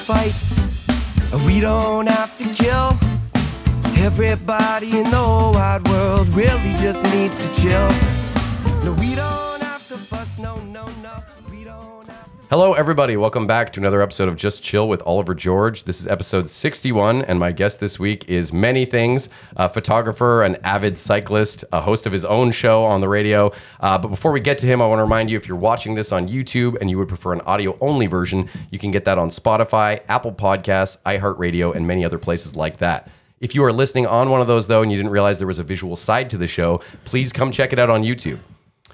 fight. We don't have to kill. Everybody in the whole wide world really just needs to chill. No, we don't Hello, everybody. Welcome back to another episode of Just Chill with Oliver George. This is episode 61, and my guest this week is many things a photographer, an avid cyclist, a host of his own show on the radio. Uh, but before we get to him, I want to remind you if you're watching this on YouTube and you would prefer an audio only version, you can get that on Spotify, Apple Podcasts, iHeartRadio, and many other places like that. If you are listening on one of those, though, and you didn't realize there was a visual side to the show, please come check it out on YouTube.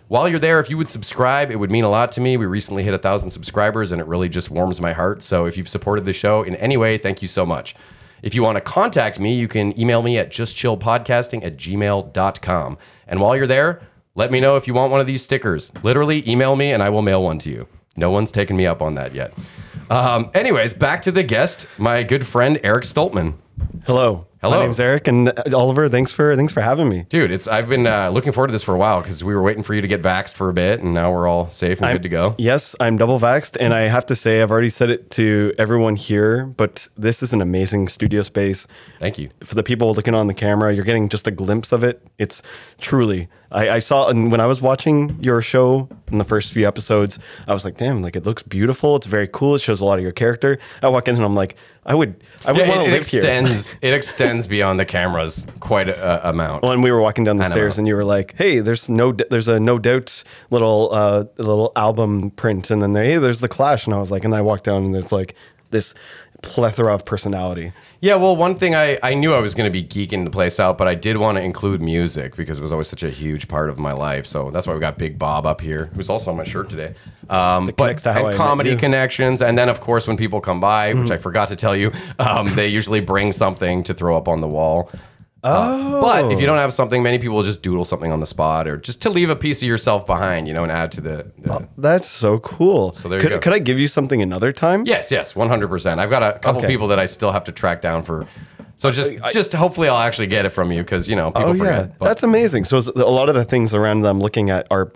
While you're there, if you would subscribe, it would mean a lot to me. We recently hit a thousand subscribers, and it really just warms my heart. So if you've supported the show in any way, thank you so much. If you want to contact me, you can email me at justchillpodcasting at gmail.com. And while you're there, let me know if you want one of these stickers. Literally, email me and I will mail one to you. No one's taken me up on that yet. Um, anyways, back to the guest, my good friend Eric Stoltman. Hello. Hello. My name's Eric and uh, Oliver. Thanks for thanks for having me. Dude, it's I've been uh, looking forward to this for a while because we were waiting for you to get vaxxed for a bit, and now we're all safe and good to go. Yes, I'm double vaxxed, and I have to say I've already said it to everyone here, but this is an amazing studio space. Thank you. For the people looking on the camera, you're getting just a glimpse of it. It's truly. I, I saw, and when I was watching your show in the first few episodes, I was like, "Damn! Like it looks beautiful. It's very cool. It shows a lot of your character." I walk in and I'm like, "I would, I would want to live here." extends. it extends beyond the cameras quite a, a amount. when we were walking down the stairs and you were like, "Hey, there's no there's a no doubt little uh little album print," and then there, hey, there's the Clash, and I was like, and I walked down and it's like this plethora of personality. Yeah, well, one thing I, I knew I was going to be geeking the place out, but I did want to include music because it was always such a huge part of my life. So that's why we got Big Bob up here, who's also on my shirt today. Um, but to and I comedy. Mm-hmm. connections, and then of course when people come by, which I forgot to tell you, um, they usually bring something to throw up on the wall. Oh. but if you don't oh. have something, many people will just doodle something on the spot or just to leave a piece of yourself behind, you know, and add to the. the uh, That's so cool. So there you could, go. could I give you something another time? Yes, yes, one hundred percent. I've got a couple Okay. people that I still have to track down for. So just, just hopefully I'll actually get it from you because you know people Oh forget. yeah, but- that's amazing. So a lot of the things around that I'm looking at are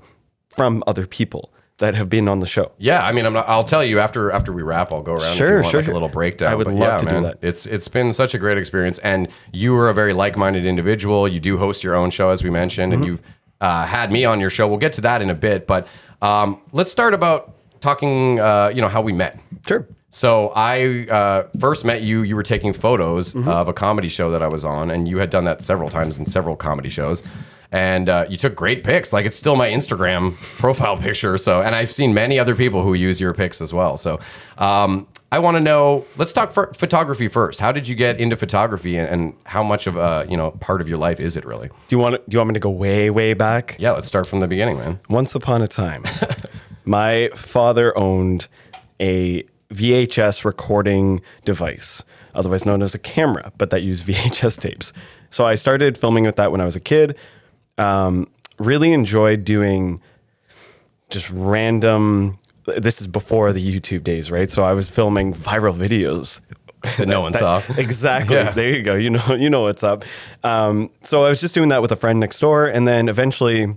from other people that have been on the show. yeah. I mean, I'm not, I'll tell you after after we wrap. I'll go around. if you Sure, want, sure. Like a little breakdown. I would But love yeah, to do that. It's it's been such a great experience, and you are a very like-minded individual. You do host your own show, as we mentioned, Mm-hmm. and you've uh, had me on your show. We'll get to that in a bit, but um, let's start about talking. Uh, you know how we met. Sure. So I uh, first met you. You were taking photos Mm-hmm. of a comedy show that I was on, and you had done that several times in several comedy shows. And uh, you took great pics. Like it's still my Instagram profile picture. So, and I've seen many other people who use your pics as well. So, um, I want to know. Let's talk for photography first. How did you get into photography, and, and how much of a you know part of your life is it really? Do you want do you want me to go way way back? Yeah, let's start from the beginning, man. Once upon a time, my father owned a VHS recording device, otherwise known as a camera, but that used VHS tapes. So I started filming with that when I was a kid. Um, really enjoyed doing just random. This is before the YouTube days, right? So I was filming viral videos That no one saw. Exactly. Yeah. There you go. You know, you know what's up. Um, so I was just doing that with a friend next door, and then eventually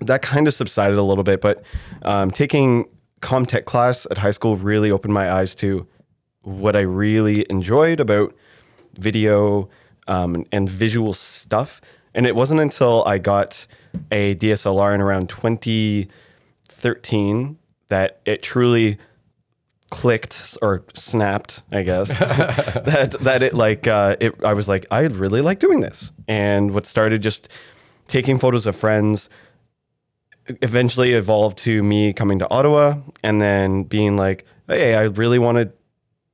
that kind of subsided a little bit. But um, taking Comtech class at high school really opened my eyes to what I really enjoyed about video um, and visual stuff. And it wasn't until I got a DSLR in around 2013 that it truly clicked or snapped, I guess, that that it like uh, it. I was like, I really like doing this, and what started just taking photos of friends eventually evolved to me coming to Ottawa and then being like, hey, I really want to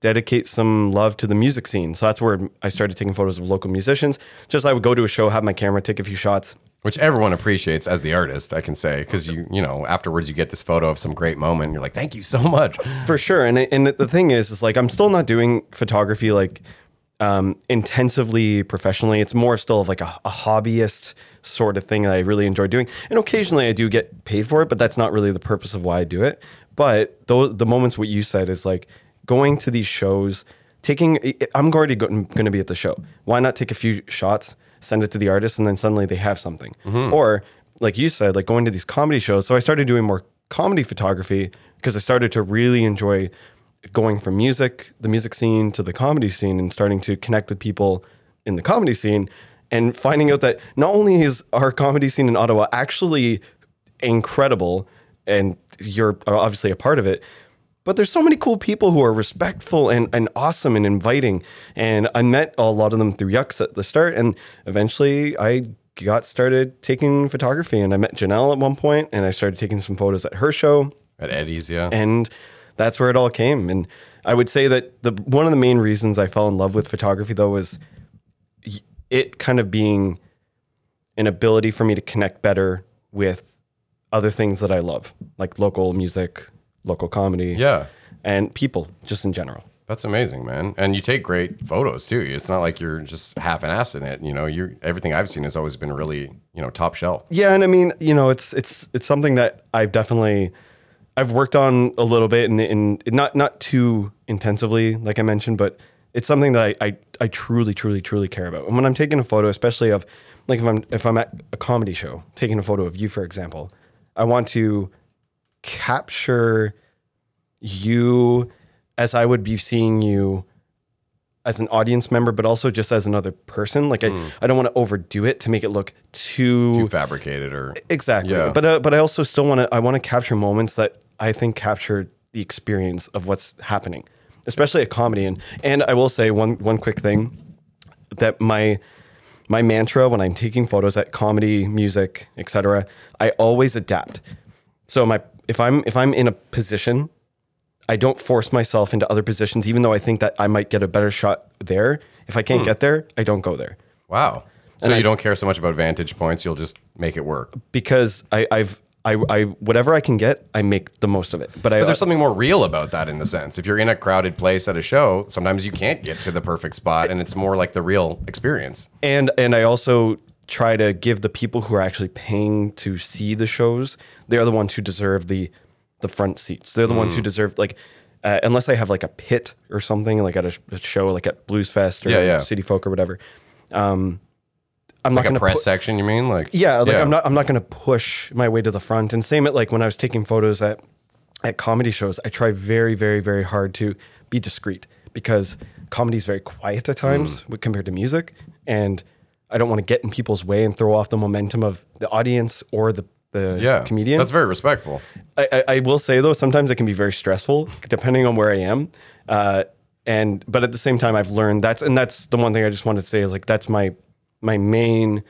dedicate some love to the music scene. So that's where I started taking photos of local musicians. Just I would go to a show, have my camera, take a few shots. Which everyone appreciates as the artist, I can say, because you you know afterwards you get this photo of some great moment. And you're like, thank you so much. For sure. And and the thing is, is like I'm still not doing photography like um, intensively professionally. It's more still of like a, a hobbyist sort of thing that I really enjoy doing. And occasionally I do get paid for it, but that's not really the purpose of why I do it. But those the moments what you said is like going to these shows, taking. I'm already going to be at the show. Why not take a few shots, send it to the artist, and then suddenly they have something. Mm-hmm. Or like you said, like going to these comedy shows. So I started doing more comedy photography because I started to really enjoy going from music, the music scene to the comedy scene and starting to connect with people in the comedy scene and finding out that not only is our comedy scene in Ottawa actually incredible and you're obviously a part of it, but there's so many cool people who are respectful and, and awesome and inviting. And I met a lot of them through Yucks at the start. And eventually I got started taking photography. And I met Janelle at one point and I started taking some photos at her show. At Eddie's, yeah. And that's where it all came. And I would say that the one of the main reasons I fell in love with photography though was it kind of being an ability for me to connect better with other things that I love, like local music, local comedy, yeah. and people just in general. That's amazing, man. And you take great photos too. It's not like you're just half an ass in it. You know, you're everything I've seen has always been really, you know, top shelf. Yeah, and I mean, you know, it's it's it's something that I've definitely I've worked on a little bit and in not not too intensively, like I mentioned, but it's something that I, I I truly, truly, truly care about. And when I'm taking a photo, especially of like if I'm if I'm at a comedy show, taking a photo of you, for example, I want to capture you as I would be seeing you as an audience member, but also just as another person. Like I, I don't want to overdo it to make it look too, Too fabricated or exactly. Yeah. But uh, but I also still want to I want to capture moments that I think capture the experience of what's happening, especially a comedy. And and I will say one one quick thing that my my mantra when I'm taking photos at comedy, music, etc. I always adapt. So my if I'm if I'm in a position I don't force myself into other positions, even though I think that I might get a better shot there. If I Hmm. can't get there, I don't go there wow. So you don't care so much about vantage points. You'll just make it work. because I, I've I, I whatever I can get, I make the most of it. But I But there's something more real about that in the sense. If you're in a crowded place at a show, sometimes you can't get to the perfect spot, and it's more like the real experience. and and I also try to give the people who are actually paying to see the shows. They're the ones who deserve the the front seats. They're the ones Mm. who deserve like. Uh, unless I have like a pit or something, like at a, a show, like at Blues Fest or Yeah, yeah. City Folk or whatever, um, I'm Like not a going to press section, you mean? Like Yeah, like I'm not I'm not gonna push my way to the front. And same at like when I was taking photos at at comedy shows, I try very, very, very hard to be discreet because comedy is very quiet at times Mm. compared to music. And I don't want to get in people's way and throw off the momentum of the audience or the, the Yeah, comedian. That's very respectful. I, I, I will say though, sometimes it can be very stressful depending on where I am. Uh, and but at the same time, I've learned that's and that's the one thing I just wanted to say is like that's my my main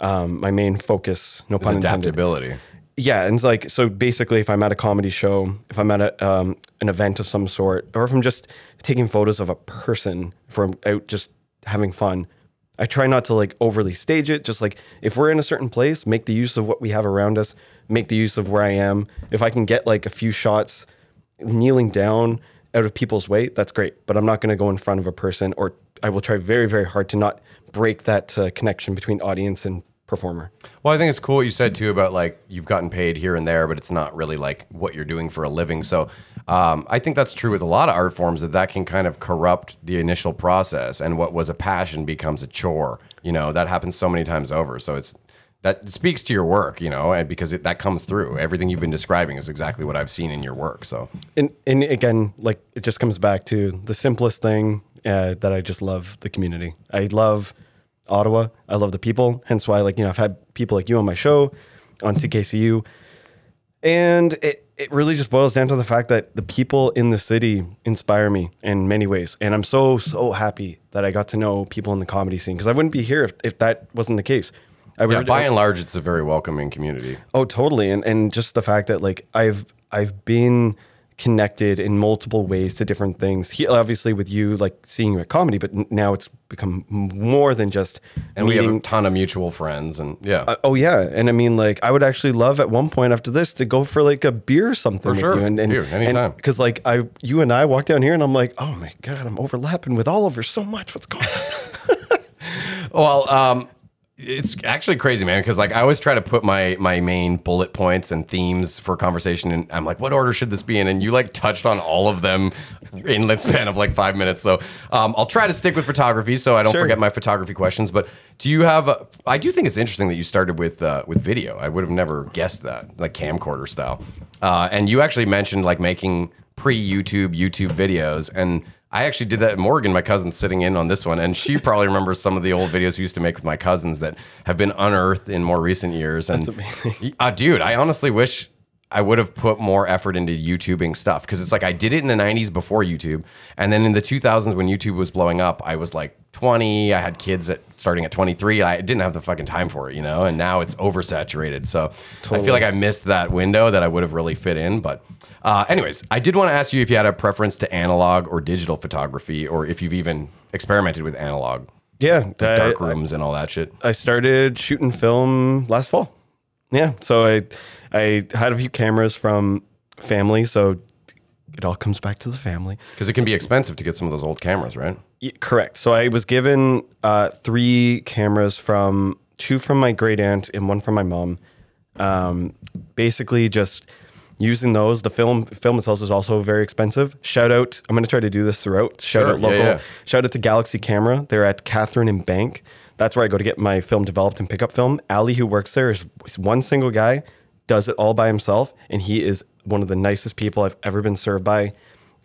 um, my main focus. No pun intended. adaptability. Yeah, and it's like so basically, if I'm at a comedy show, if I'm at a, um, an event of some sort, or if I'm just taking photos of a person, if I'm out just having fun, I try not to like overly stage it. Just like if we're in a certain place, make the use of what we have around us, make the use of where I am. If I can get like a few shots kneeling down out of people's way, that's great. But I'm not going to go in front of a person, or I will try very, very hard to not break that uh, connection between audience and performer. Well, I think it's cool what you said too about like you've gotten paid here and there, but it's not really like what you're doing for a living. So um, I think that's true with a lot of art forms that that can kind of corrupt the initial process, and what was a passion becomes a chore. You know that happens so many times over. So it's that speaks to your work, you know, and because it, that comes through. Everything you've been describing is exactly what I've seen in your work. So and and again, like it just comes back to the simplest thing uh, that I just love the community. I love Ottawa. I love the people. Hence why, like you know, I've had people like you on my show on CKCU, and it it really just boils down to the fact that the people in the city inspire me in many ways, and I'm so so happy that I got to know people in the comedy scene because I wouldn't be here if, if that wasn't the case. I yeah, by and large, it's a very welcoming community. Oh, totally. And and just the fact that like I've I've been connected in multiple ways to different things. He, obviously with you like seeing you at comedy, but now it's become more than just And we have a ton of mutual friends, and yeah, uh, oh yeah, and I mean like I would actually love at one point after this to go for like a beer or something with sure. you. And, and Dude, anytime. because like I you and I walk down here and I'm like oh my god I'm overlapping with Oliver so much. What's going on? Well, um, it's actually crazy, man. Because like I always try to put my my main bullet points and themes for conversation, and I'm like, what order should this be in? And you like touched on all of them in the span of like five minutes. So um, I'll try to stick with photography, so I don't Sure. forget my photography questions. But do you have? A, I do think it's interesting that you started with uh, with video. I would have never guessed that, like camcorder style. Uh, and you actually mentioned like making pre-YouTube YouTube videos and I actually did that. Morgan, my cousin, sitting in on this one, and she probably remembers some of the old videos we used to make with my cousins that have been unearthed in more recent years. And uh, dude, I honestly wish I would have put more effort into YouTubing stuff because it's like I did it in the 90s before YouTube. And then in the 2000s when YouTube was blowing up, I was like 20. I had kids at starting at 23. I didn't have the fucking time for it, you know? And now it's oversaturated. So I feel like I missed that window that I would have really fit in. But, uh, anyways, I did want to ask you if you had a preference to analog or digital photography or if you've even experimented with analog, Yeah, I- dark rooms, and all that shit. I started shooting film last fall. Yeah, so I I had a few cameras from family, so it all comes back to the family. Because it can be expensive to get some of those old cameras, right? Y- correct. So I was given uh, three cameras from two from my great aunt and one from my mom. Um, basically, just using those. The film film itself is also very expensive. Shout out! I'm going to try to do this throughout. Shout Sure, out local. yeah. Shout out to Galaxy Camera. They're at Catherine and Bank. That's where I go to get my film developed and pick up film. Ali, who works there, is one single guy, does it all by himself, and he is one of the nicest people I've ever been served by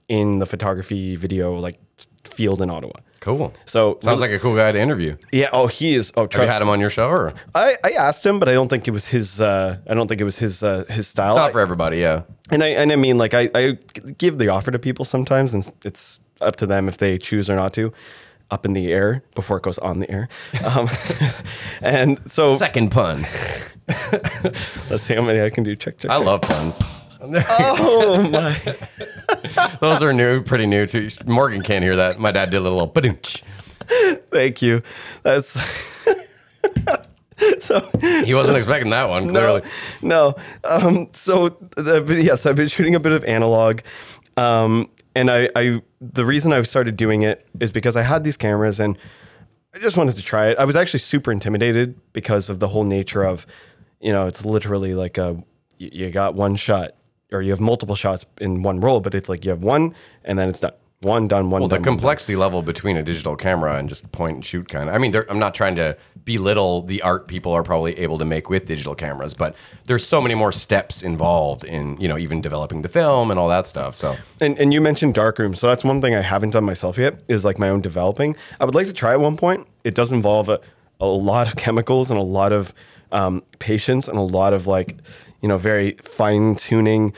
in the photography video like field in Ottawa. Cool. So Sounds like a cool guy to interview. yeah. Oh, he is. Oh, Have you trust. had him on your show or? I, I asked him, but I don't think it was his. Uh, I don't think it was his uh, his style. Not for everybody, yeah. and I and I mean, like I, I give the offer to people sometimes, and it's up to them if they choose or not to. Up in the air before it goes on the air, um, and so Second pun. let's see how many I can do. Check check. I check. love puns. Oh my! Those are new, pretty new too. Morgan can't hear that. My dad did a little badooch. Thank you. That's so. He wasn't expecting that one, No, clearly. no. Um, so the, yes, I've been shooting a bit of analog, um, and I, I the reason I started doing it is because I had these cameras and I just wanted to try it. I was actually super intimidated because of the whole nature of, you know, it's literally like a you got one shot or you have multiple shots in one roll, but it's like you have one and then it's done. One done, one Well, the done. one done. complexity level between a digital camera and just point and shoot kind of. I mean, I'm not trying to belittle the art people are probably able to make with digital cameras, but there's so many more steps involved in, you know, even developing the film and all that stuff. So, And, and you mentioned darkroom, so that's one thing I haven't done myself yet. Is like my own developing. I would like to try at one point. It does involve a, a lot of chemicals and a lot of um, patience and a lot of like, you know, very fine tuning.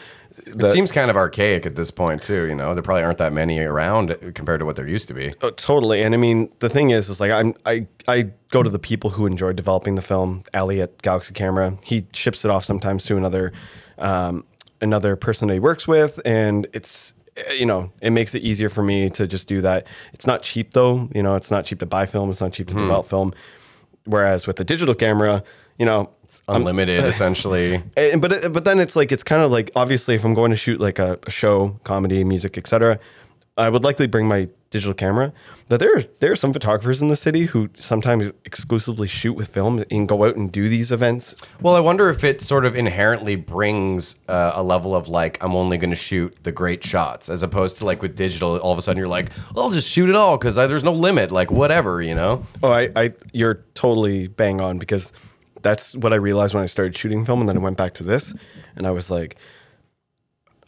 it seems kind of archaic at this point too, you know. There probably aren't that many around compared to what there used to be. Oh, totally. And I mean, the thing is, is like I'm, I, I go to the people who enjoy developing the film. Ali at Galaxy Camera, he ships it off sometimes to another, um, another person that he works with, and it's, eh, you know, it makes it easier for me to just do that. It's not cheap though. You know, it's not cheap to buy film. It's not cheap to develop film. Whereas with the digital camera, you know, Unlimited, essentially. and, but it- but then it's like it's kind of like obviously if I'm going to shoot like a, a show, comedy, music, etc., I would likely bring my digital camera. But there there are some photographers in the city who sometimes exclusively shoot with film and go out and do these events. Well, I wonder if it sort of inherently brings uh, a level of like, I'm only going to shoot the great shots, as opposed to like with digital, all of a sudden you're like, I'll just shoot it all because there's no limit, like whatever, you know? Oh, I, I you're totally bang on because that's what I realized when I started shooting film, and then I went back to this, and I was like,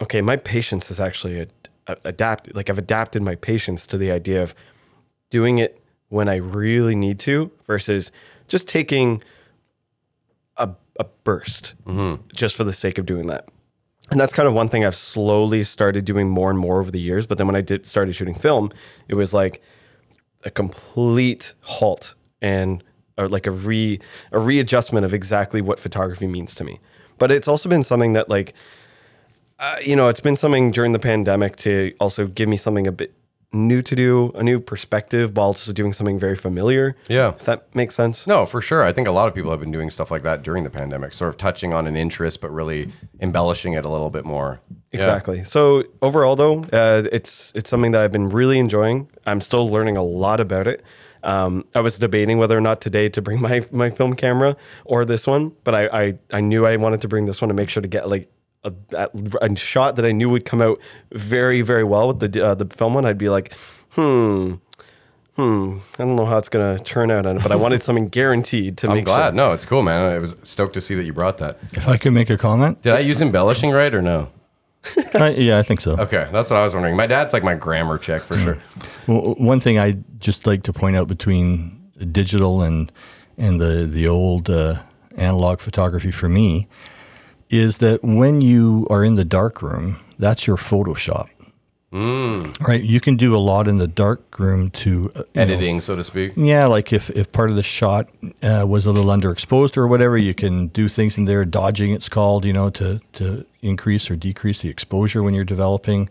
okay, my patience is actually a- adapted. Like I've adapted my patience to the idea of doing it when I really need to versus just taking a, a burst mm-hmm. just for the sake of doing that. And that's kind of one thing I've slowly started doing more and more over the years. But then when I did started shooting film, it was like a complete halt and or like a re a readjustment of exactly what photography means to me. But it's also been something that like uh, you know, it's been something during the pandemic to also give me something a bit new to do, a new perspective, while also doing something very familiar. Yeah. If that makes sense. No, for sure. I think a lot of people have been doing stuff like that during the pandemic, sort of touching on an interest, but really embellishing it a little bit more. Yeah. Exactly. So overall, though, uh, it's it's something that I've been really enjoying. I'm still learning a lot about it. Um, I was debating whether or not today to bring my my film camera or this one, but I I, I knew I wanted to bring this one to make sure to get like a, a, a shot that I knew would come out very very well with the uh, the film one. I'd be like, hmm. Hmm. I don't know how it's gonna turn out, on it, but I wanted something guaranteed to I'm make glad. sure. No, it's cool, man. I was stoked to see that you brought that. If I could make a comment, Did I use embellishing right or no? Uh, yeah, I think so. Okay, that's what I was wondering. My dad's like my grammar check for sure. Well, one thing I just like to point out between digital and and the the old uh, analog photography for me is that when you are in the dark room, that's your Photoshop. Right, you can do a lot in the dark room to uh, you know, Editing, so to speak. yeah, like if, if part of the shot uh, was a little underexposed or whatever, you can do things in there. Dodging, it's called, you know, to to increase or decrease the exposure when you're developing,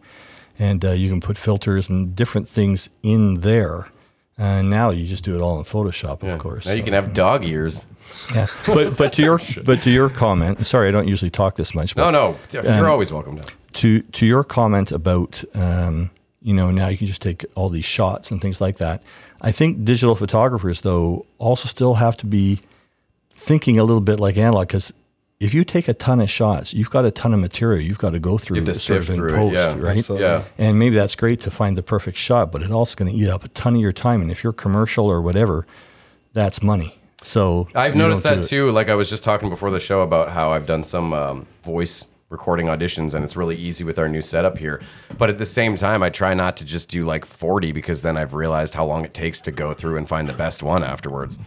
and uh, you can put filters and different things in there. And now you just do it all in Photoshop, of course. Now you can have dog ears. yeah. But but to your but to your comment, sorry, I don't usually talk this much. But No, no, you're always welcome to. To to your comment about um, you know now you can just take all these shots and things like that. I think digital photographers though also still have to be thinking a little bit like analog because if you take a ton of shots, you've got a ton of material you've got to go through to sort of in post, yeah. right? Absolutely. Yeah. And maybe that's great to find the perfect shot, but it also going to eat up a ton of your time. And if you're commercial or whatever, that's money. So I've noticed that it. too. Like I was just talking before the show about how I've done some um, voice recording auditions, and it's really easy with our new setup here. But at the same time, I try not to just do like 40 because then I've realized how long it takes to go through and find the best one afterwards.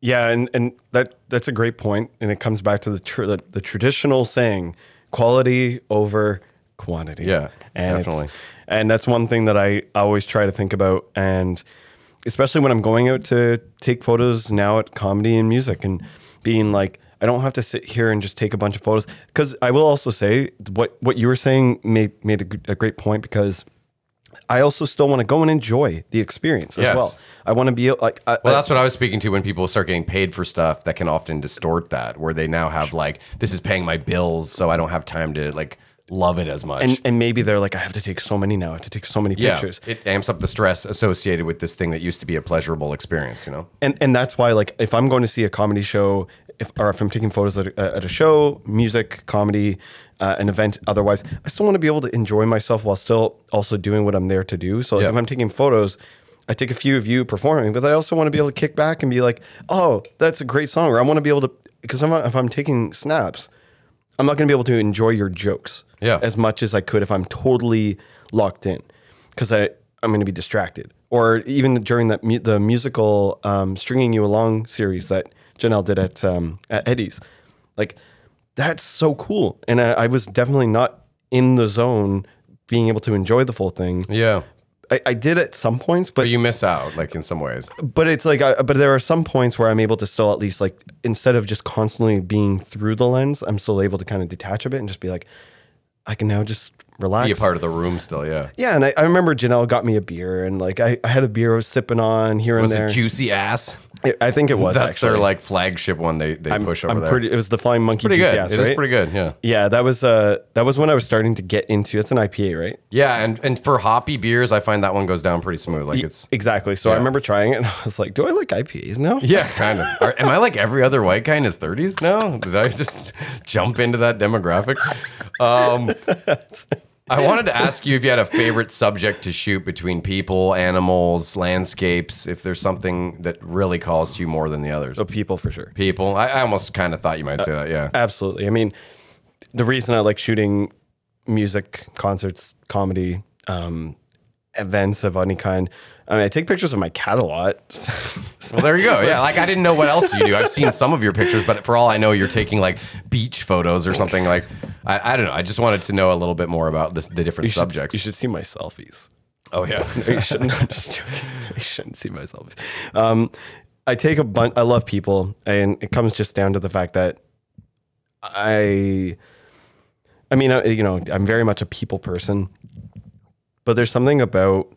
Yeah, and, and that that's a great point, and it comes back to the tr- the, the traditional saying, quality over quantity. Yeah, and definitely. And that's one thing that I always try to think about, and especially when I'm going out to take photos now at comedy and music, and being like, I don't have to sit here and just take a bunch of photos. Because I will also say what what you were saying made made a, a great point because. I also still want to go and enjoy the experience as Yes. well. I want to be uh, like, I, Well, I- that's what I was speaking to when people start getting paid for stuff that can often distort that, where they now have like, this is paying my bills, so I don't have time to like love it as much. and and maybe they're like, I have to take so many now. I have to take so many yeah, pictures. it amps up the stress associated with this thing that used to be a pleasurable experience, you know? and and that's why like if I'm going to see a comedy show, if or if I'm taking photos at a, at a show, music, comedy, uh, an event, otherwise, I still want to be able to enjoy myself while still also doing what I'm there to do. So like, Yeah. if I'm taking photos. I take a few of you performing, but I also want to be able to kick back and be like, "Oh, that's a great song," or I want to be able to because if I'm taking snaps, I'm not going to be able to enjoy your jokes Yeah. as much as I could if I'm totally locked in because I I'm going to be distracted. Or even during that mu- the musical um, "Stringing You Along" series that Janelle did at um, at Eddie's, like that's so cool. And I, I was definitely not in the zone, being able to enjoy the full thing. Yeah. I, I did at some points, but But you miss out, like in some ways. but it's like I, but there are some points where i'm able to still at least like instead of just constantly being through the lens i'm still able to kind of detach a bit and just be like i can now just relax Be a part of the room still, yeah. yeah and I, I remember janelle got me a beer and like i, I had a beer i was sipping on here Was and there it Juicy Ass? I- think it was That's actually their like flagship one they, they I'm, push over I'm there. pretty it was the flying monkey pretty juicy good. It is right? pretty good, yeah. yeah that was uh that was when i was starting to get into it's an ipa right Yeah, and, and for hoppy beers, I find that one goes down pretty smooth. Like it's exactly so i remember trying it and i was like do i like ipas now yeah, kind of. Are, am I like every other white guy in his thirties? No, did I just jump into that demographic? Um, I wanted to ask you if you had a favorite subject to shoot between people, animals, landscapes. If there's something that really calls to you more than the others. so people for sure People. I, I almost kind of thought you might say that. Yeah. Absolutely. I mean, the reason I like shooting music, concerts, comedy, um, events of any kind. I mean, I take pictures of my cat a lot. Well, there you go. Yeah, like I didn't know what else you do. I've seen some of your pictures, but for all I know, you're taking like beach photos or something. Like I, I don't know. I just wanted to know a little bit more about this, the different you should, subjects. you should see my selfies. oh yeah. No, you shouldn't. I'm just joking. You shouldn't see my selfies. Um, I take a bunch. I love people, and it comes just down to the fact that I, I mean, you know, I'm very much a people person, but there's something about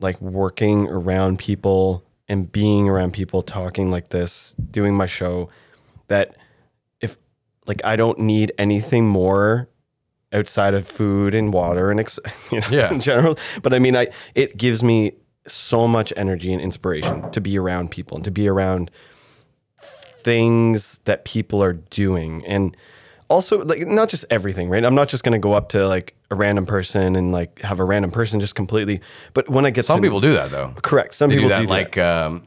like working around people and being around people, talking like this, doing my show, that if like I don't need anything more outside of food and water and ex- you know, Yeah. in general. But I mean, I it gives me so much energy and inspiration to be around people and to be around things that people are doing and also like not just everything right i'm not just going to go up to like a random person and like have a random person just completely but when i get Some to, people do that though. correct some They people do that do like um,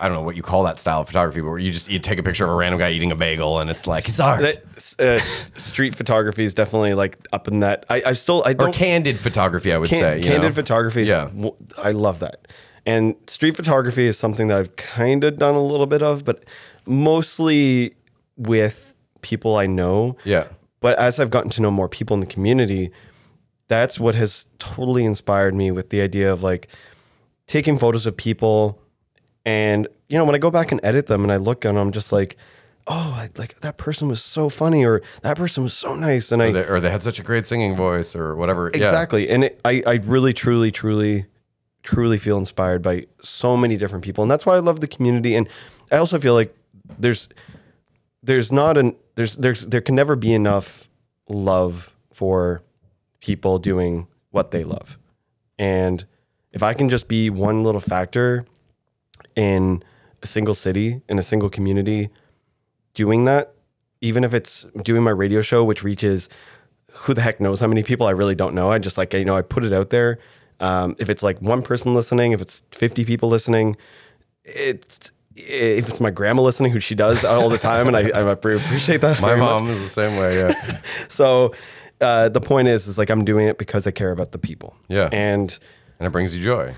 I don't know what you call that style of photography, but where you just you take a picture of a random guy eating a bagel and it's like it's art. That, uh, street photography is definitely like up in that. I, I still I or don't candid photography, I would can- say. you candid know? photography. Is, Yeah. I love that. And street photography is something that I've kind of done a little bit of, but mostly with people I know. Yeah. But as I've gotten to know more people in the community, that's what has totally inspired me with the idea of like taking photos of people and you know when I go back and edit them and I look and I'm just like oh I, like that person was so funny or that person was so nice and I Or they, or they had such a great singing voice or whatever. Yeah. Exactly. And it, I, I really, truly, truly, truly feel inspired by so many different people. And that's why I love the community. And I also feel like there's, there's not an, there's, there's, there can never be enough love for people doing what they love. And if I can just be one little factor in a single city, in a single community, doing that, even if it's doing my radio show, which reaches who the heck knows how many people, I really don't know. I just like, you know, I put it out there. Um, if it's like one person listening, if it's 50 people listening, it's, if it's my grandma listening, who she does all the time, and I, I appreciate that. My very much. mom is the same way. Yeah. So uh, the point is, is like I'm doing it because I care about the people. Yeah. And and it brings you joy.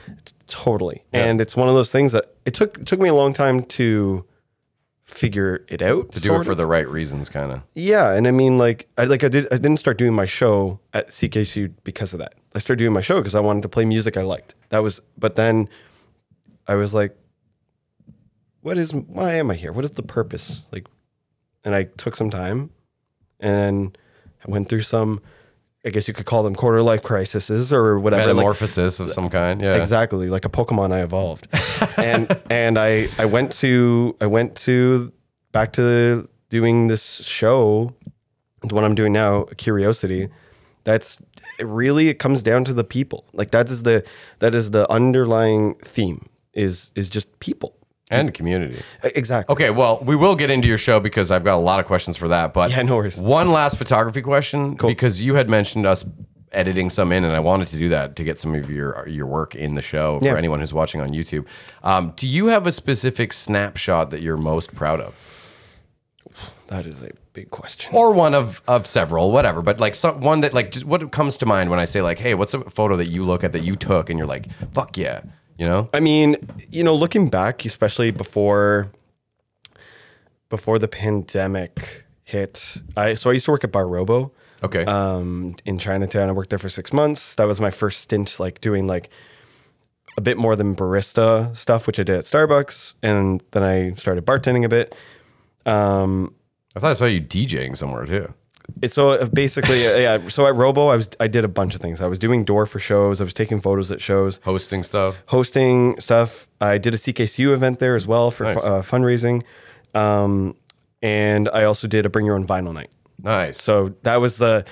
Totally. And it's one of those things that it took it took me a long time to figure it out. To do it for the right reasons, kind of. Yeah, and I mean like I like I did I didn't start doing my show at CKC because of that. I started doing my show because I wanted to play music I liked. That was but then I was like what is why am I here? What is the purpose? Like and I took some time and I went through some I guess you could call them quarter life crises or whatever. like- Metamorphosis of some kind. Yeah. Exactly, like a Pokemon I evolved. and and I I went to I went to back to doing this show, one I'm doing now, Curiosity. That's it really it comes down to the people. Like that is the that is the underlying theme is is just people. And community. Exactly. Okay, well, we will get into your show because I've got a lot of questions for that. But Yeah, no worries. One last photography question because you had mentioned us editing some in, and I wanted to do that to get some of your your work in the show for Yeah. anyone who's watching on YouTube. Um, do you have a specific snapshot that you're most proud of, That is a big question. or one of of several, whatever? But like some, one that like just what comes to mind when I say like, hey, what's a photo that you look at that you took and you're like, fuck yeah, you know? I mean, you know, looking back, especially before before the pandemic hit, I so I used to work at Bar Robo Okay. um, in Chinatown. I worked there for six months. That was my first stint, like doing like a bit more than barista stuff, which I did at Starbucks, and then I started bartending a bit. Um, I thought I saw you DJing somewhere too. It's so uh, basically, uh, yeah. So at Robo, I was I did a bunch of things. I was doing door for shows. I was taking photos at shows. Hosting stuff. hosting stuff. I did a CKCU event there as well for Nice. fu- uh, fundraising. Um, and I also did a bring your own vinyl night. Nice. So that was the,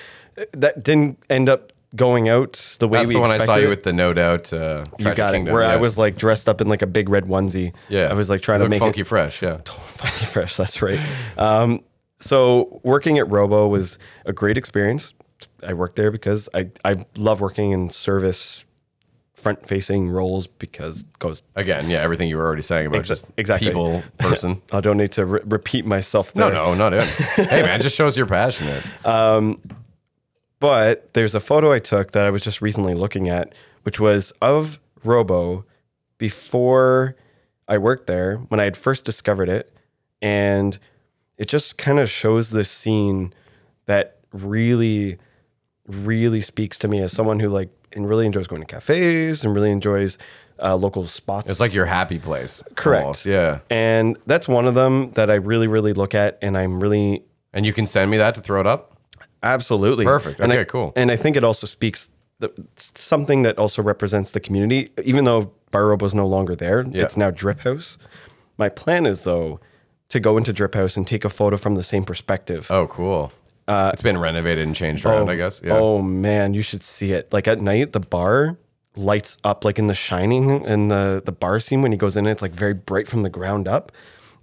that didn't end up going out the way That's we the one I saw you with the no doubt. Uh, You got Kingdom, it. Where I was like dressed up in like a big red onesie. Yeah, I was like trying to make funky it fresh. Yeah, funky fresh. That's right. Um, so working at Robo was a great experience. I worked there because I, I love working in service front facing roles because goes again, yeah, everything you were already saying about Exa- just exactly. people, person. I don't need to re- repeat myself no, there. no, not it. hey, man, just shows you're passionate. Um, but there's a photo I took that I was just recently looking at, which was of Robo before I worked there when I had first discovered it. And it just kind of shows this scene that really, really speaks to me as someone who like and really enjoys going to cafes and really enjoys uh, local spots. It's like your happy place. Correct. almost, Yeah. and that's one of them that I really, really look at, and I'm really And you can send me that to throw it up. Absolutely. Perfect. And Okay, I, cool. And I think it also speaks the, something that also represents the community. Even though Bar is no longer there, Yeah. it's now Drip House. My plan is though to go into Drip House and take a photo from the same perspective. Oh, cool. it's been renovated and changed around, I guess. Yeah. Uh, Oh man, you should see it. Like at night, the bar lights up like in The Shining and the the bar scene when he goes in. It's like very bright from the ground up.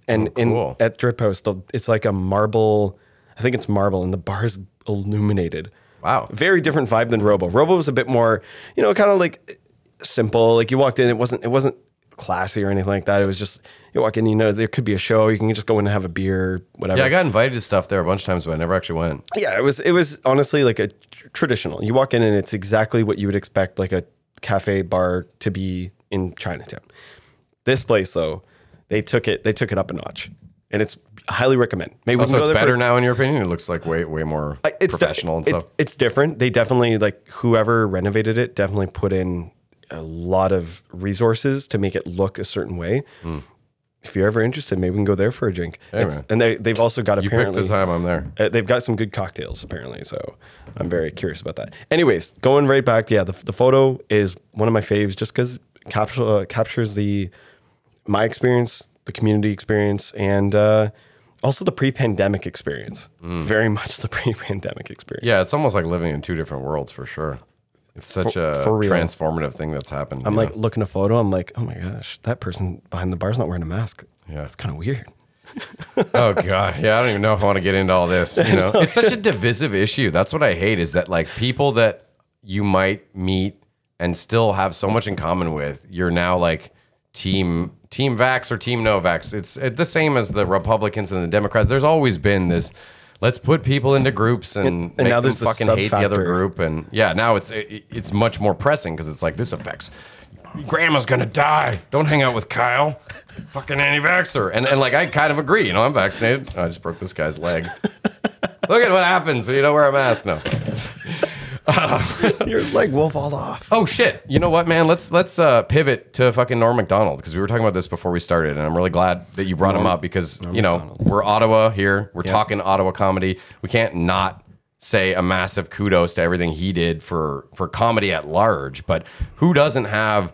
And Oh, cool. in at Drip House, the- it's like a marble. I think it's marble, and the bar is illuminated. Wow. Very different vibe than Robo. Robo was a bit more, you know, kind of like simple. Like you walked in, it wasn't it wasn't classy or anything like that. It was just you walk in, you know, there could be a show. You can just go in and have a beer, whatever. Yeah, I got invited to stuff there a bunch of times, but I never actually went. Yeah, it was it was honestly like a tr- traditional. You walk in and it's exactly what you would expect like a cafe bar to be in Chinatown. This place though, they took it they took it up a notch, and it's highly recommend. Maybe we Oh, can so go it's there for- better now in your opinion? It looks like way way more it's professional and it- stuff. It's different. They definitely like whoever renovated it definitely put in a lot of resources to make it look a certain way. If you're ever interested, maybe we can go there for a drink. Hey, and they they've also got you picked apparently the time I'm there. uh, they've got some good cocktails apparently, so I'm very curious about that. Anyways, going right back, yeah, the, the photo is one of my faves just because capture, uh, captures the my experience, the community experience, and uh, also the pre-pandemic experience. Very much the pre-pandemic experience. Yeah, it's almost like living in two different worlds for sure. It's such For- a for transformative thing that's happened. I'm like know? looking at a photo. I'm like, oh my gosh, that person behind the bar is not wearing a mask. Yeah. it's kind of weird. oh god, yeah. I don't even know if I want to get into all this. You know, it's such a divisive issue. That's what I hate is that like people that you might meet and still have so much in common with, you're now like team team vax or team no vax. It's it, the same as the Republicans and the Democrats. There's always been this. Let's put people into groups and, and make now them there's the fucking hate the other group. And yeah, now it's it, it's much more pressing because it's like this affects grandma's gonna die. Don't hang out with Kyle. Fucking anti-vaxxer. And and like I kind of agree, you know, I'm vaccinated. I just broke this guy's leg. Look at what happens when you don't wear a mask. No. Your leg will fall off. Oh shit. You know what, man? Let's let's uh, pivot to fucking Norm Macdonald because we were talking about this before we started, and I'm really glad that you brought him up because you know we're Ottawa here. We're talking Ottawa comedy. We can't not say a massive kudos to everything he did for for comedy at large. But who doesn't have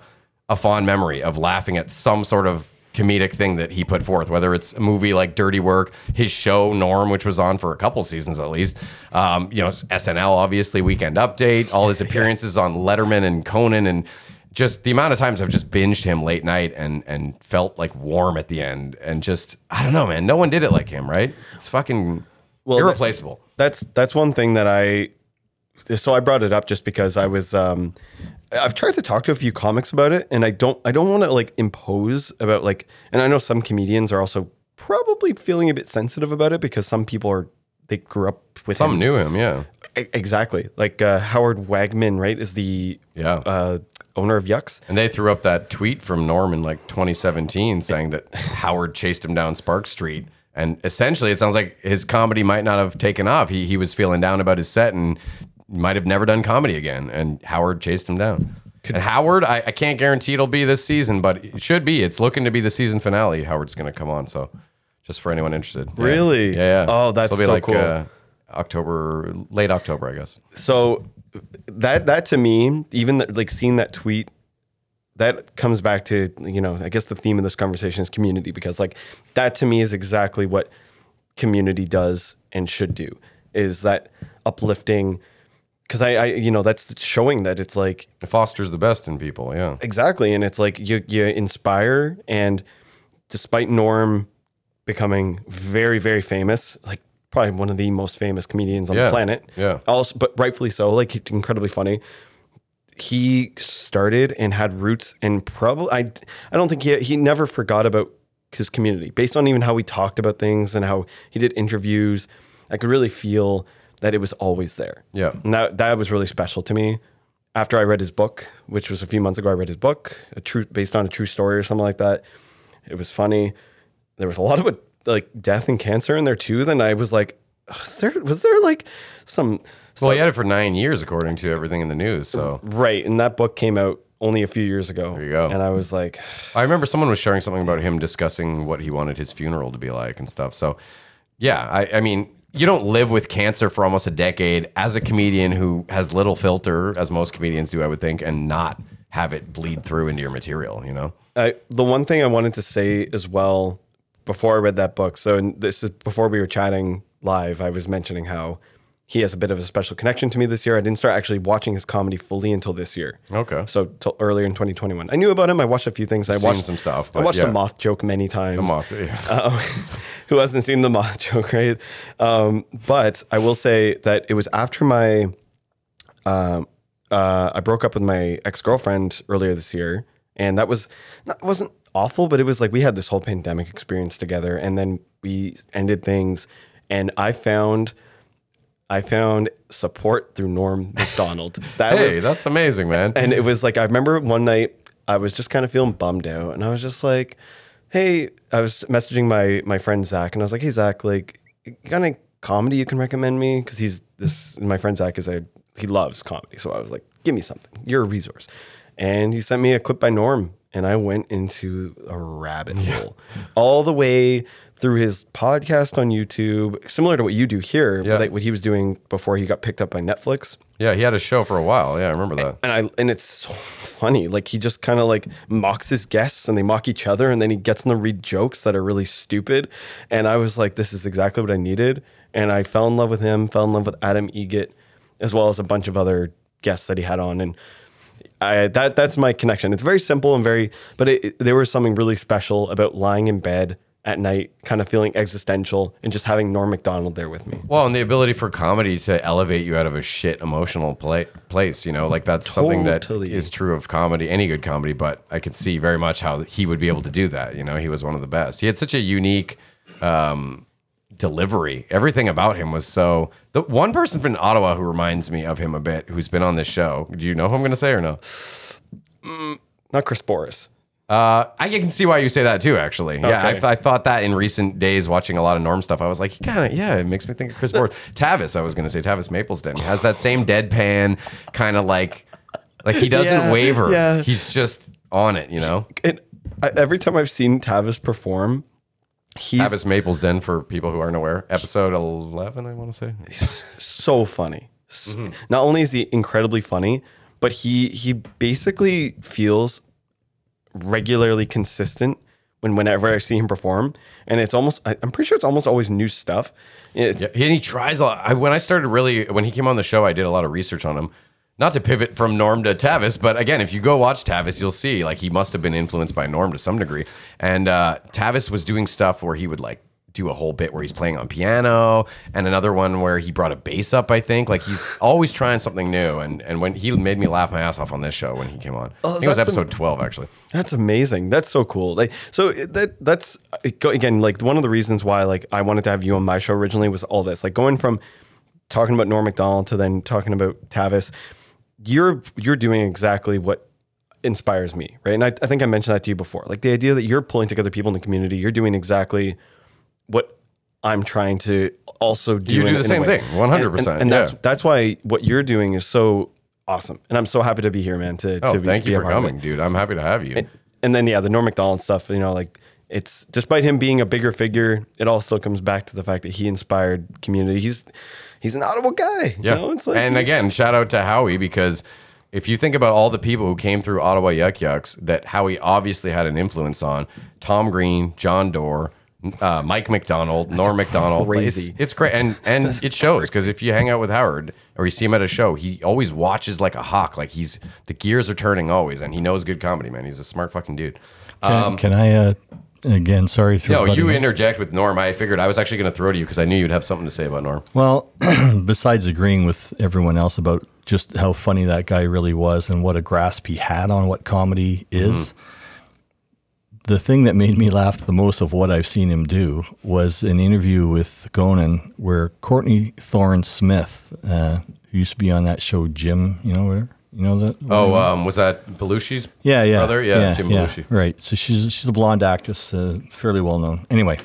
a fond memory of laughing at some sort of comedic thing that he put forth, whether it's a movie like Dirty Work, his show Norm, which was on for a couple seasons at least, um, you know, SNL, obviously, Weekend Update, all his appearances on Letterman and Conan, and just the amount of times I've just binged him late night and and felt like warm at the end, and just I don't know, man, no one did it like him, right? It's fucking that- irreplaceable. that's that's one thing that I so I brought it up just because I was um I've tried to talk to a few comics about it and I don't I don't want to like impose about like and I know some comedians are also probably feeling a bit sensitive about it because some people are they grew up with him. Some him. knew him, yeah, exactly like uh, Howard Wagman right is the yeah. uh, owner of Yucks And they threw up that tweet from Norm in like 2017 saying that Howard chased him down Sparks Street. And essentially, it sounds like his comedy might not have taken off. He, he was feeling down about his set and might have never done comedy again. And Howard chased him down. and Howard, I, I can't guarantee it'll be this season, but it should be. It's looking to be the season finale. Howard's going to come on. So just for anyone interested. Yeah. Really? Yeah. yeah. Oh, that's it'll be so like cool. Uh, October, late October, I guess. so that that to me even that, like seeing that tweet that comes back to you know i guess the theme of this conversation is community because like that to me is exactly what community does and should do is that uplifting because I, I you know that's showing that it's like It fosters the best in people. Yeah. exactly and it's like you you inspire and despite norm becoming very very famous like probably one of the most famous comedians on Yeah, the planet yeah. also but rightfully so like incredibly funny he started and had roots and probably I I don't think he he never forgot about his community based on even how we talked about things and how he did interviews I could really feel that it was always there Yeah. and that that was really special to me after I read his book which was a few months ago I read his book a true based on a true story or something like that it was funny there was a lot of like death and cancer in there too then I was like was there was there like some Well, he had it for nine years, according to everything in the news. So Right, and that book came out only a few years ago. There you go. And I was like, I remember someone was sharing something about him discussing what he wanted his funeral to be like and stuff. So, yeah, I, I mean, you don't live with cancer for almost a decade as a comedian who has little filter, as most comedians do, I would think, and not have it bleed through into your material. You know? The one thing I wanted to say as well before I read that book. So this is before we were chatting live. I was mentioning how he has a bit of a special connection to me this year. I didn't start actually watching his comedy fully until this year. Okay. So till earlier in 2021, I knew about him. I watched a few things. I Seen watched some stuff, I watched yeah. a moth joke many times. Come off. Yeah. Uh, who hasn't seen the moth joke, right? Um, but I will say that it was after my, um, uh, I broke up with my ex girlfriend earlier this year, and that was not, wasn't awful, but it was like we had this whole pandemic experience together, and then we ended things, and I found. I found support through Norm Macdonald. That Hey, was that's amazing, man. and it was like I remember one night I was just kind of feeling bummed out, and I was just like, "Hey," I was messaging my my friend Zach, and I was like, "Hey Zach, like, you got any comedy you can recommend me?" Because he's this my friend Zach is a he loves comedy, so I was like, "Give me something. You're a resource." And he sent me a clip by Norm, and I went into a rabbit hole all the way through his podcast on YouTube, similar to what you do here, Yeah. like what he was doing before he got picked up by Netflix yeah, he had a show for a while. Yeah, I remember that. and I and it's so funny. Like he just kind of like mocks his guests, and they mock each other, and then he gets them to read jokes that are really stupid. And I was like, this is exactly what I needed. And I fell in love with him. Fell in love with Adam Eget, as well as a bunch of other guests that he had on. And I that that's my connection. It's very simple and very, but it, it- there was something really special about lying in bed at night, kind of feeling existential, and just having Norm Macdonald there with me. Well, and the ability for comedy to elevate you out of a shit emotional pla- place, you know, like that's something that is true of comedy, any good comedy. But I could see very much how he would be able to do that. You know, he was one of the best. He had such a unique um, delivery. Everything about him was so. The one person from Ottawa who reminds me of him a bit, who's been on this show. Do you know who I'm going to say or no? Not Chris Boris. Uh, I can see why you say that too. Actually, yeah. I, I thought that in recent days, watching a lot of Norm stuff, I was like, kind of, yeah, it makes me think of Chris Board. Tavis, I was going to say Tavis Maplesden he has that same deadpan kind of like, like he doesn't Yeah, waver. yeah. He's just on it, you know. And I, every time I've seen Tavis perform, he's Tavis Maplesden for people who aren't aware, episode eleven, I want to say. so funny. S- Mm-hmm. Not only is he incredibly funny, but he he basically feels regularly consistent when whenever I see him perform, and it's almost I, I'm pretty sure it's almost always new stuff. Yeah, and he tries a lot. I, when I started really, when he came on the show, I did a lot of research on him. Not to pivot from Norm to Tavis, but again, if you go watch Tavis, you'll see like he must have been influenced by Norm to some degree. And uh, Tavis was doing stuff where he would like do a whole bit where he's playing on piano, and another one where he brought a bass up. I think like he's always trying something new. And and when he made me laugh my ass off on this show when he came on, oh, I think it was episode twelve actually. That's amazing. That's so cool. Like so that that's again like one of the reasons why like I wanted to have you on my show originally was all this like going from talking about Norm Macdonald to then talking about Tavis. You're you're doing exactly what inspires me, right? And I, I think I mentioned that to you before. Like the idea that you're pulling together people in the community, you're doing exactly what I'm trying to also do. You do in- the in same thing, 100%, And, and, and that's yeah. that's why what you're doing is so awesome, and I'm so happy to be here, man. To, Oh, to thank be you a for part of it. coming, dude. I'm happy to have you. And then yeah, the Norm Macdonald stuff, you know, like it's despite him being a bigger figure, it all still comes back to the fact that he inspired community. He's he's an audible guy. Yeah. You know? It's like and again, shout out to Howie because if you think about all the people who came through Ottawa Yuk Yuk's that Howie obviously had an influence on Tom Green, Jon Dore, uh, Mike MacDonald, Norm Macdonald. crazy. It's, it's great. And, and it shows because if you hang out with Howard or you see him at a show, he always watches like a hawk. Like he's, the gears are turning always and he knows good comedy, man. He's a smart fucking dude. Can, can I, uh, again, sorry No, you in. interject with Norm. I figured I was actually going to throw to you because I knew you'd have something to say about Norm. Well, besides agreeing with everyone else about just how funny that guy really was and what a grasp he had on what comedy is, the thing that made me laugh the most of what I've seen him do was an interview with Conan where Courtney Thorne Smith, uh, who used to be on that show Jim, you know, where, you know that? Oh, um, was that Belushi's Yeah, yeah, brother? Yeah, Jim Belushi. Right. So she's she's a blonde actress, uh, fairly well known. Anyway,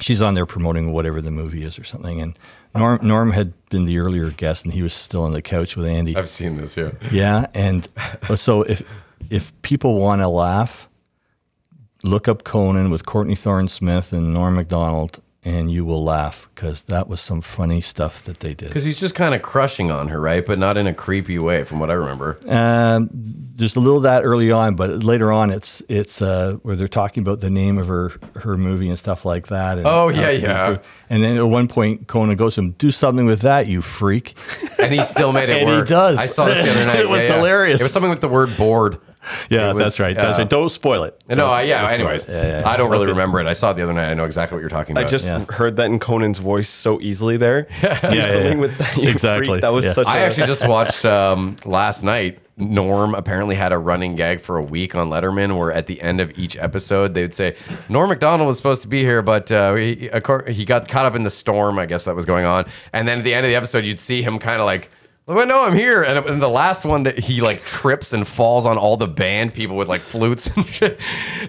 she's on there promoting whatever the movie is or something. And Norm Norm had been the earlier guest, and he was still on the couch with Andy. I've seen this, yeah. yeah, and so if if people want to laugh, look up Conan with Courtney Thorne Smith and Norm Macdonald, and you will laugh because that was some funny stuff that they did. Because he's just kind of crushing on her, right? But not in a creepy way, from what I remember. Um, there's a little that early on, but later on, it's it's uh, where they're talking about the name of her her movie and stuff like that. And, Oh, yeah, uh, yeah. And then at one point, Conan goes to him, "Do something with that, you freak." And he still made it And he does. I saw this the other night. It was hilarious. It was something with the word board. Yeah, was, that's right. That's uh, right. Don't spoil it. No, Don't uh, yeah. Anyways, Yeah, yeah, I don't really Okay. remember it. I saw it the other night. I know exactly what you're talking about. I just Yeah. heard that in Conan's voice so easily there. yeah, yeah, something yeah. with that. you Exactly, freak. That was yeah. such. I a- actually just watched um, last night. Norm apparently had a running gag for a week on Letterman, where at the end of each episode they would say Norm Macdonald was supposed to be here, but uh, he, he got caught up in the storm, I guess that was going on. And then at the end of the episode, you'd see him kind of like. Well, no, I'm here. And in the last one, that he like trips and falls on all the band people with like flutes and shit.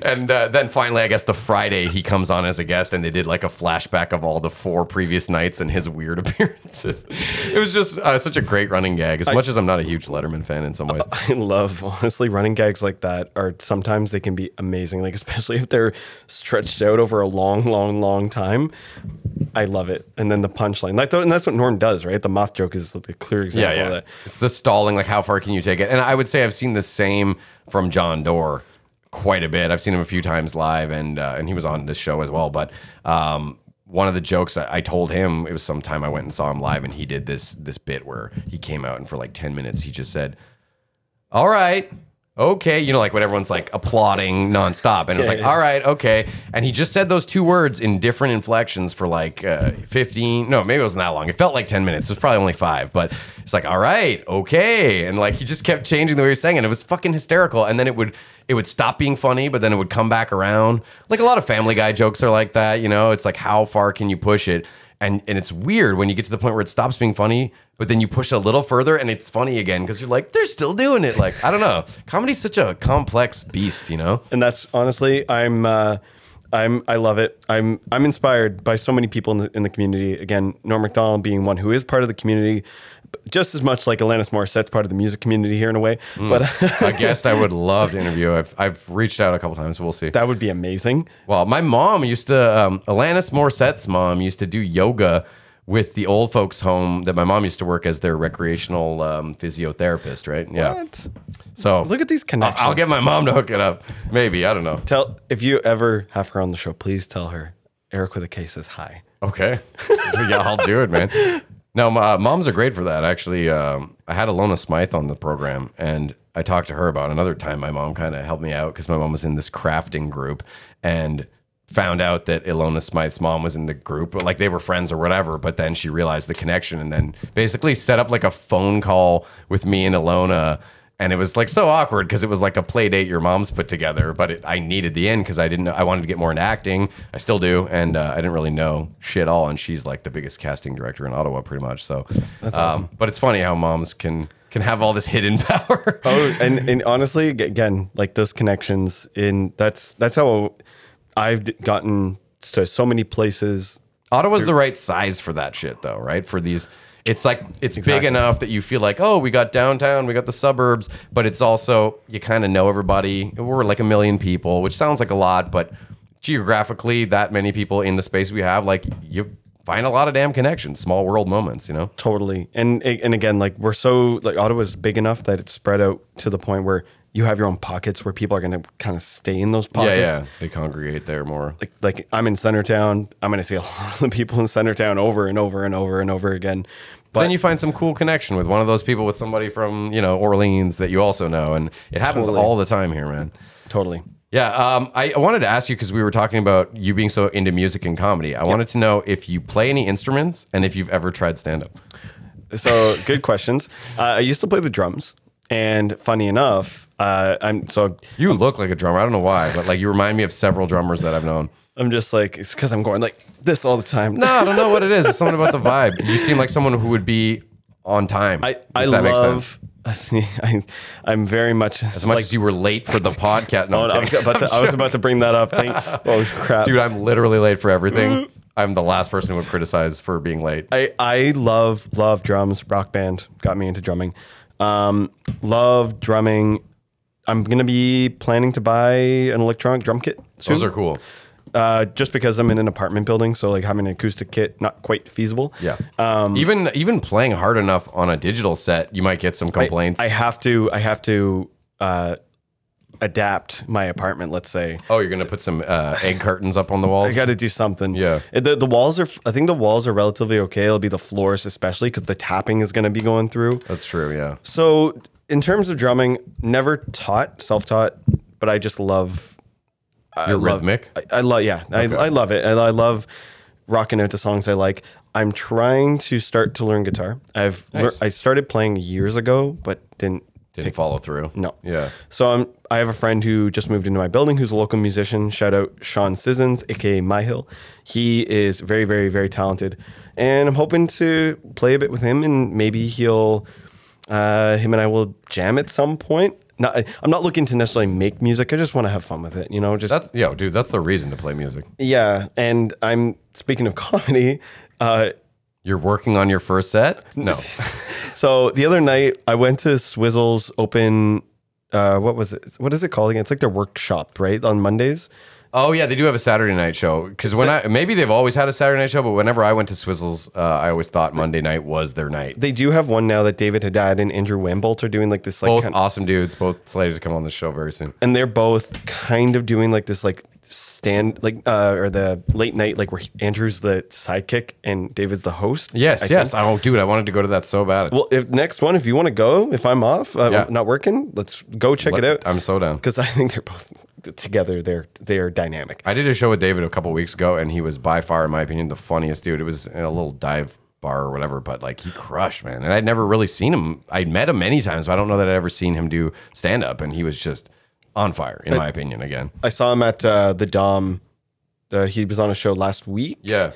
And uh, then finally, I guess the Friday he comes on as a guest, and they did like a flashback of all the four previous nights and his weird appearances. It was just uh, such a great running gag. As much as I'm not a huge Letterman fan in some ways. I love honestly running gags like that are sometimes they can be amazing like especially if they're stretched out over a long long long time I love it and then the punchline like and that's what Norm does right the moth joke is the clear example Yeah, of yeah. that It's the stalling. Like, how far can you take it? And I would say I've seen the same from Jon Dore quite a bit. I've seen him a few times live, and uh, and he was on this show as well. But um, one of the jokes I, I told him it was sometime I went and saw him live, and he did this this bit where he came out and for like ten minutes he just said, "All right." Okay, you know, like when everyone's like applauding nonstop, and it was like, all right, okay. And he just said those two words in different inflections for like uh, 15, no, maybe it wasn't that long. It felt like 10 minutes. It was probably only five, but it's like, all right, okay. And like he just kept changing the way he was saying it. It was fucking hysterical. And then it would, it would stop being funny, but then it would come back around. Like a lot of Family Guy jokes are like that, you know? It's like, how far can you push it? And, and it's weird when you get to the point where it stops being funny, but then you push it a little further and it's funny again because you're like, they're still doing it. Like, I don't know. Comedy's such a complex beast, you know? and that's honestly I'm uh, I'm I love it I'm I'm inspired by so many people in the, in the community again Norm Macdonald being one who is part of the community just as much like Alanis Morissette's part of the music community here in a way but a guest I would love to interview. I've, I've reached out a couple times. We'll see. that would be amazing Well, my mom used to, um, Alanis Morissette's mom used to do yoga with the old folks' home that my mom used to work as their recreational um, physiotherapist, right? Yeah. What? So Look at these I'll, connections. I'll get my mom to hook it up. Maybe. I don't know. Tell if you ever have her on the show, please tell her Eric with a K says hi. Okay. yeah, I'll do it, man. No, my, moms are great for that. Actually, um, I had Ilona Smythe on the program, and I talked to her about another time my mom kind of helped me out because my mom was in this crafting group and found out that Ilona Smythe's mom was in the group, like they were friends or whatever. But then she realized the connection and then basically set up like a phone call with me and Ilona. And it was like so awkward because it was like a play date your mom's put together, but it, I needed the end because I didn't I wanted to get more into acting. I still do, and uh, I didn't really know shit all. And she's like the biggest casting director in Ottawa, pretty much. So that's awesome. but it's funny how moms can can have all this hidden power. Oh, and, and honestly, again, like those connections in that's that's how I've gotten to so many places. Ottawa's the right size for that shit, though, right? For these, it's like it's big enough that you feel like, oh, we got downtown, we got the suburbs, but it's also you kind of know everybody. We're like a million people, which sounds like a lot, but geographically, that many people in the space we have, like you find a lot of damn connections, small world moments, you know. Totally. And and again, like we're so like Ottawa's big enough that it's spread out to the point where you have your own pockets where people are going to kind of stay in those pockets. Yeah, yeah, they congregate there more. Like like I'm in Centretown. I'm going to see a lot of the people in Centretown over and over and over and over again. But then you find some cool connection with one of those people with somebody from you know Orleans that you also know, and it happens Totally. all the time here, man. totally. Yeah, um, I, I wanted to ask you because we were talking about you being so into music and comedy. I wanted to know if you play any instruments and if you've ever tried stand up. So good questions. Uh, I used to play the drums, and funny enough, uh, I'm so You look like a drummer. I don't know why, but like you remind me of several drummers that I've known. I'm just like it's because I'm going like this all the time. No, I don't know what it is. It's something about the vibe. You seem like someone who would be on time. I I that makes sense. love. I, I'm very much As much as you were late for the podcast. No, Oh, I'm was about to, I was about to bring that up. Thank, oh crap, Dude, I'm literally late for everything. I'm the last person who would criticize for being late. I, I love love drums. Rock band got me into drumming. Um, love drumming. I'm gonna be planning to buy an electronic drum kit soon. Those are cool. Uh, just because I'm in an apartment building, so like having an acoustic kit not quite feasible. Yeah. Um, even even playing hard enough on a digital set, you might get some complaints. I have to. I have to uh, adapt my apartment. Let's say oh, you're gonna put some uh, egg curtains up on the walls. I got to do something. Yeah. The, the walls are. I think the walls are relatively okay. It'll be the floors, especially because the tapping is going to be going through. That's true. Yeah. So in terms of drumming, never taught, self-taught, but I just love. I You're love- rhythmic? I, I love, yeah, I, I love it, and I love rocking out to songs I like. I'm trying to start to learn guitar. I've lear- I started playing years ago, but didn't Didn't follow through. no. Yeah. So I'm, I have a friend who just moved into my building who's a local musician. Shout out Sean Sissons, aka My Hill. He is very, very, very talented. And I'm hoping to play a bit with him and maybe he'll, uh, him and I will jam at some point. Not, I'm not looking to necessarily make music. I just want to have fun with it, you know, just, That's yo, dude. That's the reason to play music. yeah. And I'm, speaking of comedy, uh, You're working on your first set. No. So the other night, I went to Swizzle's open. Uh, what was it? What is it called again? It's like their workshop, right? On Mondays. Oh yeah, they do have a Saturday night show. Because when I maybe they've always had a Saturday night show, but whenever I went to Swizzles, uh, I always thought Monday night was their night. They do have one now that David Haddad and Andrew Wambolt are doing like this, like, Both kind- awesome dudes, both slated to come on the show very soon. and they're both kind of doing like this, like stand, like uh, or the late night, like where Andrew's the sidekick and David's the host. Yes, I yes. think. Oh, dude, I wanted to go to that so bad. Well, if next one, if you want to go, if I'm off, uh, Yeah. not working, let's go check Let- it out. I'm so down. because I think they're both together. They're they are dynamic. I did a show with David a couple weeks ago, and he was by far, in my opinion, the funniest dude. It was in a little dive bar or whatever, but like he crushed, man. And I'd never really seen him. I'd met him many times, but I don't know that I'd ever seen him do stand up, and he was just on fire, in my opinion. Again, I saw him at uh, the Dom. Uh, he was on a show last week. yeah,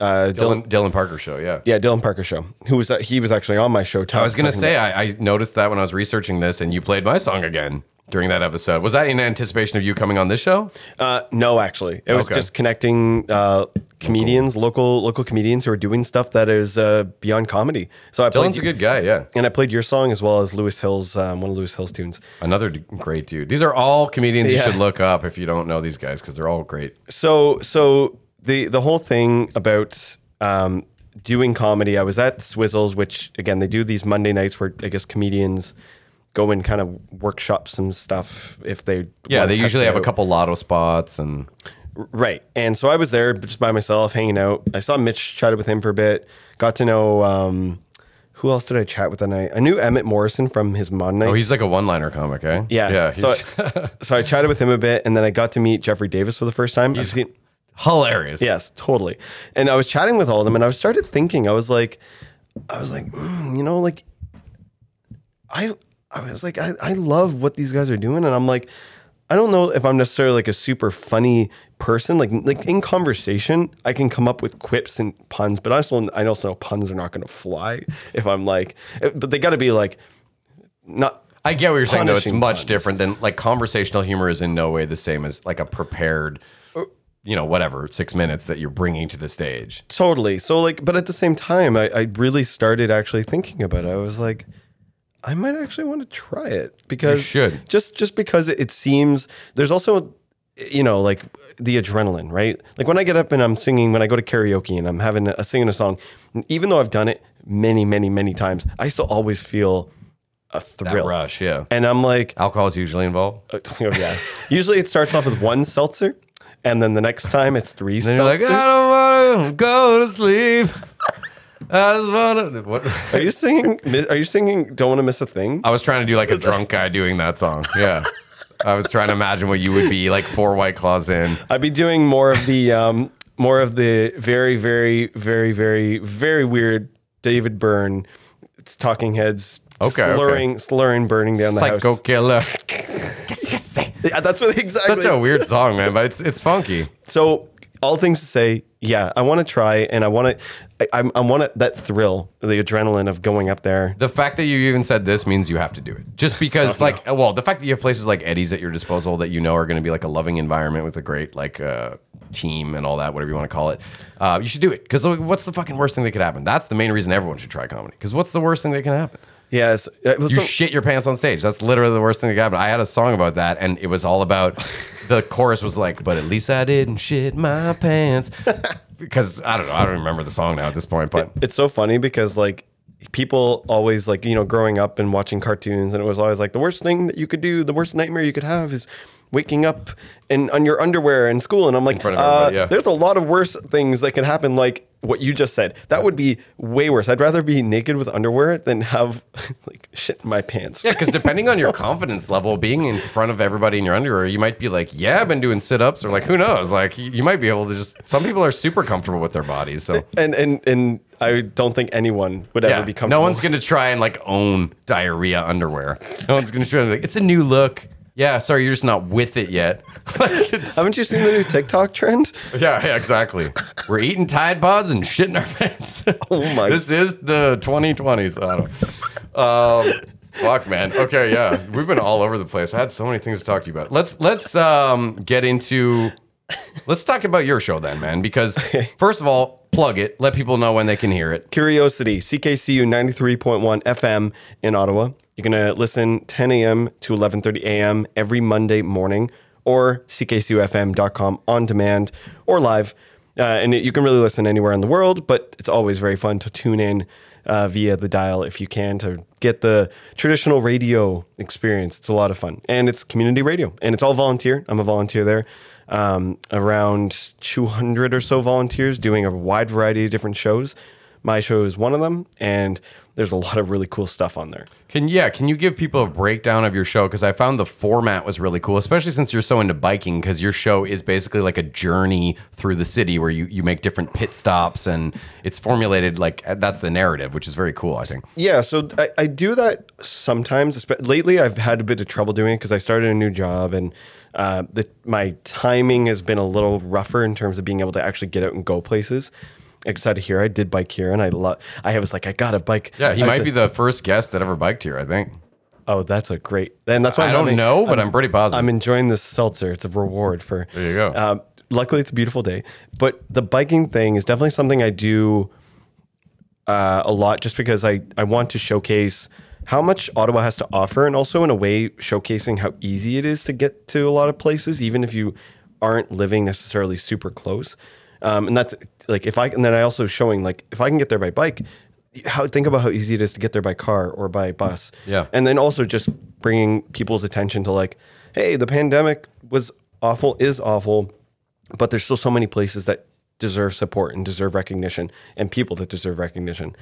Uh, Dylan, Dylan Dylan Parker show, yeah. yeah, Dylan Parker show. Who was that? He was actually on my show. I was gonna say I, I noticed that when I was researching this, and you played my song again during that episode. Was that in anticipation of you coming on this show? uh, no, actually, it was Okay. just connecting uh, comedians, local local comedians who are doing stuff that is uh, beyond comedy. So I Dylan's played, a good guy, yeah. and I played your song as well as Lewis Hill's um, one of Lewis Hill's tunes. Another d- great dude. These are all comedians you should look up if you don't know these guys because they're all great. So so the the whole thing about um, doing comedy, I was at Swizzles, which again they do these Monday nights where I guess comedians go and kind of workshop some stuff if they Yeah, they usually have a couple lotto spots and Right. And so I was there just by myself, hanging out. I saw Mitch, chatted with him for a bit, got to know um, who else did I chat with that night? I knew Emmett Morrison from his Mod Night. oh, he's like a one-liner comic, eh? yeah. yeah. So, I, so I chatted with him a bit, and then I got to meet Jeffrey Davis for the first time. I've seen, hilarious. yes, totally. And I was chatting with all of them, and I started thinking, I was like, I was like, mm, you know, like, I, I was like, I, I love what these guys are doing, and I'm like, I don't know if I'm necessarily like a super funny person. Like, like in conversation, I can come up with quips and puns, but I also, I also know puns are not going to fly if I'm like, eh, but they got to be like, not. I get what you're saying, though. It's much puns. different than like conversational humor is in no way the same as like a prepared, you know, whatever six minutes that you're bringing to the stage. Totally. So like, but at the same time, I, I really started actually thinking about it. I was like, I might actually want to try it because should. just just because it, seems there's also you know like the adrenaline right like when i get up and i'm singing when i go to karaoke and i'm having a, singing a song even though i've done it many many many times i still always feel a That thrill rush, yeah. and i'm like Alcohol is usually involved. Uh, oh, yeah usually it starts off with one seltzer and then the next time it's three And you're like, seltzers I don't want to go to sleep. I just want to. What? Are you singing? Are you singing? Don't want to miss a thing. I was trying to do like a drunk guy doing that song. Yeah. I was trying to imagine what you would be like four white claws in. I'd be doing more of the um, more of the very, very, very, very, very weird David Byrne. It's Talking Heads. Okay, okay. slurring, slurring, burning down the Psycho house. killer. Yeah, that's what exactly. Such a weird song, man, but it's it's funky. so all things to say, yeah, I want to try, and I want to. I, I, I want that thrill, the adrenaline of going up there. The fact that you even said this means you have to do it. Just because, like, well, the fact that you have places like Eddie's at your disposal that you know are going to be like a loving environment with a great like uh, team and all that, whatever you want to call it, uh, you should do it. Because what's the fucking worst thing that could happen? That's the main reason everyone should try comedy. Because what's the worst thing that can happen? Yes, it was You so- shit your pants on stage. That's literally the worst thing that could happen. I had a song about that, and it was all about the chorus was like, "But at least I didn't shit my pants." Because I don't know, I don't remember the song now at this point, but it's so funny because like people always like you know growing up and watching cartoons and it was always like the worst thing that you could do the worst nightmare you could have is waking up in on your underwear in school and i'm like uh, yeah. there's a lot of worse things that can happen like what you just said. That would be way worse. I'd rather be naked with underwear than have like shit in my pants. Yeah, because depending on your confidence level, being in front of everybody in your underwear, you might be like, "Yeah, I've been doing sit-ups," or like, "Who knows?" Like, you you might be able to just. Some people are super comfortable with their bodies, so And and and I don't think anyone would ever yeah, be comfortable. no one's gonna try and like own diarrhea underwear. No one's gonna try and be like, "It's a new look." Yeah, sorry, you're just not with it yet. Like, it's- Haven't you seen the new TikTok trend? yeah, yeah, exactly. We're eating Tide Pods and shitting our pants. Oh my- god. This is the 2020s. I don't. Um, fuck, man. Okay, yeah, we've been all over the place. I had so many things to talk to you about. Let's let's um get into. Let's talk about your show then, man. Because first of all, plug it. Let people know when they can hear it. Curiosity, CKCU 93.1 FM in Ottawa. You're going to listen 10 a.m. to 11:30 a.m. every Monday morning or ckcufm.com on demand or live. Uh, and it, you can really listen anywhere in the world, but it's always very fun to tune in uh, via the dial if you can to get the traditional radio experience. It's a lot of fun. And it's community radio and it's all volunteer. I'm a volunteer there. Um, around 200 or so volunteers doing a wide variety of different shows. My show is one of them, and there's a lot of really cool stuff on there. Can yeah? Can you give people a breakdown of your show? Because I found the format was really cool, especially since you're so into biking. Because your show is basically like a journey through the city where you you make different pit stops, and it's formulated like that's the narrative, which is very cool. I think. Yeah, so I, I do that sometimes. Lately, I've had a bit of trouble doing it because I started a new job and uh, the, my timing has been a little rougher in terms of being able to actually get out and go places. Of here, I did bike here, and I love. I was like, I got a bike. Yeah, he I might be the first guest that ever biked here. I think. Oh, that's a great. And that's why I I'm don't having- know, but I'm, pretty positive. I'm enjoying this seltzer. It's a reward for. There you go. Um, luckily, it's a beautiful day. But the biking thing is definitely something I do uh, a lot, just because I I want to showcase how much Ottawa has to offer, and also in a way showcasing how easy it is to get to a lot of places, even if you aren't living necessarily super close. Um, and that's like if I and then I also showing like if I can get there by bike. How think about how easy it is to get there by car or by bus. Yeah. And then also just bringing people's attention to like, hey, the pandemic was awful, is awful, but there's still so many places that deserve support and deserve recognition and people that deserve recognition.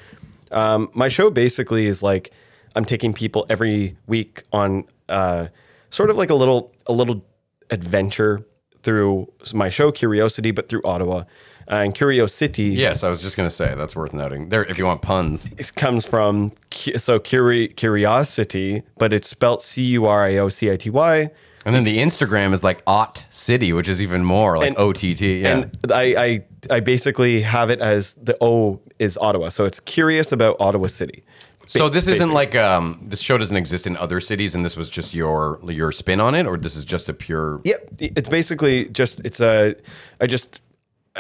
Um, my show basically is like I'm taking people every week on uh, sort of like a little a little adventure through my show Curiosity, but through Ottawa. Uh, and Curiosity yes, I was just gonna say that's worth noting. There, if you want puns. it comes from so curi- curiosity, but it's spelled C U R I O C I T Y. And then the Instagram is like Ott City, which is even more like And- OTT. Yeah. And I, I I basically have it as the O is Ottawa, so it's curious about Ottawa City. So this isn't basically. like um this show doesn't exist in other cities and this was just your your spin on it or this is just a pure Yeah, it's basically just it's a I just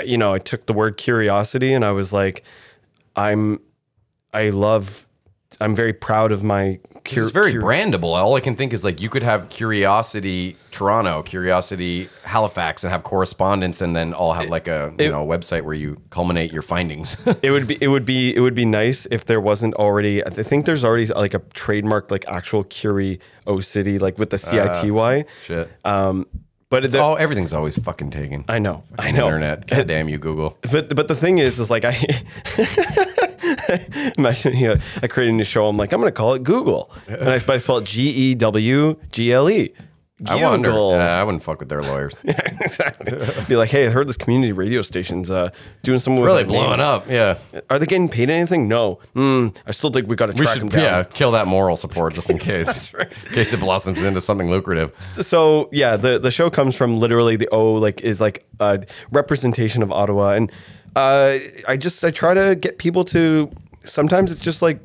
you know I took the word curiosity and I was like, I'm I love I'm very proud of my. Cur- it's very cur- brandable. All I can think is like you could have Curiosity Toronto, Curiosity Halifax, and have correspondence, and then all have like a you know a website where you culminate your findings. It would be it would be it would be nice if there wasn't already. I think there's already like a trademarked like actual curiosity like with the C I T Y. Shit. Um, but it's all everything's always fucking taken. I know, I know. Internet. God damn you, Google. But but the thing is, is like I imagine you know, I created a new show. I'm like I'm gonna call it Google, and I, I spell it G E W G L E. I wonder. Google. Uh, I wouldn't fuck with their lawyers. exactly. Be like, hey, I heard this community radio station's uh, doing something with really that name. blowing up. Yeah. Are they getting paid anything? No. Hmm. I still think we got to We track should them down. yeah kill that moral support just in case. In case it blossoms into something lucrative. so yeah, the the show comes from literally the O like is like a representation of Ottawa, and uh, I just I try to get people to. Sometimes it's just like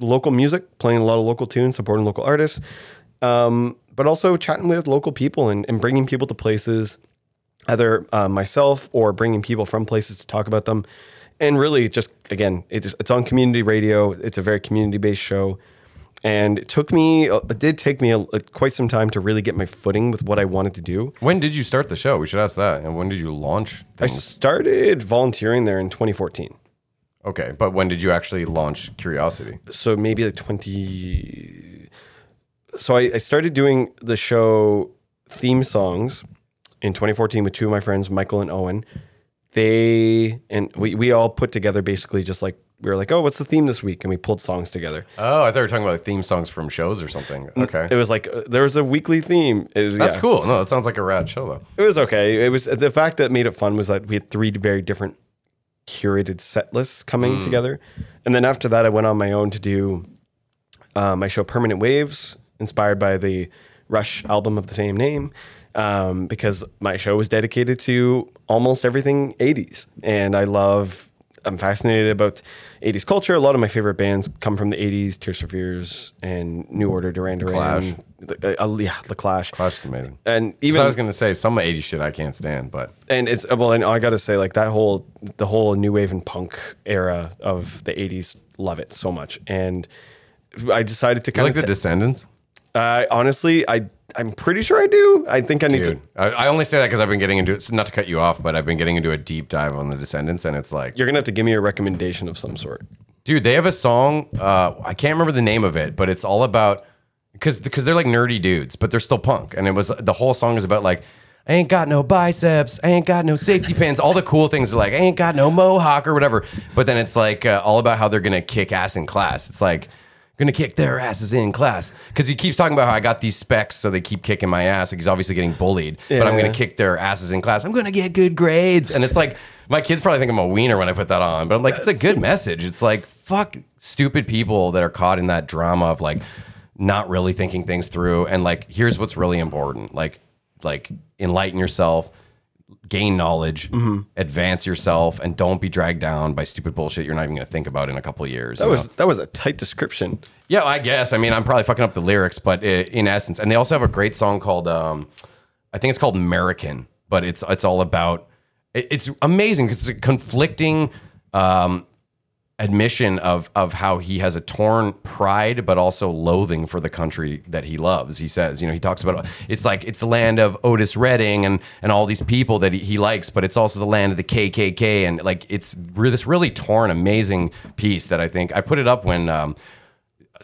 local music, playing a lot of local tunes, supporting local artists, um, but also chatting with local people and, and bringing people to places, either uh, myself or bringing people from places to talk about them. And really, just again, it's it's on community radio. It's a very community based show. And it took me, it did take me a, quite some time to really get my footing with what I wanted to do. When did you start the show? We should ask that. And when did you launch I started volunteering there in 2014. Okay, but when did you actually launch Curiosity? So maybe like 20. So I, I started doing the show theme songs in 2014 with two of my friends, Michael and Owen. they and we we all put together basically just like we were like, oh, what's the theme this week? And we pulled songs together. Oh, I thought you were talking about like, theme songs from shows or something. Okay. It was like uh, there was a weekly theme. It was, That's yeah. cool. No, that sounds like a rad show though. It was okay. It was the fact that made it fun was that we had three very different curated set lists coming Mm. together, and then after that, I went on my own to do uh, my show Permanent Waves, inspired by the Rush album of the same name, um, because my show was dedicated to almost everything '80s, and I love. I'm fascinated about 80s culture. A lot of my favorite bands come from the 80s: Tears for Fears and New Order, Duran Duran. Clash. The, uh, yeah, the Clash. Clash is amazing. And Even I was gonna say some 80s shit I can't stand, but and it's well, and I got to say, like that whole the whole new wave and punk era of the '80s, love it so much. And I decided to kind I kind like the of Descendents. Uh, honestly, I I'm pretty sure I do. I think I need Dude, to. I, I only say that because I've been getting into it. Not to cut you off, but I've been getting into a deep dive on the Descendents, and it's like, You're gonna have to give me a recommendation of some sort. dude, they have a song. Uh, I can't remember the name of it, but it's all about because because they're like nerdy dudes, but they're still punk, and it was the whole song is about like. I ain't got no biceps. I ain't got no safety pins. All the cool things are like, I ain't got no mohawk or whatever. But then it's like uh, all about how they're gonna kick ass in class. It's like gonna kick their asses in class because he keeps talking about how I got these specs, so they keep kicking my ass. Like he's obviously getting bullied, but I'm gonna kick their asses in class. I'm gonna get good grades, and it's like my kids probably think I'm a wiener when I put that on, but I'm like, it's a good message. It's like fuck stupid people that are caught in that drama of like not really thinking things through, and like here's what's really important, like like enlighten yourself. Gain knowledge, Mm-hmm. advance yourself, and don't be dragged down by stupid bullshit you're not even going to think about in a couple of years. That was know? that was a tight description. Yeah, I guess. I mean, I'm probably fucking up the lyrics, but i in essence, and they also have a great song called, um, I think it's called American, but it's it's all about. it- It's amazing because it's a conflicting um, admission of of how he has a torn pride, but also loathing for the country that he loves. He says, you know, he talks about it's like it's the land of Otis Redding and and all these people that he, he likes, but it's also the land of the KKK, and like it's re- this really torn, amazing piece that I think I put it up when. Um,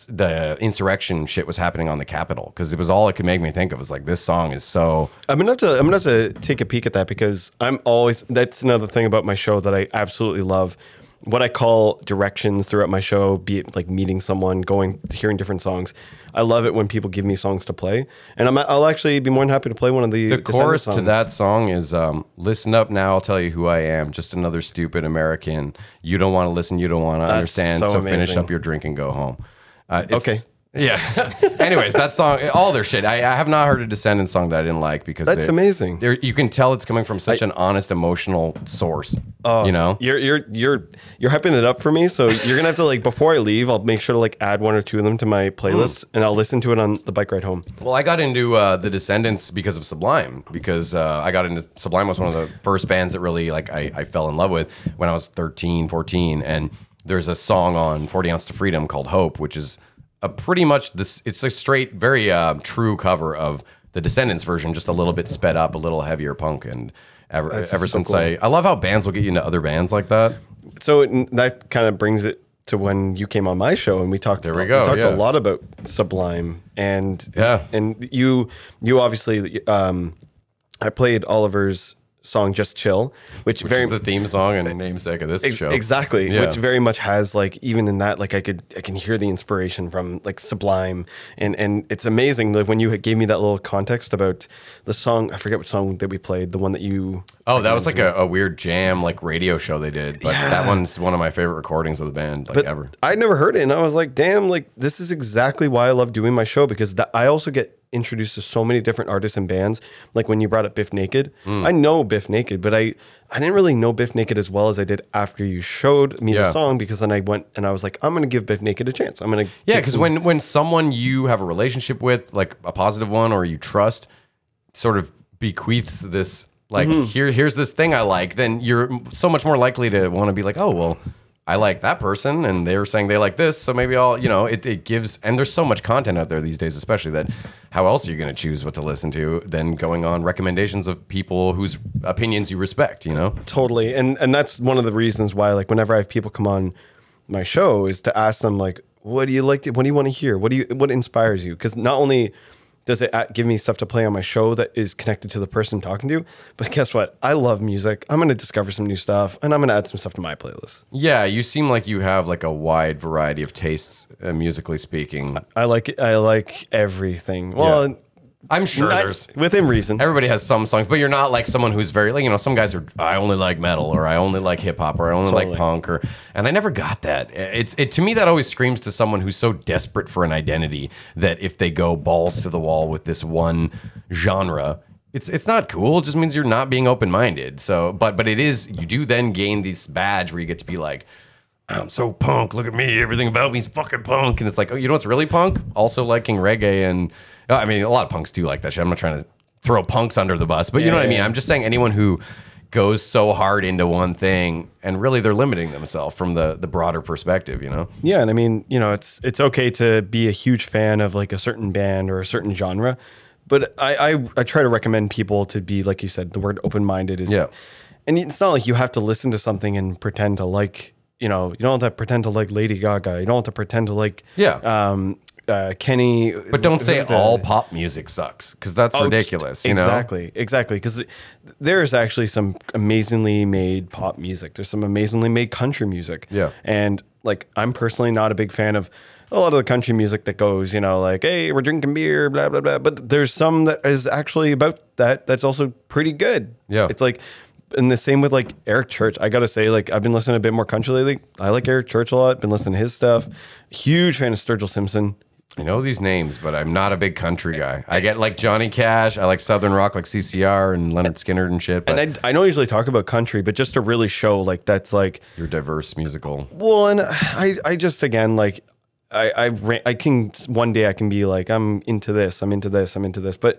the insurrection shit was happening on the Capitol because it was all it could make me think of was like this song is so I'm gonna have to. I'm gonna have to take a peek at that because I'm always. That's another thing about my show that I absolutely love. What I call directions throughout my show, be it like meeting someone, going, hearing different songs. I love it when people give me songs to play, and I'm, I'll actually be more than happy to play one of the the chorus to that song is um, listen up now i'll tell you who i am. Just another stupid american you don't want to listen you don't want to understand so so, finish up your drink and go home. Uh, it's- Okay. Yeah anyways that song all their shit I, I have not heard a descendant song that i didn't like because That's they- amazing. they're- you can tell it's coming from such an honest emotional source you know You're you're you're you're hyping it up for me, so you're gonna have to like before I leave, I'll make sure to like add one or two of them to my playlist, Hmm. and I'll listen to it on the bike ride home. Well, I got into uh, the Descendents because of Sublime. Because uh, I got into Sublime was one of the first bands that really like I, I fell in love with when I was 13, 14. And there's a song on 40 Ounce to Freedom called Hope, which is a pretty much this. It's a straight, very uh, true cover of the Descendents version, just a little bit sped up, a little heavier punk. And ever ever so since cool. I I love how bands will get you into other bands like that. So it, that kind of brings it to when you came on my show and we talked. There we go, talked yeah. a lot about Sublime and Yeah. and you you obviously um, I played Oliver's song "Just Chill," which, Which very is the theme song and namesake of this Ex- show. Exactly, Yeah. which very much has like even in that like I could I can hear the inspiration from like Sublime and and it's amazing like when you gave me that little context about the song I forget what song that we played the one that you Oh, that was like a, a weird jam, like radio show they did. But that one's one of my favorite recordings of the band, like but ever. I'd never heard it and I was like damn like this is exactly why I love doing my show because that I also get introduced to so many different artists and bands like when you brought up Bif Naked Hmm. I know Bif Naked but I I didn't really know Bif Naked as well as I did after you showed me the Yeah. song because then I went and I was like I'm gonna give Bif Naked a chance I'm gonna Yeah, because when when someone you have a relationship with, like a positive one, or you trust, sort of bequeaths this, like Mm-hmm. here here's this thing I like, then you're so much more likely to want to be like, oh well, I like that person, and they're saying they like this, so maybe I'll, you know, it, it gives. And there's so much content out there these days, especially that. How else are you going to choose what to listen to than going on recommendations of people whose opinions you respect? You know. totally and and that's one of the reasons why like whenever i have people come on my show is to ask them like what do you like to, what do you want to hear what do you what inspires you because not only does it uh, give me stuff to play on my show that is connected to the person I'm talking to? But guess what? I love music. I'm going to discover some new stuff and I'm going to add some stuff to my playlist. Yeah, you seem like you have like a wide variety of tastes, uh, musically speaking. I like I like everything. Well, Yeah. I'm sure not- there's within reason. everybody has some songs, but you're not like someone who's very like you know some guys are I only like metal or I only like hip hop or I only like Totally. punk or and I never got that. It's it to me that always screams to someone who's so desperate for an identity that if they go balls to the wall with this one genre. It's, it's not cool. It just means you're not being open minded. So, but but it is. You do then gain this badge where you get to be like, I'm so punk. Look at me. Everything about me is fucking punk. And it's like, oh, you know what's really punk? Also liking reggae and I mean, a lot of punks do like that shit. I'm not trying to throw punks under the bus, but you know what I mean. I'm just saying anyone who goes so hard into one thing and really they're limiting themselves from the the broader perspective. You know? Yeah, and I mean, you know, it's it's okay to be a huge fan of like a certain band or a certain genre, but I I, I try to recommend people to be like you said, the word open minded is Yeah. and it's not like you have to listen to something and pretend to like you know you don't have to pretend to like Lady Gaga, you don't have to pretend to like Yeah. um uh, Kenny, But don't say the- all pop music sucks because that's Oh, ridiculous. You know? exactly, exactly. Because there's actually some amazingly made pop music. There's some amazingly made country music. Yeah. And like, I'm personally not a big fan of a lot of the country music that goes, you know, like, hey, we're drinking beer, blah blah blah. But there's some that is actually about that. That's also pretty good. Yeah. It's like. And the same with like Eric Church. I gotta say, like I've been listening a bit more country lately. I like Eric Church a lot. Been listening to his stuff. Huge fan of Sturgill Simpson. I know these names, but I'm not a big country guy. I get like Johnny Cash. I like Southern rock, like CCR and Lynyrd Skynyrd and shit. But And I, I don't usually talk about country, but just to really show like that's like you're diverse musical. Well, and I, I just again like I, I, ra- I can one day I can be like I'm into this, I'm into this, I'm into this, but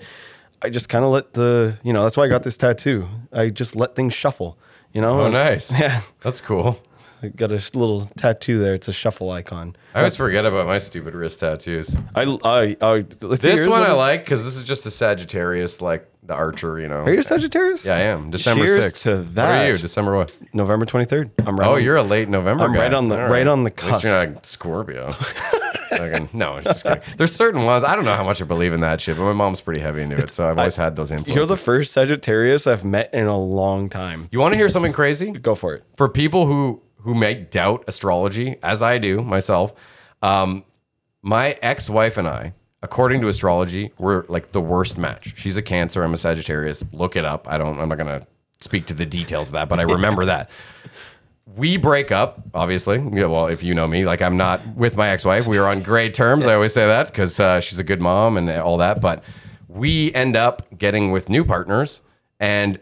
I just kind of let the you know that's why I got this tattoo. I just let things shuffle, you know. Oh, nice. Yeah, That's cool. I got a little tattoo there. It's a shuffle icon. I always forget about my stupid wrist tattoos. I, I, I let's see, This here's one what I is- like because this is just a Sagittarius, like the archer, you know. Are you a Sagittarius? Yeah, I am. December Cheers 6th. to What are you? December what? November twenty third. I'm right. Oh, on- you're a late November I'm guy. right on the- right on the At least you're not a Scorpio. Fucking- no, just kidding. There's certain ones. I don't know how much I believe in that shit, but my mom's pretty heavy into it, so I've always had those influences. You're the first Sagittarius I've met in a long time. you want to hear something crazy? Go for it. for people who who may doubt astrology, as I do myself, um, my ex-wife and I, according to astrology, we're like the worst match. She's a Cancer, I'm a Sagittarius. Look it up. I don't. I'm not gonna speak to the details of that, but I remember that. We break up, obviously. Yeah, well, if you know me, like I'm not with my ex-wife. We are on great terms. I always say that because uh, she's a good mom and all that. But we end up getting with new partners, and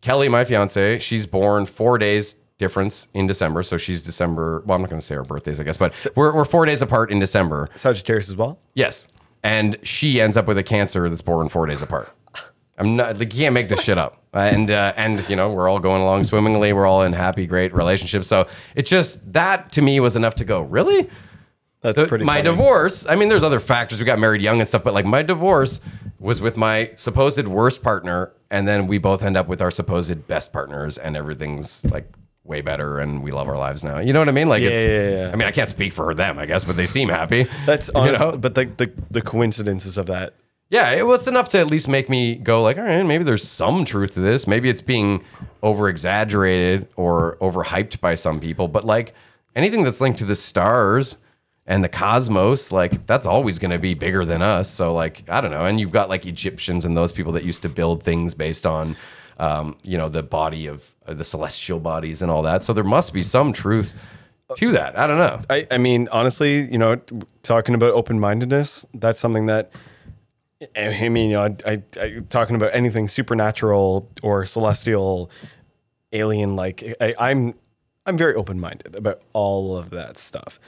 Kelly, my fiance, she's born four days difference in December. So she's December. Well, I'm not going to say her birthdays, I guess, but we're, we're four days apart in December. Sagittarius as well. Yes. And she ends up with a cancer that's born four days apart. I'm not, like, you can't make this shit up. And, uh, and, you know, we're all going along swimmingly. We're all in happy, great relationships. So it just, that to me was enough to go, really? That's The- pretty. my funny. divorce, I mean, there's other factors. We got married young and stuff, but like my divorce was with my supposed worst partner, and then we both end up with our supposed best partners, and everything's like way better, and we love our lives now. You know what I mean? Like, it's. Yeah, yeah, yeah. I mean, I can't speak for them, I guess, but they seem happy. That's you know? but the, the the coincidences of that. Yeah, it was enough to at least make me go like, all right, maybe there's some truth to this. Maybe it's being over exaggerated or overhyped by some people, but like anything that's linked to the stars and the cosmos, like that's always going to be bigger than us. So like, I don't know. And you've got like Egyptians and those people that used to build things based on um, you know, the body of uh, the celestial bodies and all that. So there must be some truth to that. I don't know. I, I mean, honestly, you know, talking about open mindedness, that's something that. I mean, you know, I, I, I talking about anything supernatural or celestial, alien like. I'm I'm very open minded about all of that stuff.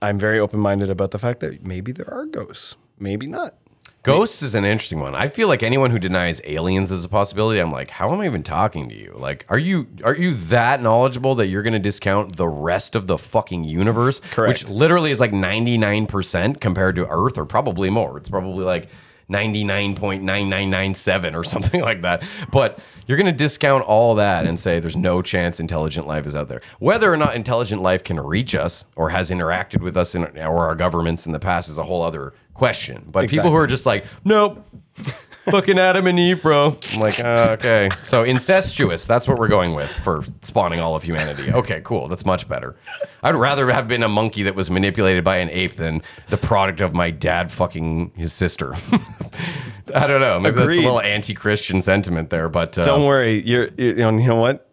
I'm very open minded about the fact that maybe there are ghosts, maybe not. Ghosts is an interesting one. I feel like anyone who denies aliens is a possibility, I'm like, how am I even talking to you? Like, are you are you that knowledgeable that you're going to discount the rest of the fucking universe, Correct. which literally is like 99% compared to Earth, or probably more? It's probably like 99.9997 or something like that. But you're going to discount all that and say there's no chance intelligent life is out there. Whether or not intelligent life can reach us or has interacted with us in, or our governments in the past is a whole other question. But people who are just like, nope, fucking Adam and Eve, bro. I'm like, uh, okay. So incestuous, that's what we're going with for spawning all of humanity. Okay, cool. That's much better. I'd rather have been a monkey that was manipulated by an ape than the product of my dad fucking his sister. I don't know. Maybe Agreed. that's a little anti-Christian sentiment there, but uh, Don't worry. You're, you you know, you know what?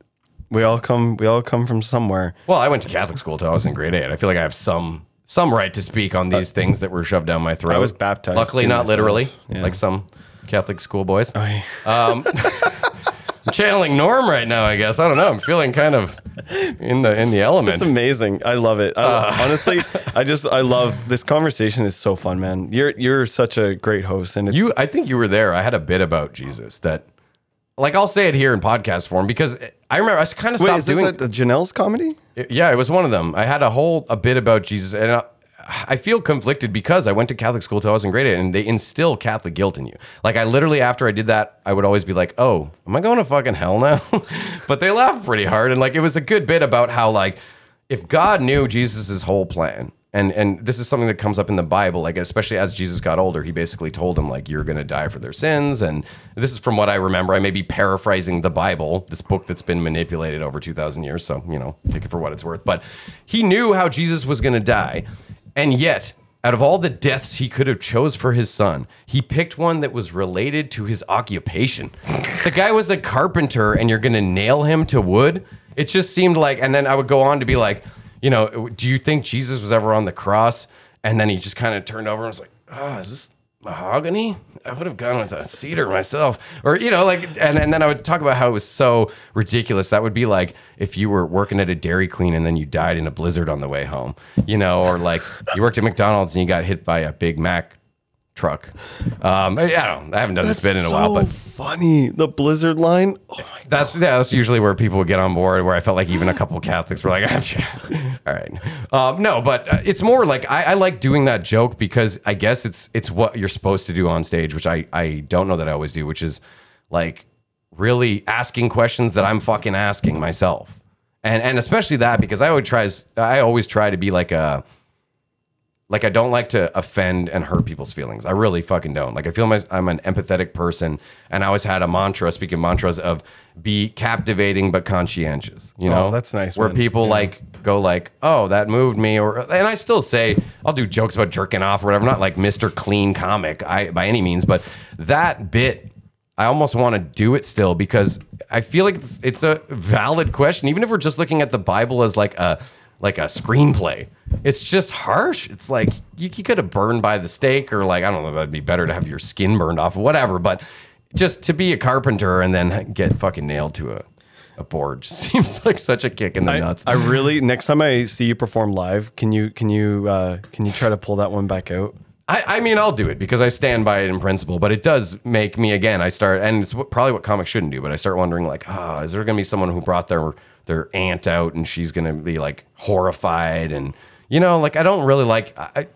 We all come. We all come from somewhere. Well, I went to Catholic school till I was in grade eight. I feel like I have some some right to speak on these things that were shoved down my throat. Uh, I was baptized Luckily, not myself. literally, Yeah. like some Catholic school boys. I- I'm channeling Norm right now. I guess I don't know. I'm feeling kind of in the in the element. It's amazing. I love it. I, Uh. honestly, I just I love this conversation. is so fun, man. You're you're such a great host, and it's You, I think you were there. I had a bit about Jesus that, like, I'll say it here in podcast form because I remember I kind of Wait, stopped is this doing. at the Janelle's comedy? Yeah, it was one of them. I had a whole a bit about Jesus, and I, I feel conflicted because I went to Catholic school till I was in grade eight, and they instill Catholic guilt in you. Like I literally, after I did that, I would always be like, "Oh, am I going to fucking hell now?" but they laughed pretty hard, and like it was a good bit about how like if God knew Jesus's whole plan. And, and this is something that comes up in the Bible, like especially as Jesus got older, he basically told him like you're going to die for their sins, and this is from what I remember. I may be paraphrasing the Bible, this book that's been manipulated over two thousand years, so you know take it for what it's worth. But he knew how Jesus was going to die, and yet out of all the deaths he could have chose for his son, he picked one that was related to his occupation. the guy was a carpenter, and you're going to nail him to wood. It just seemed like, and then I would go on to be like you know, do you think Jesus was ever on the cross? And then he just kind of turned over and was like, oh, is this mahogany? I would have gone with a cedar myself. Or, you know, like, and, and then I would talk about how it was so ridiculous. That would be like if you were working at a Dairy Queen and then you died in a blizzard on the way home, you know, or like you worked at McDonald's and you got hit by a Big Mac truck. Um, I, I don't, I haven't done this bit in a while, but funny. The Blizzard line. Oh my that's yeah, that's usually where people would get on board. Where I felt like even a couple Catholics were like, "All right, um, no," but uh, it's more like I, I like doing that joke because I guess it's it's what you're supposed to do on stage, which I I don't know that I always do, which is like really asking questions that I'm fucking asking myself, and and especially that because I always tries I always try to be like a like I don't like to offend and hurt people's feelings. I really fucking don't. Like I feel my, I'm an empathetic person, and I always had a mantra. Speaking mantras, of be captivating but conscientious. You oh, know, Oh, that's nice, Where man. people Yeah. like go like, oh, that moved me, or and I still say I'll do jokes about jerking off or whatever. I'm not like Mr. Clean comic, I by any means, but that bit. I almost want to do it still because I feel like it's, it's a valid question, even if we're just looking at the Bible as like a like a screenplay. It's just harsh. It's like you, you could have burned by the stake, or like I don't know, that'd be better to have your skin burned off, or whatever. But just to be a carpenter and then get fucking nailed to a, a board just seems like such a kick in the I, nuts. I really next time I see you perform live, can you can you uh, can you try to pull that one back out? I, I mean, I'll do it because I stand by it in principle, but it does make me again. I start, and it's what, probably what comics shouldn't do, but I start wondering, like, ah, is there going to be someone who brought their their aunt out and she's going to be like horrified, and you know, like I don't really like. I,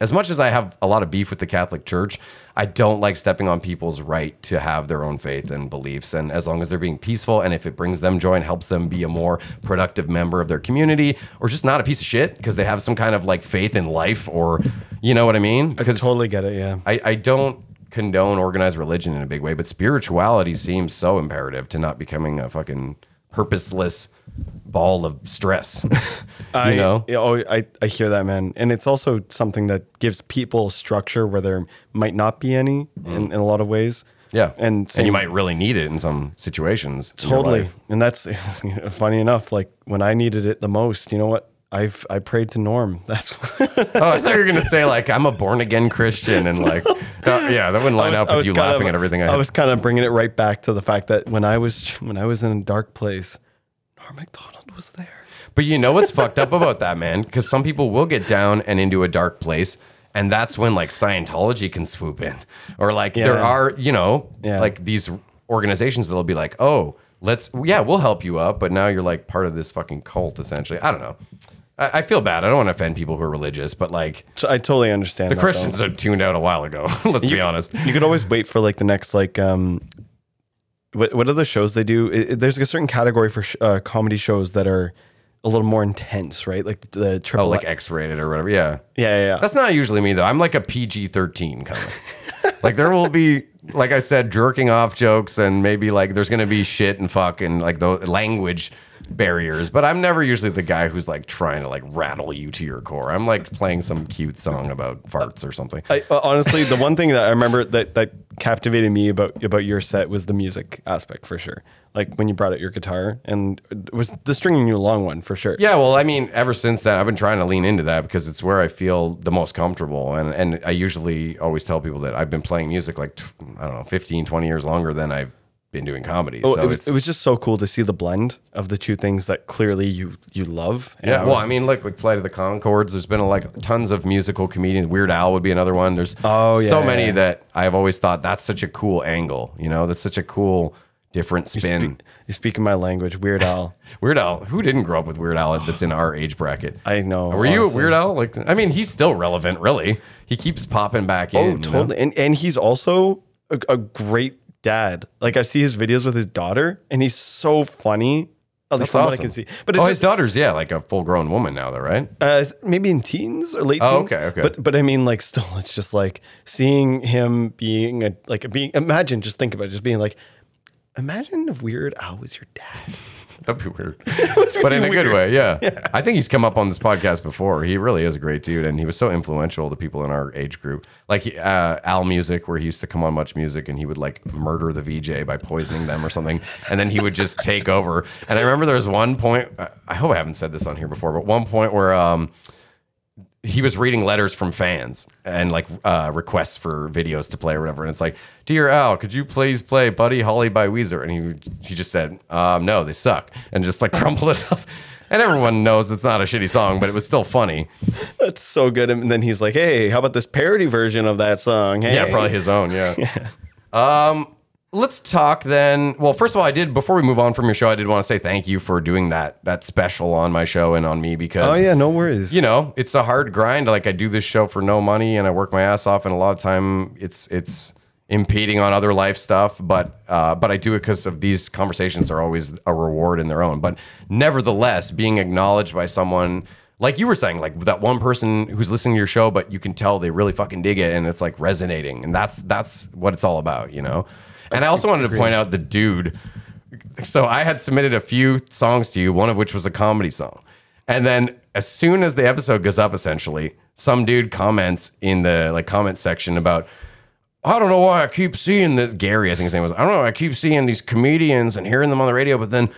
as much as I have a lot of beef with the Catholic Church, I don't like stepping on people's right to have their own faith and beliefs. And as long as they're being peaceful and if it brings them joy and helps them be a more productive member of their community or just not a piece of shit because they have some kind of like faith in life or, you know what I mean? I totally get it. Yeah. I, I don't condone organized religion in a big way, but spirituality seems so imperative to not becoming a fucking purposeless ball of stress. you I, know? oh, I, I hear that, man. And it's also something that gives people structure where there might not be any in, in a lot of ways. Mm. Yeah. And, and you might really need it in some situations. totally. And that's funny enough. Like when I needed it the most, you know what? I've I prayed to Norm. That's Oh, I thought you were going to say, like, I'm a born again Christian. And, like, uh, yeah, that wouldn't line up with you laughing of- at everything I, I was kind of bringing it right back to the fact that when I was when I was in a dark place, Norm Macdonald was there. But you know what's fucked up about that, man? Because some people will get down and into a dark place. And that's when like Scientology can swoop in. Or like there are, you know, Yeah. like these organizations that'll be like, oh, let's, yeah, we'll help you up. But now you're like part of this fucking cult, essentially. I don't know. I, I feel bad. I don't want to offend people who are religious, but like I totally understand. the that, though. Christians are tuned out a while ago. Let's be honest. You could always wait for like the next like um, what what are the shows they do? I- I- there's a certain category for sh- uh, comedy shows that are a little more intense, right? Like the, the triple. Oh, like X-rated or whatever. Yeah. yeah, yeah, yeah. That's not usually me though. I'm like a PG-13 kind of. like there will be, like I said, jerking off jokes and maybe like there's gonna be shit and fuck and like the language barriers. But I'm never usually the guy who's like trying to like rattle you to your core. I'm like playing some cute song about farts or something. I, uh, honestly, the one thing that I remember that that captivated me about about your set was the music aspect for sure. Like when you brought out your guitar and it was the stringing you along one for sure. Yeah, well, I mean, ever since then, I've been trying to lean into that because it's where I feel the most comfortable. And, and I usually always tell people that I've been playing music like, I don't know, 15, 20 years longer than I've been doing comedy. Oh, so it was it was just so cool to see the blend of the two things that clearly you you love. And yeah, I well, was- I mean, look, like Flight of the Conchords. There's been a, like tons of musical comedians. Weird Al would be another one. There's Oh, yeah, so yeah, many yeah. that I've always thought that's such a cool angle. You know, that's such a cool different you spin. you speak in my language, Weird Al. Weird Al, who didn't grow up with Weird Al that's in our age bracket? I know. Were you a. Weird Al? Like, I mean, he's still relevant, really. He keeps popping back oh, in. Oh, you know? totally. And and he's also a, a great dad. Like I see his videos with his daughter, and he's so funny. At least That's from what I awesome. can see. But it's oh, just, his daughter's yeah, like a full grown woman now, though, right? uh, maybe in teens or late Oh, teens. okay, okay. But but I mean, like, still, it's just like seeing him being a like being. Imagine, just think about it, just being like, imagine if Weird Al was your dad. That'd be weird, but in a good way. Yeah. I think he's come up on this podcast before. He really is a great dude, and he was so influential to people in our age group, like uh, Al Music, where he used to come on Much Music, and he would like murder the VJ by poisoning them or something, and then he would just take over. And I remember there was one point. I hope I haven't said this on here before, but one point where. um he was reading letters from fans and like uh, requests for videos to play or whatever. And it's like, dear Al, could you please play Buddy Holly by Weezer? And he he just said, um, no, they suck, and just like crumpled it up. And everyone knows it's not a shitty song, but it was still funny. That's so good. And then he's like, hey, how about this parody version of that song? Hey. Yeah, probably his own. Yeah. Um, let's talk then. Well, first of all, I did before we move on from your show, I did want to say thank you for doing that that special on my show and on me because Oh yeah, no worries. you know, it's a hard grind. Like I do this show for no money and I work my ass off, and a lot of time it's it's impeding on other life stuff. But uh, but I do it because of these conversations are always a reward in their own. But nevertheless, being acknowledged by someone. Like you were saying, like that one person who's listening to your show, but you can tell they really fucking dig it, and it's like resonating, and that's that's what it's all about, you know. And I also wanted to point out the dude so I had submitted a few songs to you, one of which was a comedy song. And then as soon as the episode goes up, essentially, some dude comments in the like comment section about, I don't know why I keep seeing this Gary, I think his name was. I don't know, I keep seeing these comedians and hearing them on the radio, but then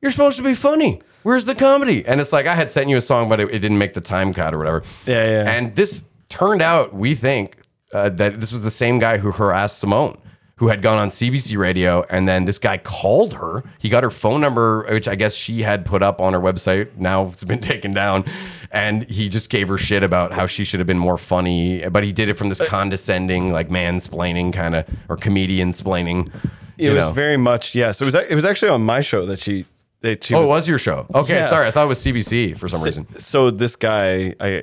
you're supposed to be funny. Where's the comedy? And it's like I had sent you a song, but it, it didn't make the time cut or whatever. Yeah, yeah. And this turned out, we think, uh, that this was the same guy who harassed Simone, who had gone on CBC radio, and then this guy called her. He got her phone number, which I guess she had put up on her website. Now it's been taken down, and he just gave her shit about how she should have been more funny. But he did it from this uh, condescending, like mansplaining kind of, or comedian splaining. it was very much yes. It was it was actually on my show that she she Oh, it was your show. Okay, Yeah. sorry. I thought it was CBC for some reason. So this guy, I,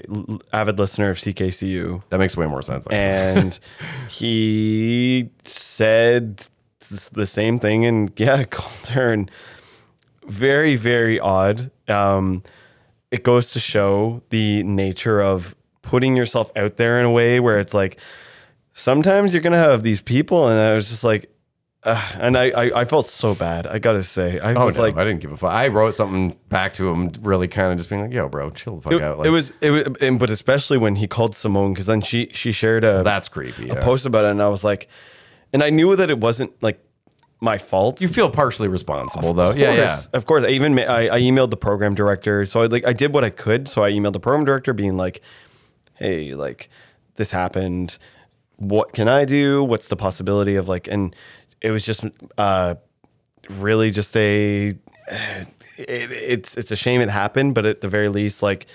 avid listener of CKCU, That makes way more sense. and he said the same thing, and yeah, called her, and very very odd. Um, it goes to show the nature of putting yourself out there in a way where it's like sometimes you're gonna have these people, and I was just like. Uh, and I, I, I felt so bad. I gotta say, I Oh was no, like, I didn't give a fuck. I wrote something back to him, really kind of just being like, "Yo, bro, chill the fuck it, out." it Like, was it was, and, but especially when he called Simone, because then she she shared a that's creepy. a yeah. post about it, and I was like, and I knew that it wasn't like my fault. You feel partially responsible though. Yeah, yeah. Of course. I even I, I emailed the program director. So I like I did what I could. So I emailed the program director being like, "Hey, like this happened. What can I do? What's the possibility of like?" And it was just uh, really just a. It, it's it's a shame it happened, but at the very least, like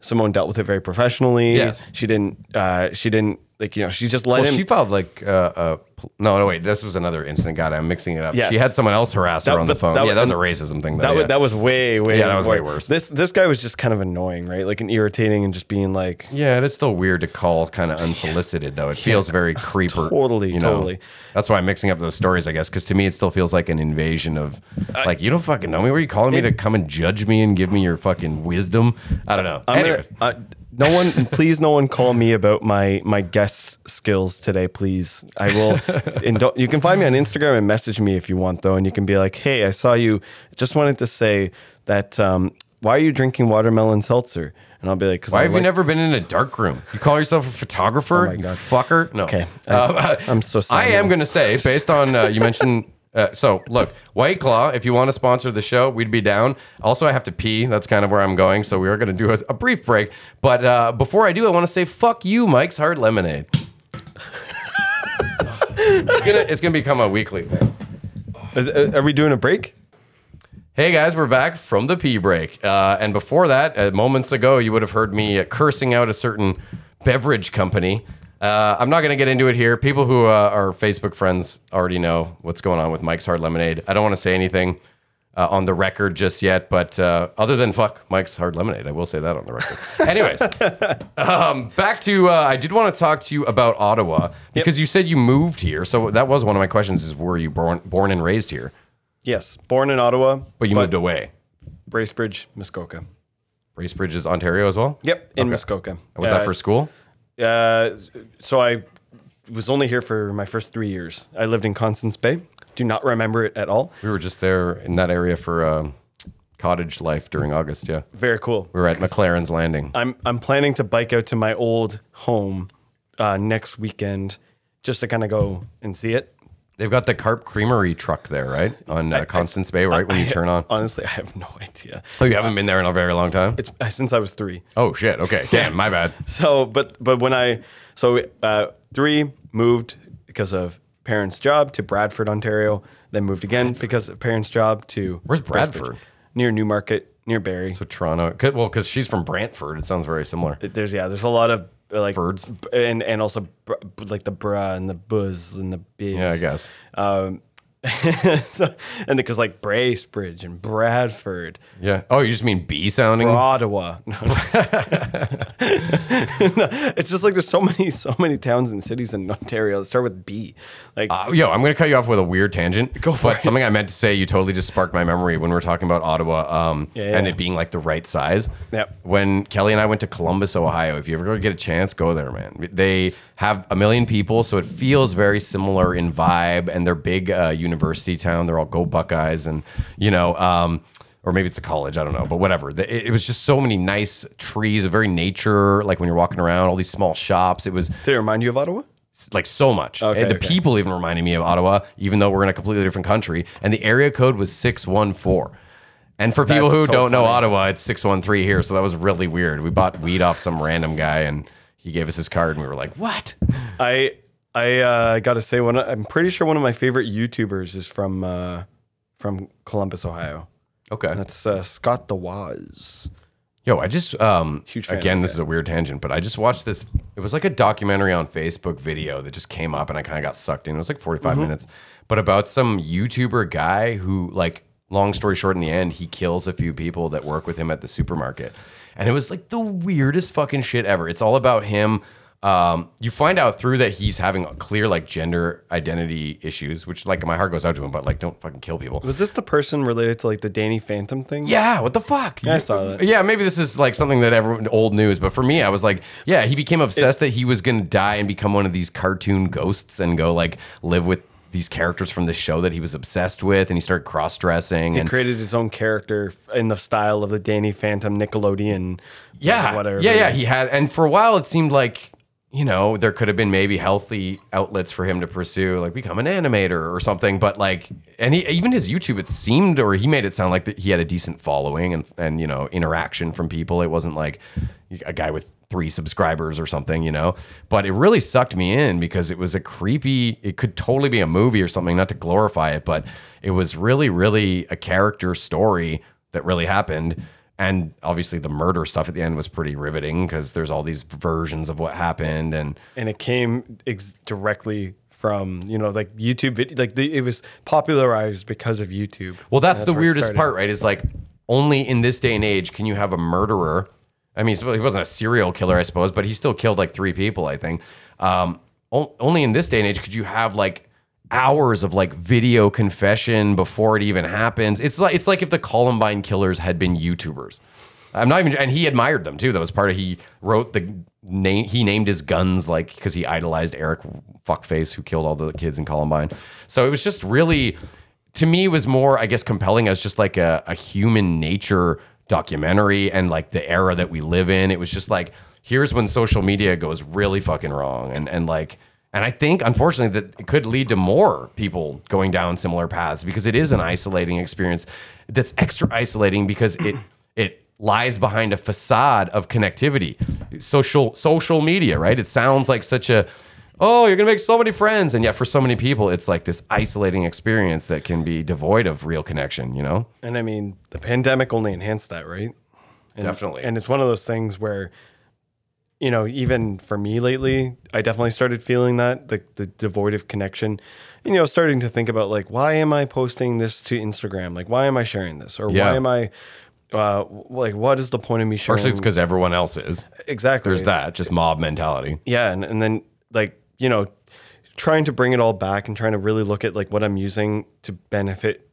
Simone dealt with it very professionally. Yes. she didn't. Uh, she didn't like you know, she just let Well, him. she filed like uh, uh pl- no no wait this was another incident. God, I'm mixing it up. Yes. She had someone else harass her on the phone. that yeah, was- that was a racism thing. Though, that, yeah. was, that was way way Yeah, that was way worse. This this guy was just kind of annoying, right? Like and irritating, and just being like, Yeah, it is still weird to call kind of unsolicited though. It feels very creeper. Totally, you know? totally. That's why I'm mixing up those stories, I guess, because to me it still feels like an invasion of, like you don't fucking know me. Were you calling me to come and judge me and give me your fucking wisdom? I don't know. I'm gonna- Anyways, uh, no one, please, no one call me about my my guest skills today, please. I will. and don't, you can find me on Instagram and message me if you want, though, and you can be like, "Hey, I saw you. Just wanted to say that. Um, why are you drinking watermelon seltzer?" And I'll be like, "Cause why I have you never been in a dark room? You call yourself a photographer? Oh you fucker. No. Okay. Uh, I- I'm so sorry. I am going to say, based on uh, you mentioned. Uh, so look, White Claw. If you want to sponsor the show, we'd be down. Also, I have to pee. That's kind of where I'm going. So we are going to do a, a brief break. But uh, before I do, I want to say fuck you, Mike's Hard Lemonade. it's gonna it's gonna become a weekly thing. Is, uh, are we doing a break? Hey guys, we're back from the pee break. Uh, and before that, uh, moments ago, you would have heard me uh, cursing out a certain beverage company. Uh, I'm not going to get into it here. People who uh, are Facebook friends already know what's going on with Mike's Hard Lemonade. I don't want to say anything uh, on the record just yet, but uh, other than fuck Mike's Hard Lemonade, I will say that on the record. Anyways, um, back to uh, I did want to talk to you about Ottawa because you said you moved here. So that was one of my questions: is were you born born and raised here, Yes, born in Ottawa, but you moved away? Bracebridge, Muskoka. Bracebridge is Ontario as well. Yep, in Okay. Muskoka. Was Uh, that for school? Uh, so I was only here for my first three years. I lived in Constance Bay. Do not remember it at all. We were just there in that area for um, cottage life during August. Yeah, Very cool. we were at McLaren's Landing. I'm I'm planning to bike out to my old home uh, next weekend just to kind of go and see it. They've got the Carp Creamery truck there, right on uh, Constance Bay, right when you turn on. Honestly, I have no idea. Oh, you haven't been there in a very long time. It's uh, since I was three. Oh shit. Okay. Damn. My bad. So, but but when I so uh, three moved because of parents' job to Bradford, Ontario. Then moved again because of parents' job to Where's Bracebridge, Bradford? Near Newmarket, near Barrie. So Toronto. Well, because she's from Brantford, it sounds very similar. There's yeah, there's a lot of like Birds. and and also br- like the bruh and the buzz and the biz. Yeah, I guess. Um, so, and because like Bracebridge and Bradford, Yeah. Oh, you just mean B sounding? Ottawa. No. No, it's just like there's so many so many towns and cities in Ontario that start with B. Like Uh, yo, I'm going to cut you off with a weird tangent. Go for but it. Something I meant to say, you totally just sparked my memory when we were talking about Ottawa um, Yeah, and it being like the right size. Yep. When Kelly and I went to Columbus, Ohio, if you ever go get a chance, go there, man. They have a million people, so it feels very similar in vibe, and they're big uh, university town. They're all go Buckeyes, and you know. Um, or maybe it's a college, I don't know, but whatever. It, it was just so many nice trees, a very nature, like when you're walking around, all these small shops. It was did it remind you of Ottawa? like so much. Okay, and the okay. people even reminded me of Ottawa, even though we're in a completely different country. And the area code was 614. And for people That's who so don't know. Ottawa, it's 613 here. So that was really weird. We bought weed off some random guy and he gave us his card and we were like, what? I I uh, got to say one. I'm pretty sure one of my favorite YouTubers is from uh, from Columbus, Ohio. Okay. That's uh, Scott The Woz. Yo, I just um Huge fan again, of this that. is a weird tangent, but I just watched this. It was like a documentary on Facebook video that just came up, and I kind of got sucked in. It was like forty Mm-hmm. minutes, but about some YouTuber guy who, like, long story short, in the end, he kills a few people that work with him at the supermarket, and it was like the weirdest fucking shit ever. It's all about him. Um, you find out through that he's having a clear like gender identity issues, which like my heart goes out to him, but like don't fucking kill people. Was this the person related to like the Danny Phantom thing? Yeah, what the fuck? Yeah, I saw that. Yeah, maybe this is like something that everyone old news, but for me, I was like, yeah, he became obsessed that he was gonna die and become one of these cartoon ghosts and go like live with these characters from the show that he was obsessed with, and he started cross dressing He and created his own character in the style of the Danny Phantom Nickelodeon. yeah, whatever. yeah, yeah. He had, and for a while, it seemed like you know there could have been maybe healthy outlets for him to pursue, like become an animator or something. But like, and he even his YouTube, it seemed or he made it sound like that he had a decent following and and you know interaction from people. It wasn't like a guy with three subscribers or something, you know. But it really sucked me in because it was a creepy. It could totally be a movie or something, not to glorify it, but it was really, really a character story that really happened. And obviously the murder stuff at the end was pretty riveting because there's all these versions of what happened and and it came ex- directly from you know like YouTube video. Like the, it was popularized because of YouTube. Well, that's, And the weirdest part, right? Is like only in this day and age can you have a murderer. I mean, he wasn't a serial killer, I suppose, but he still killed like three people, I think. Um, only in this day and age could you have like hours of like video confession before it even happens. It's like it's like if the Columbine killers had been YouTubers. I'm not even, and he admired them too. That was part of he wrote the name. He named his guns like because he idolized Eric Fuckface, who killed all the kids in Columbine. So it was just really, to me, was more, I guess, compelling as just like a, a human nature documentary and like the era that we live in. It was just like, here's when social media goes really fucking wrong, and and like. And I think, unfortunately, that it could lead to more people going down similar paths because it is an isolating experience. That's extra isolating because it it lies behind a facade of connectivity. Social social media, right? It sounds like such a oh, you're gonna make so many friends, and yet for so many people, it's like this isolating experience that can be devoid of real connection. You know? And I mean, the pandemic only enhanced that, right? And, Definitely. And it's one of those things where, you know, even for me lately, I definitely started feeling that the the devoid of connection. And, you know, starting to think about like, why am I posting this to Instagram? Like, why am I sharing this? Or Yeah. why am I, uh, like, what is the point of me sharing? Partially, it's because everyone else is. exactly There's It's- that, just mob mentality. yeah and, and then like you know trying to bring it all back and trying to really look at like what i'm using to benefit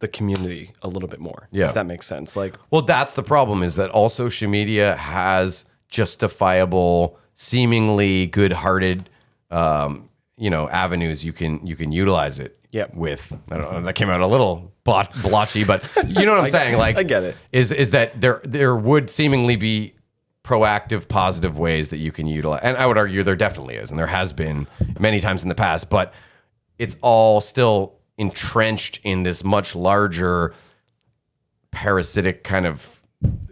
the community a little bit more Yeah. if that makes sense like Well, that's the problem is that all social media has justifiable, seemingly good-hearted, um, you know, avenues you can you can utilize it. Yep. With I don't know that came out a little blot, blotchy, but you know what I'm saying. Like I get it. Is is that there there would seemingly be proactive, positive ways that you can utilize, and I would argue there definitely is, and there has been many times in the past, but it's all still entrenched in this much larger parasitic kind of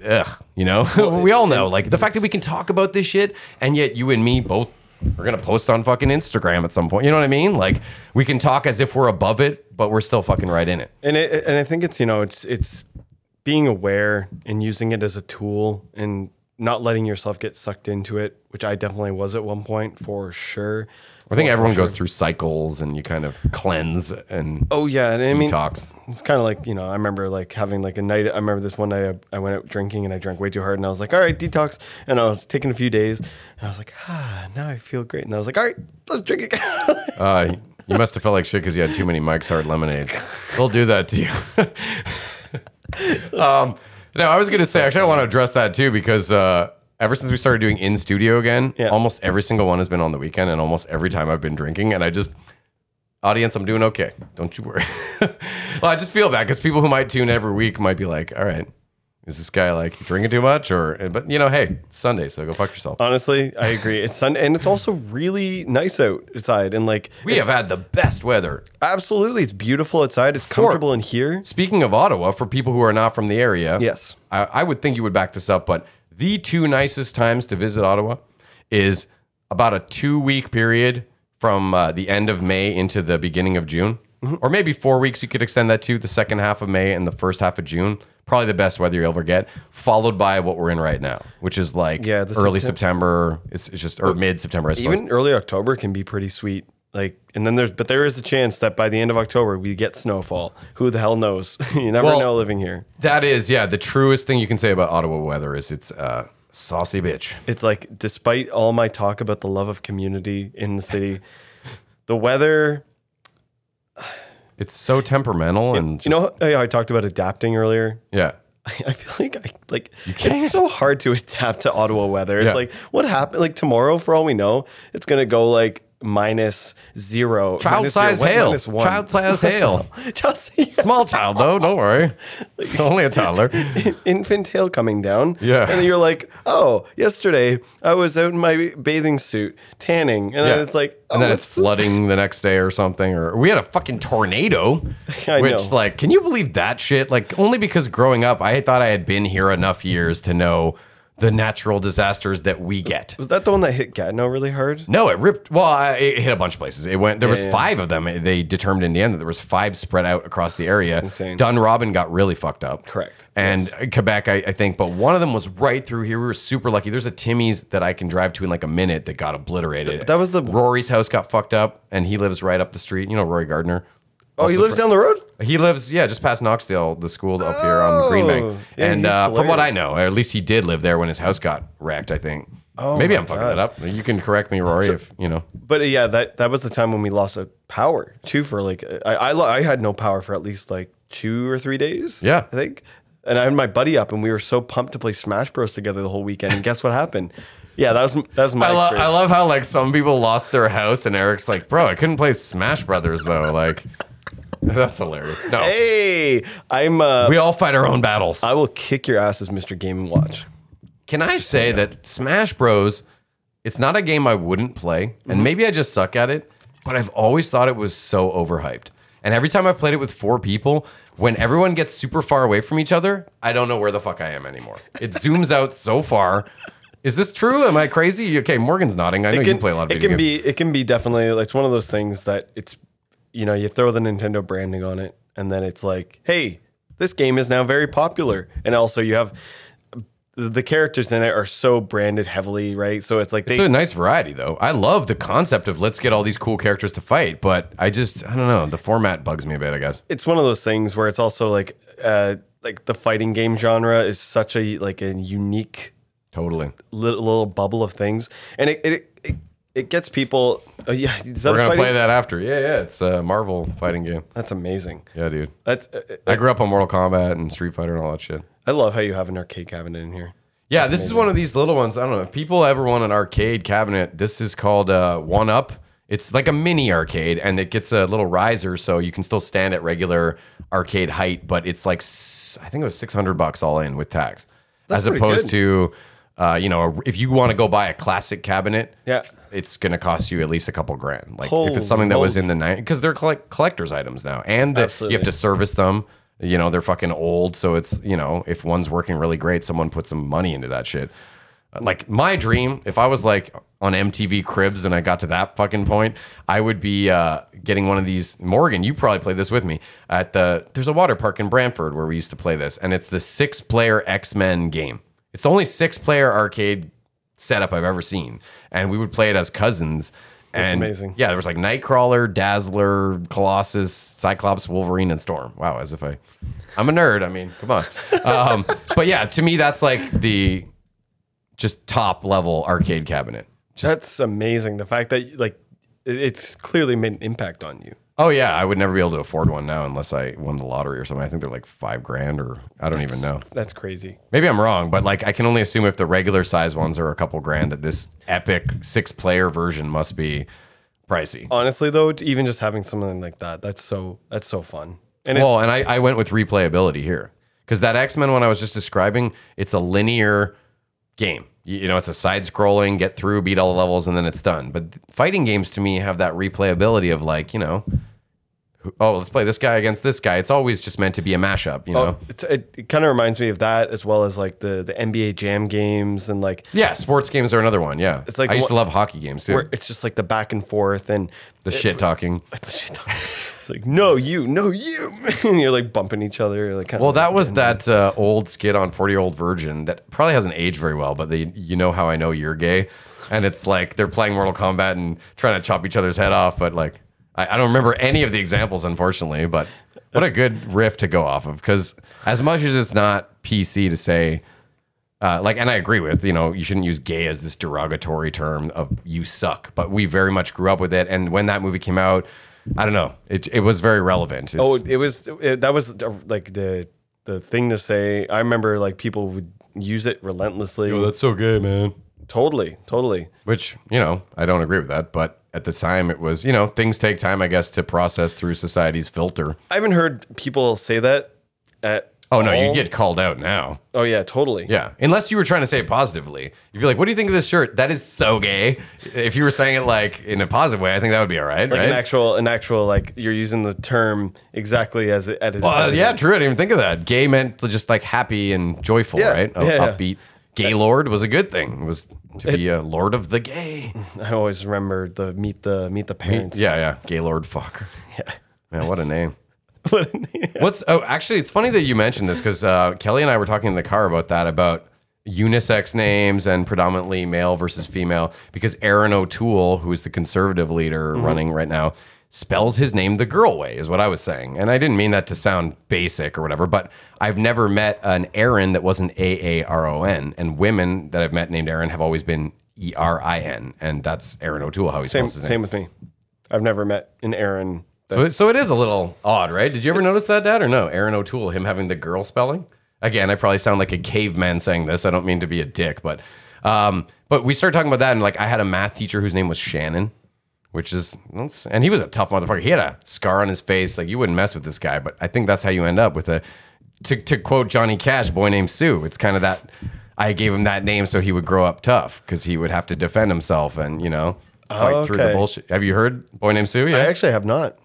ugh, you know? we all know like the fact that we can talk about this shit and yet you and me both are to post on fucking Instagram at some point. You know what I mean? Like we can talk as if we're above it, but we're still fucking right in it. and it, and i think it's you know it's it's being aware and using it as a tool and not letting yourself get sucked into it which i definitely was at one point for sure I think everyone goes through cycles and you kind of cleanse and oh yeah and i mean detox. it's kind of like you know i remember like having like a night i remember this one night I, I went out drinking and i drank way too hard and i was like all right detox and i was taking a few days and i was like ah now i feel great and i was like all right let's drink again Uh, you must have felt like shit because you had too many Mike's Hard Lemonade. They'll do that to you. um, no, I was going to say, actually, I want to address that too because uh, ever since we started doing in studio again, Yeah. almost every single one has been on the weekend and almost every time I've been drinking. And I just, audience, I'm doing okay. Don't you worry. well, I just feel bad because people who might tune every week might be like, all right, is this guy like drinking too much? Or, eh, but you know, hey, it's Sunday, so go fuck yourself. honestly i agree it's Sunday and it's also really nice outside and like we have had the best weather absolutely it's beautiful outside it's comfortable in here Speaking of Ottawa, for people who are not from the area, Yes. I, I would think you would back this up, but the two nicest times to visit Ottawa is about a two week period from uh, the end of May into the beginning of June, Mm-hmm. or maybe four weeks. You could extend that to the second half of May and the first half of June. Probably the best weather you'll ever get, followed by what we're in right now, which is like Yeah, early Septem- September. It's, it's just or mid September, even early october can be pretty sweet like and then there's but there is a chance that by the end of october we get snowfall who the hell knows you never Well- know living here that is, yeah, the truest thing you can say about Ottawa weather is it's uh, saucy bitch. it's like despite all my talk about the love of community in the city the weather It's so temperamental and you know how I talked about adapting earlier yeah. I feel like I like can't. it's so hard to adapt to Ottawa weather. It's Yeah. like what happened like tomorrow for all we know, it's gonna go like minus zero. Child minus zero, size what, hail. minus one. Child size hail. Just Small child though, don't worry. It's only a toddler. infant hail coming down. Yeah. And you're like, oh, yesterday I was out in my bathing suit tanning. And then Yeah. it's like, oh, and then oh, it's flooding the next day or something. Or we had a fucking tornado. I which, know. like, can you believe that shit? Like, only because growing up, I thought I had been here enough years to know the natural disasters that we get. Was that the one that hit Gatineau really hard? No, it ripped. Well, I- it hit a bunch of places. It went. There was yeah. five of them. They determined in the end that there was five spread out across the area. insane. Dunrobin got really fucked up. Correct. And Quebec, I, I think, but one of them was right through here. We were super lucky. There's a Timmy's that I can drive to in like a minute that got obliterated. that was the- Rory's house got fucked up, and he lives right up the street. You know, Rory Gardner. Oh, he Also lives fr- down the road? He lives, yeah, just past Knoxdale, the school up here on Greenbank. Oh, yeah, and he's uh, from what I hilarious. know, or at least he did live there when his house got wrecked. I think. Oh, Maybe my I'm fucking God. that up. You can correct me, Rory, if you know. But uh, yeah, that that was the time when we lost uh, power too. For like, I I, lo- I had no power for at least like two or three days. Yeah. I think. And I had my buddy up, and we were so pumped to play Smash Bros together the whole weekend. And guess what happened? Yeah, that was that was my. I, lo- I experience. love how like some people lost their house, and Eric's like, "Bro, I couldn't play Smash Brothers though." Like, that's hilarious. No, Hey, I'm. Uh, we all fight our own battles. I will kick your ass as Mr. Game and Watch. Can I say that Smash Bros? It's not a game I wouldn't play, and maybe I just suck at it. But I've always thought it was so overhyped. And every time I've played it with four people, when everyone gets super far away from each other, I don't know where the fuck I am anymore. It zooms out so far. Is this true? Am I crazy? Okay, Morgan's nodding. I know you play a lot of games. it video can games. be it can be definitely like it's one of those things that it's you know you throw the Nintendo branding on it and then it's like hey this game is now very popular and also you have the characters in it are so branded heavily right so it's like they It's a nice variety, though. I love the concept of let's get all these cool characters to fight, but I just I don't know. The format bugs me a bit. I guess. it's one of those things where it's also like uh like the fighting game genre is such a like a unique Totally. little, little bubble of things and it it, it, gets people oh yeah is that We're a gonna fighting? play that after. Yeah, yeah. It's a Marvel fighting game. that's amazing Yeah, dude. that's uh, I grew up on Mortal Kombat and Street Fighter and all that shit. I love how you have an arcade cabinet in here Yeah, this is one of these little ones. I don't know if people ever want an arcade cabinet. This is called uh, One Up. It's like a mini arcade, and it gets a little riser, so you can still stand at regular arcade height. But it's like s- I think it was six hundred bucks all in with tax, as pretty opposed good. to uh, you know if you want to go buy a classic cabinet, Yeah. it's gonna cost you at least a couple grand. Like if it's something that was in the night, because they're collect- collector's items now, and the, you have to service them. You know they're fucking old, so it's you know if one's working really great, someone put some money into that shit. Like my dream, if I was like on MTV Cribs and I got to that fucking point, I would be uh, getting one of these. Morgan, you probably played this with me at the. There's a water park in Brantford where we used to play this, and it's the six player X Men game. It's the only six player arcade setup I've ever seen, and we would play it as cousins. and amazing. Yeah, there was like Nightcrawler, Dazzler, Colossus, Cyclops, Wolverine, and Storm. Wow, as if I, I'm a nerd. I mean, come on. Um, but yeah, to me, that's like the just top level arcade cabinet. Just That's amazing. The fact that like it's clearly made an impact on you. Oh yeah, I would never be able to afford one now unless I won the lottery or something. I think they're like five grand or I don't even know. That's crazy. Maybe I'm wrong, but like I can only assume if the regular size ones are a couple grand that this epic six player version must be pricey. Honestly, though, even just having something like that, that's so that's so fun. And it's, Well, and I, I went with replayability here because that X Men one I was just describing, it's a linear game. You, know, it's a side scrolling, get through, beat all the levels, and then it's done. But fighting games to me have that replayability of like, you know, oh, let's play this guy against this guy. It's always just meant to be a mashup, you know? oh, it, it, it kind of reminds me of that as well as like the the NBA Jam games and like yeah, sports games are another one. Yeah, It's like I the used to love hockey games too. where it's just like the back and forth and the shit talking. it's like no you no you and you're like bumping each other like kind Well, that was that uh, old skit on 40 Year Old Virgin that probably hasn't aged very well, but they, you know how I know you're gay. And it's like they're playing Mortal Kombat and trying to chop each other's head off. But like, I, I don't remember any of the examples, unfortunately. But what a good riff to go off of. Because as much as it's not PC to say, uh, like, and I agree with, you know, you shouldn't use gay as this derogatory term of you suck, but we very much grew up with it. And when that movie came out, I don't know, it, it was very relevant. It's, oh it was it, that was uh, like the the thing to say. I remember like people would use it relentlessly. Yo, that's so gay, man. totally, totally. Which, you know, I don't agree with that, but at the time it was, you know, things take time, I guess, to process through society's filter. I haven't heard people say that at Oh no, you get called out now. Oh yeah, totally. Yeah. Unless you were trying to say it positively. If you're like, what do you think of this shirt? That is so gay. If you were saying it like in a positive way, I think that would be all right, Like right? an actual, an actual, like you're using the term exactly as it. As well, as uh, it yeah, true. I didn't even think of that. Gay meant just like happy and joyful, Yeah, right? Yeah, yeah. Gaylord was a good thing. It was to be a lord of the gay. I always remember the meet the meet the parents. Yeah, yeah. Gaylord Focker. Yeah. Man, what a name. What a name. What's oh actually it's funny that you mentioned this because uh, Kelly and I were talking in the car about that about unisex names and predominantly male versus female because Erin O'Toole, who is the conservative leader running right now, spells his name the girl way, is what I was saying. And I didn't mean that to sound basic or whatever, but I've never met an Aaron that wasn't A A R O N. And women that I've met named Aaron have always been E R I N. And that's Erin O'Toole, how he Same spells his name. same with me. I've never met an Aaron. So, it, so it is a little odd, right? Did you ever notice that, Dad, or no? Erin O'Toole, him having the girl spelling. Again, I probably sound like a caveman saying this. I don't mean to be a dick, but um, but we started talking about that, and like I had a math teacher whose name was Shannon, which is and he was a tough motherfucker. He had a scar on his face, like you wouldn't mess with this guy. But I think that's how you end up with a to to quote Johnny Cash, boy named Sue. It's kind of that. I gave him that name so he would grow up tough because he would have to defend himself and you know fight through the bullshit. Have you heard boy named Sue? Yeah. I actually have not.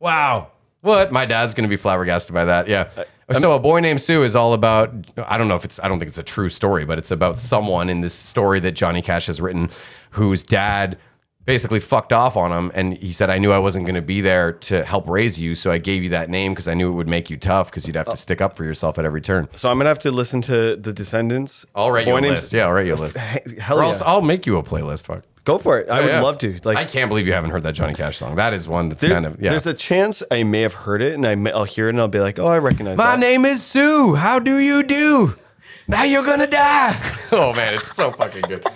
Wow. What? My dad's going to be flabbergasted by that. Yeah. so a boy named Sue is all about I don't know if it's I don't think it's a true story, but it's about someone in this story that Johnny Cash has written whose dad basically fucked off on him and he said I knew I wasn't going to be there to help raise you, so I gave you that name because I knew it would make you tough because you'd have to oh. stick up for yourself at every turn. So I'm gonna have to listen to the Descendents. I'll write you a list. Yeah, I'll write you a list. Hell Or yeah. else I'll make you a playlist. Fuck. Go for it. I would Yeah. love to. Like I can't believe you haven't heard that Johnny Cash song. That is one that's there- kind of yeah. There's a chance I may have heard it, and I may, I'll hear it, and I'll be like, "Oh, I recognize My that." name is Sue. How do you do? Now you're gonna die. oh man, it's so fucking good.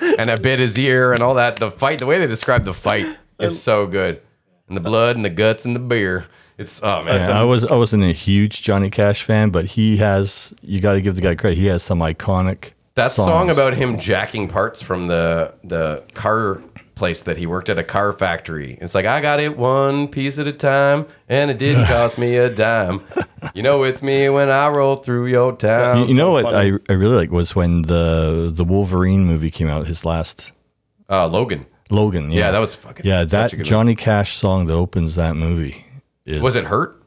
And I bit his ear and all that. The fight, the way they describe the fight is so good. And the blood and the guts and the beer. It's oh man. Yeah, I was I wasn't a huge Johnny Cash fan, but he has you got to give the guy credit. He has some iconic. that songs. song about him jacking parts from the the car place that he worked at a car factory. It's like I got it one piece at a time, and it didn't cost me a dime. You know it's me when I roll through your town. You, you know so what. I, I really like was when the the Wolverine movie came out. His last uh, Logan. Logan. Yeah, Yeah, that was fucking Yeah, such that a good Johnny Cash song that opens that movie. Is, Was it hurt?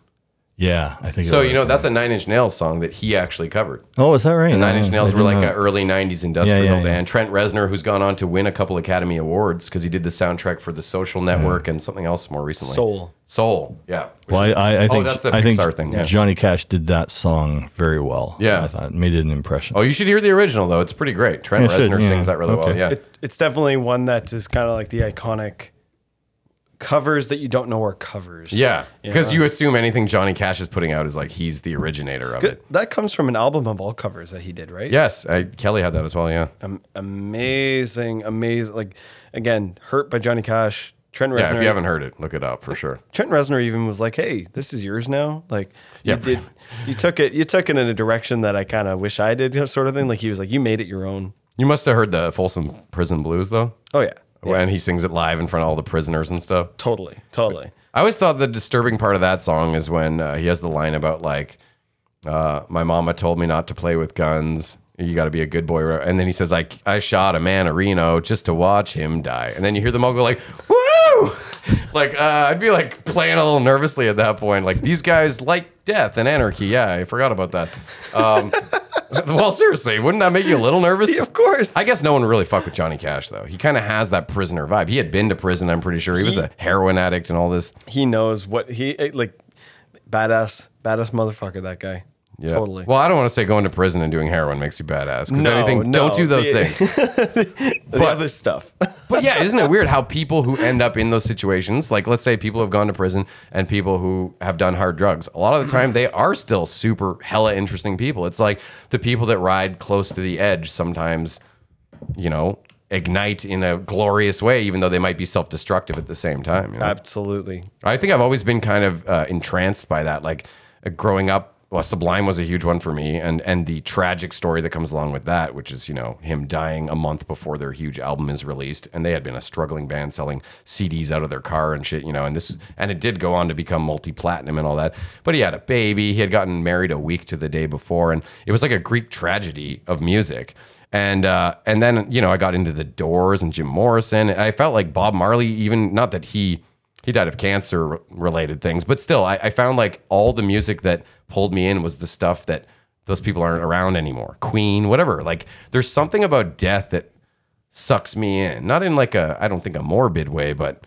Yeah, I think. it So was, you know yeah. that's a Nine Inch Nails song that he actually covered. Oh, is that right? The Nine Inch Nails were like an early '90s industrial Yeah, yeah, yeah. band. Trent Reznor, who's gone on to win a couple Academy Awards because he did the soundtrack for The Social Network and something else more recently. Soul. Soul, yeah. Well, I, I, I oh, think that's the I think Pixar thing, yeah. Johnny Cash did that song very well. Yeah. I thought it made it an impression. Oh, you should hear the original though. It's pretty great. Trent Yeah, I should, Reznor yeah. sings that really well. Yeah. It, it's definitely one that is kind of like the iconic covers that you don't know are covers. yeah, because Yeah. you assume anything Johnny Cash is putting out is like he's the originator of Good. it. That comes from an album of all covers that he did, right? Yes, I, Kelly had that as well. Yeah, Am- amazing, amazing. Like again, "Hurt" by Johnny Cash. Trent Reznor. yeah. If you haven't heard it, look it up for sure. Trent Reznor even was like, "Hey, this is yours now." Like you did, you took it, you took it in a direction that I kind of wish I did, sort of thing. Like he was like, "You made it your own." You must have heard the Folsom Prison Blues though, Oh yeah, when he sings it live in front of all the prisoners and stuff. totally, totally. I always thought the disturbing part of that song is when uh, he has the line about like, uh, "My mama told me not to play with guns. You got to be a good boy." And then he says, "I I shot a man a Reno just to watch him die." And then you hear them all go like, "Woo!" like uh, I'd be like playing a little nervously at that point. Like these guys like death and anarchy. Yeah, I forgot about that. Um, well, seriously, wouldn't that make you a little nervous? Of course. I guess no one really fucked with Johnny Cash though. He kind of has that prisoner vibe. He had been to prison. I'm pretty sure he was a heroin addict and all this. He knows what he eh, like. Badass, badass motherfucker. That guy. Yeah. Totally. Well, I don't want to say going to prison and doing heroin makes you badass. 'cause if No, anything, no, don't do those the- things. the other stuff. But yeah, isn't it weird how people who end up in those situations, like let's say people have gone to prison and people who have done hard drugs, a lot of the time they are still super hella interesting people. It's like the people that ride close to the edge sometimes, you know, ignite in a glorious way, even though they might be self destructive at the same time. You know? Absolutely. I think I've always been kind of uh, entranced by that. Like uh, growing up, well, Sublime was a huge one for me, and and the tragic story that comes along with that, which is you know him dying a month before their huge album is released, and they had been a struggling band selling CDs out of their car and shit, you know, and this and it did go on to become multi platinum and all that. But he had a baby, he had gotten married a week to the day before, and it was like a Greek tragedy of music. And uh, and then you know I got into the Doors and Jim Morrison, and I felt like Bob Marley, even not that he he died of cancer related things but still I, I found like all the music that pulled me in was the stuff that those people aren't around anymore. Queen, whatever. Like there's something about death that sucks me in. Not in like a I don't think a morbid way, but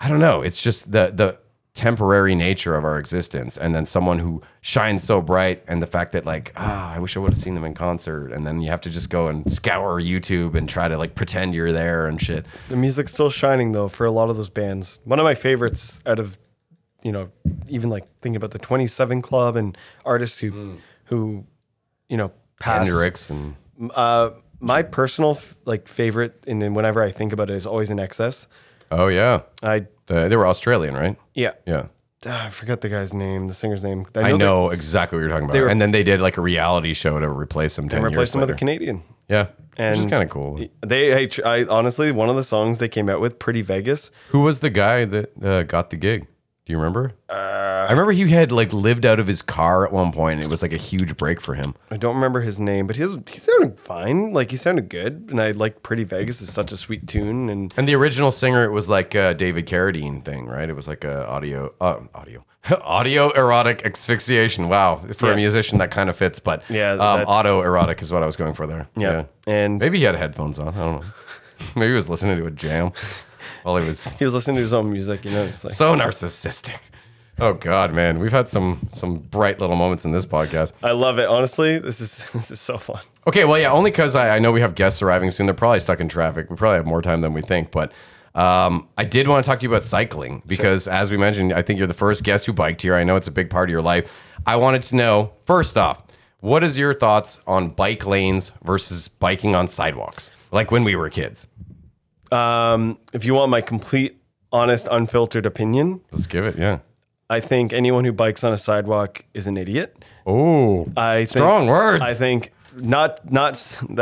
I don't know. It's just the the temporary nature of our existence and then someone who shines so bright and the fact that like ah I wish I would have seen them in concert and then you have to just go and scour YouTube and try to like pretend you're there and shit. The music's still shining though for a lot of those bands. One of my favorites out of, you know, even like thinking about the 27 Club and artists who, who, you know, passed. Hendrix and Uh, my personal f- like favorite, and then whenever I think about it, is always INXS. oh yeah. I The, they were Australian, right? yeah, Yeah. Ah, I forgot the guy's name, the singer's name. I they- know exactly what you're talking about. were- and then they did like a reality show to replace him 10 and years replaced him with a. Canadian. Yeah. And which is kind of cool. They, I, I honestly, one of the songs they came out with, "Pretty Vegas." Who was the guy that uh, got the gig? Do you remember? I remember he had like lived out of his car at one point. And it was like a huge break for him. I don't remember his name, but he was, he sounded fine. Like he sounded good, and I like "Pretty Vegas" is such a sweet tune, and And the original singer, it was like a David Carradine thing, right? It was like a audio, uh, audio, audio erotic asphyxiation. Wow, for a Yes. musician that kind of fits. But Yeah, um, that's- auto erotic is what I was going for there. yeah, and maybe he had headphones on. I don't know. maybe he was listening to a jam while he was he was listening to his own music. You know, just like so narcissistic. Oh God, man, we've had some some bright little moments in this podcast. I love it. Honestly, this is this is so fun. Okay, well, yeah, only because I, I know we have guests arriving soon. They're probably stuck in traffic. We probably have more time than we think. But um, I did want to talk to you about cycling because, as we mentioned, I think you're the first guest who biked here. I know it's a big part of your life. I wanted to know first off, what is your thoughts on bike lanes versus biking on sidewalks, like when we were kids? Um, if you want my complete, honest, unfiltered opinion, Let's give it, yeah. I think anyone who bikes on a sidewalk is an idiot. Oh, I think, strong words. I think not not.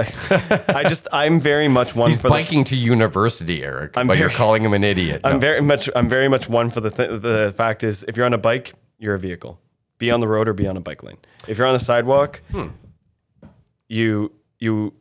I just I'm very much one He's for biking to university, Eric, I'm but you're very- calling him an idiot. I'm No. very much I'm very much one for the th- the fact is if you're on a bike, you're a vehicle. Be on the road or be on a bike lane. If you're on a sidewalk, Hmm. you you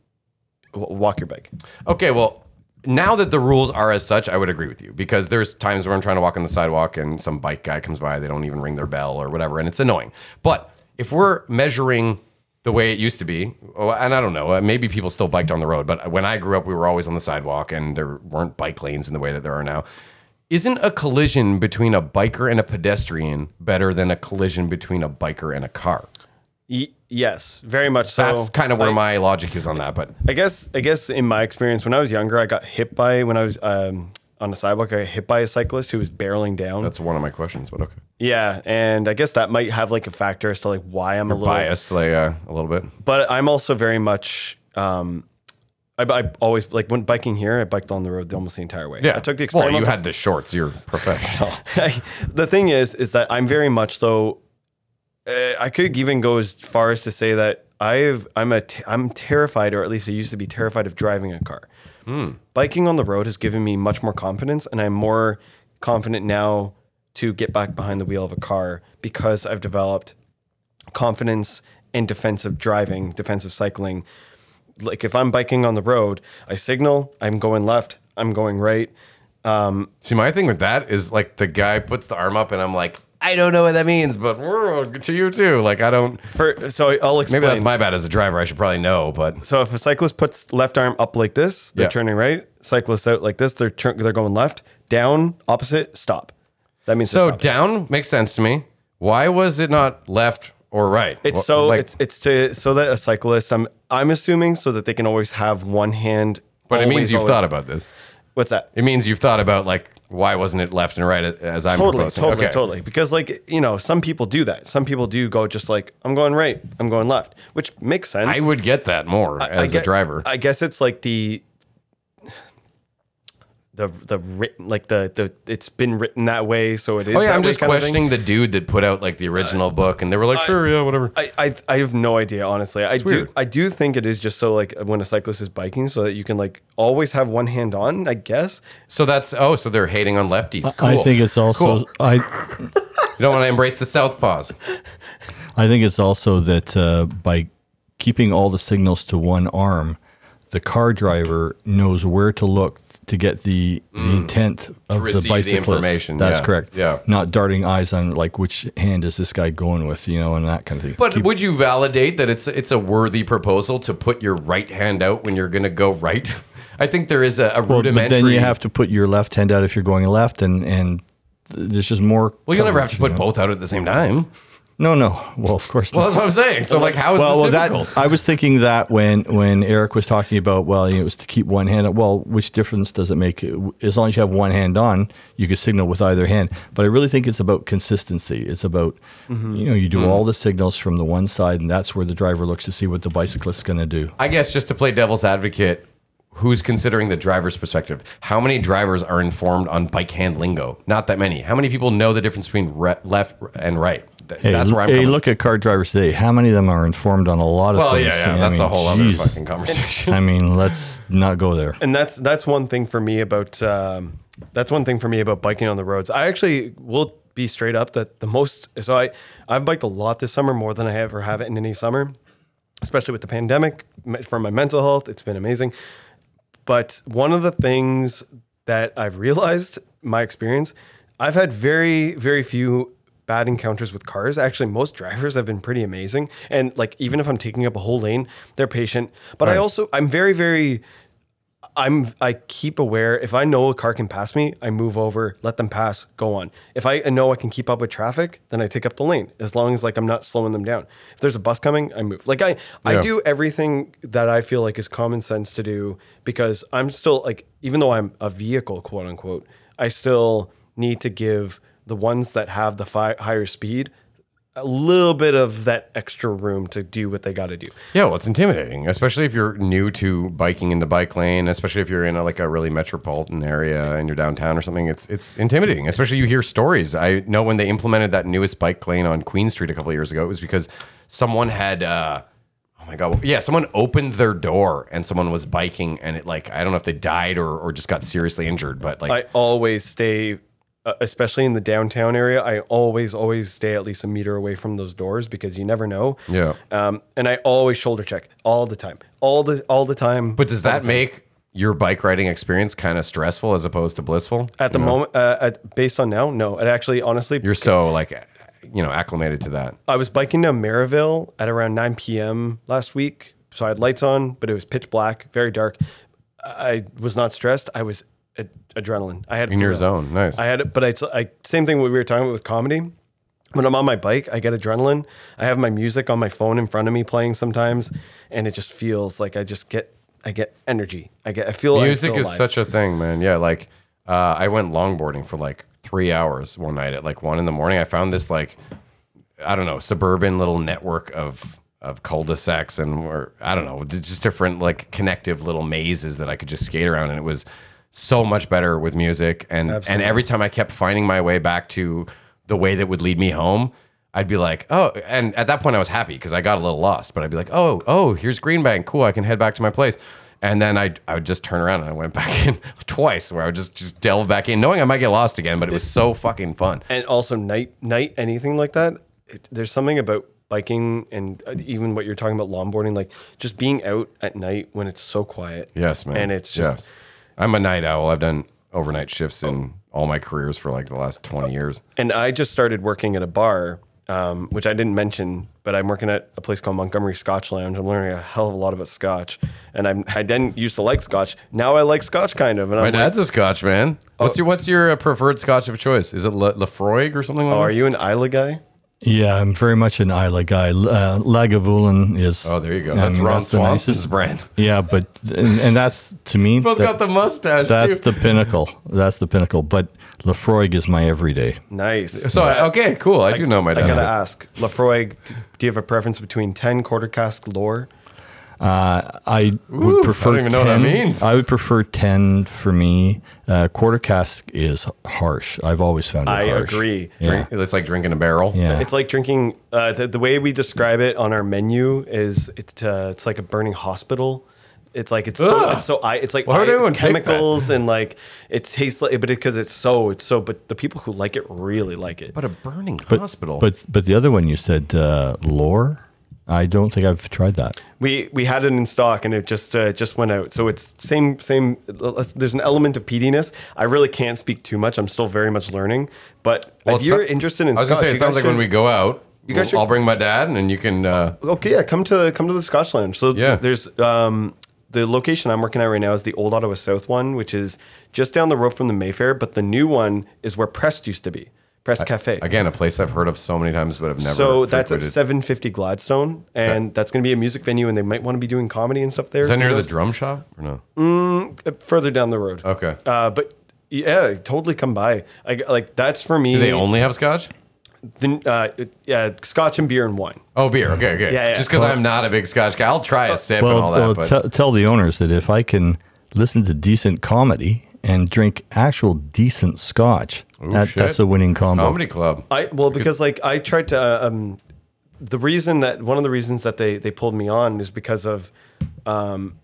w- walk your bike. Okay, well, now that the rules are as such, I would agree with you because there's times where I'm trying to walk on the sidewalk and some bike guy comes by, they don't even ring their bell or whatever, and it's annoying. But if we're measuring the way it used to be, oh, and I don't know, uh, maybe people still biked on the road, but when I grew up, we were always on the sidewalk and there weren't bike lanes in the way that there are now. Isn't a collision between a biker and a pedestrian better than a collision between a biker and a car? Y- yes, very much so. That's kind of where I- my logic is on that, but I guess I guess in my experience, when I was younger, I got hit by when I was um, on the sidewalk. I got hit by a cyclist who was barreling down. that's one of my questions, but okay. yeah, and I guess that might have like a factor as to like why I'm a little Biased, like, uh, a little bit. But I'm also very much. Um, I, I always like when biking here. I biked on the road almost the entire way. Yeah. I took the Well, experiment. you had the shorts. You're professional. the thing is, is that I'm very much though. Uh, I could even go as far as to say that I've I'm a t- I'm terrified, or at least I used to be terrified of driving a car. Biking on the road has given me much more confidence, and I'm more confident now to get back behind the wheel of a car because I've developed confidence in defensive driving, defensive cycling. Like if I'm biking on the road, I signal, I'm going left, I'm going right. See, my thing with that is like the guy puts the arm up, and I'm like, I don't know what that means, but to you too. Like, I don't. For so I'll explain. Maybe that's my bad as a driver. I should probably know, but So if a cyclist puts left arm up like this, they're Yeah. turning right. Cyclist out like this, they're turn they're going left. Down, opposite, stop. That means so down makes sense to me. Why was it not left or right? It's so like, it's it's to so that a cyclist I'm I'm assuming so that they can always have one hand. but it means always, you've always- thought about this. What's that? It means you've thought about like why wasn't it left and right as I'm Totally, proposing? totally, Okay. totally. Because like you know, some people do that. Some people do go just like I'm going right, I'm going left, which makes sense. I would get that more I as get- a driver. I guess it's like the the the written like the the it's been written that way, so it is. oh yeah, that I'm way just kind of thing. questioning the dude that put out like the original book, and they were like, sure, yeah, whatever. I, I I have no idea honestly. I do weird. I do think it is just so like when a cyclist is biking, so that you can like always have one hand on. I guess. So that's oh, so they're hating on lefties. Cool. I think it's also Cool. I you don't want to embrace the southpaws. I think it's also that uh, by keeping all the signals to one arm, the car driver knows where to look to get the, the mm. intent of the the bicyclist. information, That's yeah, correct. yeah. Not darting eyes on like which hand is this guy going with, you know, and that kind of thing. But Keep- would you validate that it's it's a worthy proposal to put your right hand out when you're going to go right? I think there is a, a well, rudimentary. but then you have to put your left hand out if you're going left, and and there's just more. Well, you'll never have to put you know? both out at the same time. No, no. Well, of course Well, that's what I'm saying. So, like, how is well, this well, difficult? that I was thinking that when when Eric was talking about well, you know, it was to keep one hand. Well, which difference does it make? As long as you have one hand on, you can signal with either hand. But I really think it's about consistency. It's about Mm-hmm. you know you do all the signals from the one side, and that's where the driver looks to see what the bicyclist's going to do. I guess just to play devil's advocate, who's considering the driver's perspective? How many drivers are informed on bike hand lingo? Not that many. How many people know the difference between re- left and right? Th- Hey, that's where I'm hey, coming. look at car drivers today. How many of them are informed on a lot of well, things? yeah, yeah, I that's mean, a whole other fucking conversation. I mean, let's not go there. and that's that's one thing for me about um, that's one thing for me about biking on the roads. I actually will be straight up that the most so I I've biked a lot this summer more than I ever have in any summer, especially with the pandemic. For my mental health, it's been amazing. But one of the things that I've realized, my experience, I've had very very few bad encounters with cars. Actually, most drivers have been pretty amazing, and like even if I'm taking up a whole lane, they're patient. But I also I'm very very I'm I keep aware if I know a car can pass me, I move over, let them pass, go on. If I know I can keep up with traffic, then I take up the lane as long as like I'm not slowing them down. If there's a bus coming, I move. Like I Yeah. I do everything that I feel like is common sense to do because I'm still like even though I'm a vehicle, quote unquote, I still need to give the ones that have the fi- higher speed a little bit of that extra room to do what they got to do. Yeah, well, it's intimidating, especially if you're new to biking in the bike lane, especially if you're in a, like a really metropolitan area and you're downtown or something. It's it's intimidating, especially you hear stories. I know when they implemented that newest bike lane on Queen Street a couple of years ago, it was because someone had. Uh, Oh my god! Yeah, someone opened their door and someone was biking, and it like I don't know if they died or, or just got seriously injured, but like I always stay, uh, especially in the downtown area. I always, always stay at least a meter away from those doors because you never know. Yeah. Um, and I always shoulder check all the time, all the all the time. But does that make your bike riding experience kind of stressful as opposed to blissful? at the You know? moment, uh, at, based on now, no. It actually, honestly, you're so like, you know, acclimated to that. I was biking to Maryville at around 9 p.m. last week. So I had lights on, but it was pitch black, very dark. I was not stressed. I was ad- adrenaline. I had In your zone, nice. I had it, but I, I same thing we were talking about with comedy. When I'm on my bike, I get adrenaline. I have my music on my phone in front of me playing sometimes, and it just feels like I just get I get energy. I get I feel like Music I feel is such a thing, man. Yeah, like uh, I went longboarding for like three hours one night at like one in the morning. I found this like I don't know suburban little network of of cul-de-sacs and or I don't know just different like connective little mazes that I could just skate around, and it was so much better with music. And and every time I kept finding my way back to the way that would lead me home. I'd be like, oh, and at that point I was happy because I got a little lost. But I'd be like, oh, oh, here's Greenbank. cool. I can head back to my place. And then I I would just turn around and I went back in twice, where I would just just delve back in, knowing I might get lost again. But it was so fucking fun. and also night night anything like that it, there's something about biking and uh, even what you're talking about longboarding like just being out at night when it's so quiet Yes, man. and it's just Yes. I'm a night owl. I've done overnight shifts in all my careers for like the last 20 years. and i just started working at a bar um, which i didn't mention but i'm working at a place called montgomery scotch lounge i'm learning a hell of a lot about scotch and I'm, i didn't used to like scotch now i like scotch kind of and My i'm dad's like, a Scotch man. What's your What's your uh, preferred Scotch of choice? Is it La- Laphroaig or something like oh, that? are you an Islay guy Yeah, I'm very much an Islay guy. Uh, Lagavulin is. Oh, there you go. I That's mean, Ron the Swanson's nicest- brand. Yeah, but and, and that's to me. Both that- got the mustache. that's too. the pinnacle. That's the pinnacle. But Laphroaig is my everyday. nice So I- okay, cool. I, do know my i dad. gotta ask Laphroaig do do you have a preference between 10 quarter cask lore Uh, I Ooh, would prefer. I don't even know what that 10. means. I would prefer ten for me. Uh, quarter cask is harsh. I've always found it I harsh. agree. Yeah. It's like drinking a barrel. Yeah. It's like drinking. Uh, the, the way we describe it on our menu is it's uh, it's like a burning hospital. It's like it's so it's so I it's like I- it's chemicals and like it tastes like but because it's so it's so but the people who like it really like it. But a burning but, hospital. But but the other one you said uh, lore. I don't think I've tried that. We we had it in stock and it just uh, just went out. So it's same same. There's an element of peatiness. I really can't speak too much. I'm still very much learning. But Well, if you're not- interested in I was gonna say, it you sounds guys like when we go out, You guys we'll- should- I'll bring my dad, and then you can. Uh, Okay, yeah, come to come to the Scotch Lounge. So Yeah. there's um the location I'm working at right now is the Old Ottawa South one, which is just down the road from the Mayfair. But the new one is where Pressed used to be, Pressed Cafe. again, a place I've heard of so many times, but I've never. so that's at frequented. 750 Gladstone, and that's going to be a music venue, and they might want to be doing comedy and stuff there. Is that Who near the drum shop or no? Uh, further down the road? Okay. Uh, but yeah, totally come by. I, like that's for me. Do they only have scotch? the, uh, yeah, Scotch and beer and wine. Oh, beer. Okay, okay. Yeah, yeah. Just because I'm not a big scotch guy, I'll try a sip and Well, all that. well but te- tell the owners that if I can listen to decent comedy and drink actual decent scotch, Ooh, that, that's a winning combo. comedy club. I well because like I tried to uh, um, the reason that one of the reasons that they they pulled me on is because of um,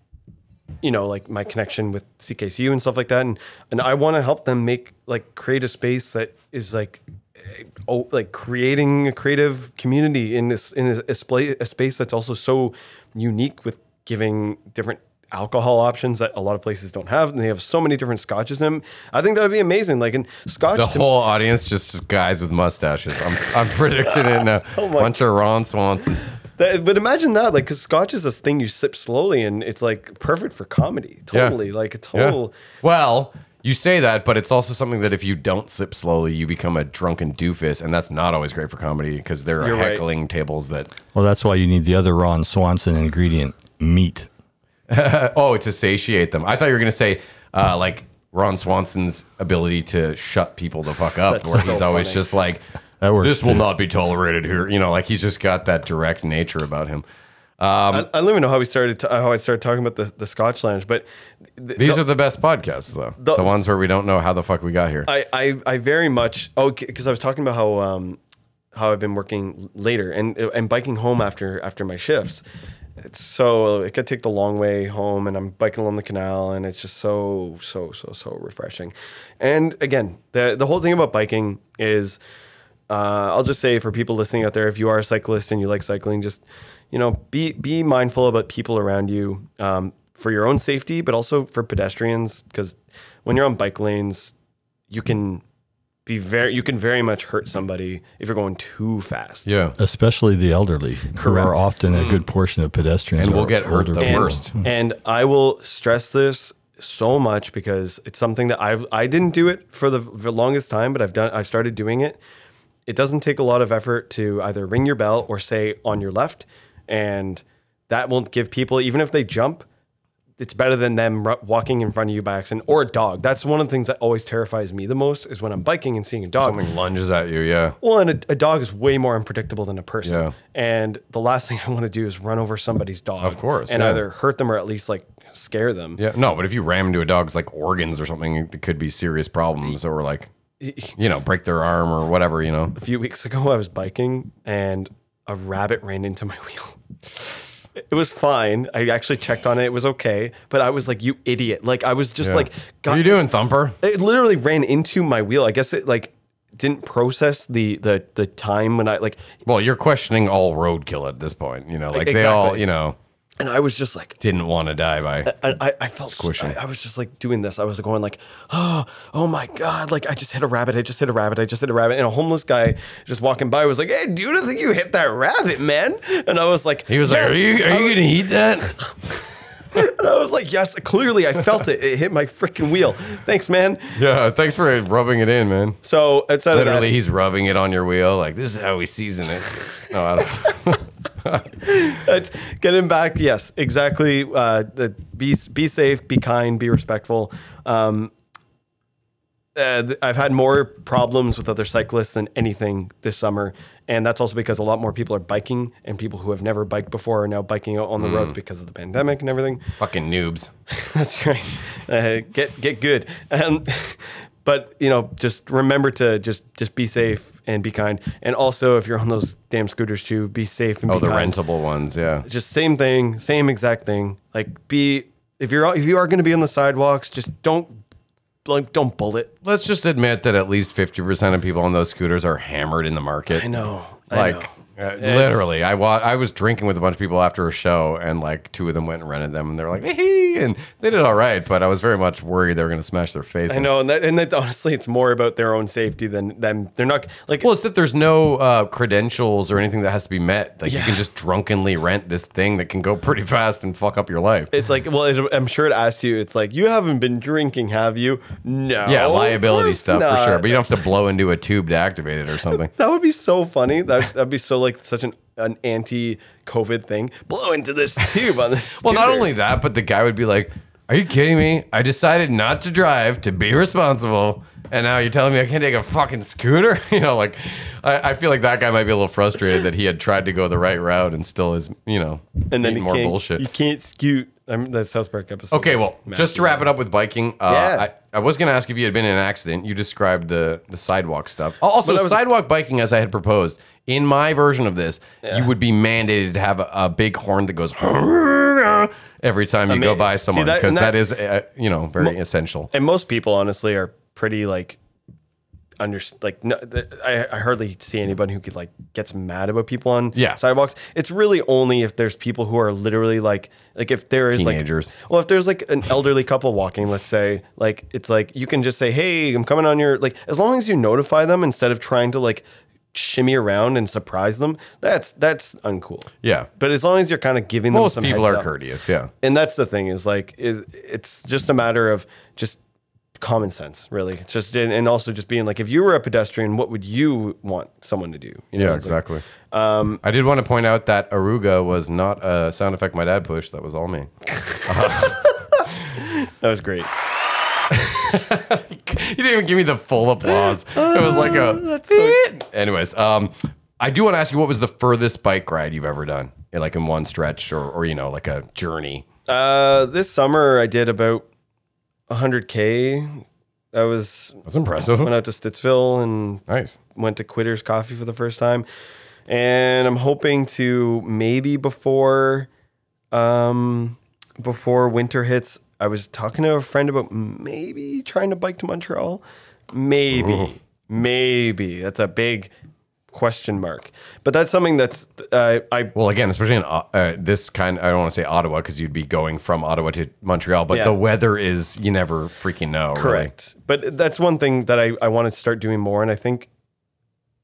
you know like my connection with CKCU and stuff like that and and I want to help them make like create a space that is like eh, oh like creating a creative community in this in this a, spa- a space that's also so unique with giving different alcohol options that a lot of places don't have and they have so many different scotches in them. I think that would be amazing like in scotch The to- whole audience just, just guys with mustaches. I'm, I'm predicting it now. Oh my- Bunch of Ron Swanson. That, but imagine that, like, because Scotch is this thing you sip slowly, and it's like perfect for comedy. Yeah. Totally, like a Yeah. total. Well, you say that, but it's also something that if you don't sip slowly, you become a drunken doofus, and that's not always great for comedy because there are You're right. heckling tables that. well, that's why you need the other Ron Swanson ingredient, meat. Oh, to satiate them. I thought you were gonna say uh, like Ron Swanson's ability to shut people the fuck up, That's where so he's always funny. just like, That works "This will too. not be tolerated here." You know, like he's just got that direct nature about him. Um, I, I don't even know how we started. To, how I started talking about the, the Scotch Lounge, but th- These the- are the best podcasts, though. The, The- ones where we don't know how the fuck we got here. I, I, I very much. Oh, because I was talking about how um, how I've been working later and and biking home after after my shifts. It's so it could take the long way home, and I'm biking along the canal, and it's just so so so so refreshing. And again, the the whole thing about biking is, uh, I'll just say for people listening out there, if you are a cyclist and you like cycling, just you know be be mindful about people around you um, for your own safety, but also for pedestrians, because when you're on bike lanes, you can be very you can very much hurt somebody if you're going too fast. yeah. Especially the elderly, who are often a mm. good portion of pedestrians. And will get hurt the people. worst. And I will stress this so much because it's something that I've I didn't do it for the, the longest time, but I've done I've started doing it. It doesn't take a lot of effort to either ring your bell or say on your left, and that will give people even if they jump. It's better than them ru- walking in front of you by accident or a dog. That's one of the things that always terrifies me the most is when I'm biking and seeing a dog. Something lunges at you. Yeah. Well, and a, a dog is way more unpredictable than a person. Yeah. And the last thing I want to do is run over somebody's dog. Of course, And yeah. either hurt them or at least like scare them. Yeah. No, but if you ram into a dog's like organs or something, it could be serious problems or like, you know, break their arm or whatever, you know. A few weeks ago, I was biking and a rabbit ran into my wheel. It was fine. I actually checked on it. It was okay. But I was like, you idiot. Like, I was just Yeah. like, what are you doing, Thumper? It literally ran into my wheel. I guess it like didn't process the the the time when I like Well, you're questioning all roadkill at this point. You know, like they all, Exactly. you know, and I was just like didn't want to die by. I, I, I felt Squishing. I, I was just like doing this. I was going like, oh, oh my god! Like I just hit a rabbit. I just hit a rabbit. I just hit a rabbit. And a homeless guy just walking by was like, hey, dude, I think you hit that rabbit, man. And I was like, He was like, "Are you are you gonna eat that?" And I was like, yes. Clearly, I felt it. It hit my freaking wheel. Thanks, man. Yeah. Thanks for rubbing it in, man. So outside Literally, that, he's rubbing it on your wheel. Like this is how we season it. No, I don't. Getting back, yes, exactly. Uh, the, be be safe, be kind, be respectful. Um, uh, I've had more problems with other cyclists than anything this summer, and that's also because a lot more people are biking, and people who have never biked before are now biking on the roads because of the pandemic and everything. Fucking noobs. That's right. Uh, get get good. Um, but you know, just remember to just just be safe and be kind, and also if you're on those damn scooters too, be safe and be kind. Oh, be the kind rentable ones. Yeah. just same thing, same exact thing. Like be if you're if you are going to be on the sidewalks, just don't like don't bullet. Let's just admit that at least fifty percent of people on those scooters are hammered in the market. I know. I Like, know. Uh, literally, I wa- I was drinking with a bunch of people after a show, and like two of them went and rented them, and they were like, "Hey," and they did all right. But I was very much worried they were going to smash their face. I in. know, and that, and that honestly, it's more about their own safety than them. They're not like Well, it's that there's no uh, credentials or anything that has to be met. Like you can just drunkenly rent this thing that can go pretty fast and fuck up your life. it's like well, it, I'm sure it asks you. It's like you haven't been drinking, have you? No. yeah, of liability course stuff for sure. not. But you don't have to blow into a tube to activate it or something. That would be so funny. That that'd be so like such an an anti-COVID thing. Blow into this tube on this. well, not scooter. only that, but the guy would be like, "Are you kidding me? I decided not to drive to be responsible." And now you're telling me I can't take a fucking scooter? You know, like I, I feel like that guy might be a little frustrated that he had tried to go the right route and still is, you know, and then eating more can't, bullshit. You can't scoot. I'm that South Park episode. Okay, well, just to wrap it up with biking, uh, Yeah. I, I was going to ask if you had been in an accident. You described the the sidewalk stuff. Also, I was- sidewalk biking, as I had proposed in my version of this, you would be mandated to have a, a big horn that goes every time you go by see, someone that- because and that that- is, uh, you know, very essential. and most people honestly are pretty like under like no, I, I hardly see anybody who could like gets mad about people on Yeah. sidewalks it's really only if there's people who are literally like like if there is Teenagers. like well if there's like an elderly couple walking let's say like it's like you can just say hey i'm coming on your like as long as you notify them instead of trying to like shimmy around and surprise them that's that's uncool Yeah. but as long as you're kind of giving them Most some people are up courteous. Yeah. and that's the thing is like is it's just a matter of just common sense really it's just and and also just being like if you were a pedestrian what would you want someone to do you Yeah, It's like- exactly. Um, I did want to point out that Aruga was not a sound effect my dad pushed. That was all me. that was great You didn't even give me the full applause. It was like a. Anyways, um, I do want to ask you what was the furthest bike ride you've ever done, in, like in one stretch, or, or you know, like a journey. uh this summer i did about 100k i was That's impressive. went out to stittsville and Nice. went to quitters coffee for the first time. And i'm hoping to maybe before um before winter hits i was talking to a friend about maybe trying to bike to montreal. Maybe maybe. That's a big question mark but that's something that's uh, i Well, again, especially in uh, uh, this kind, I don't want to say Ottawa because you'd be going from Ottawa to Montreal, but Yeah. the weather is you never freaking know. really. Correct. But that's one thing that I, I want to start doing more. And I think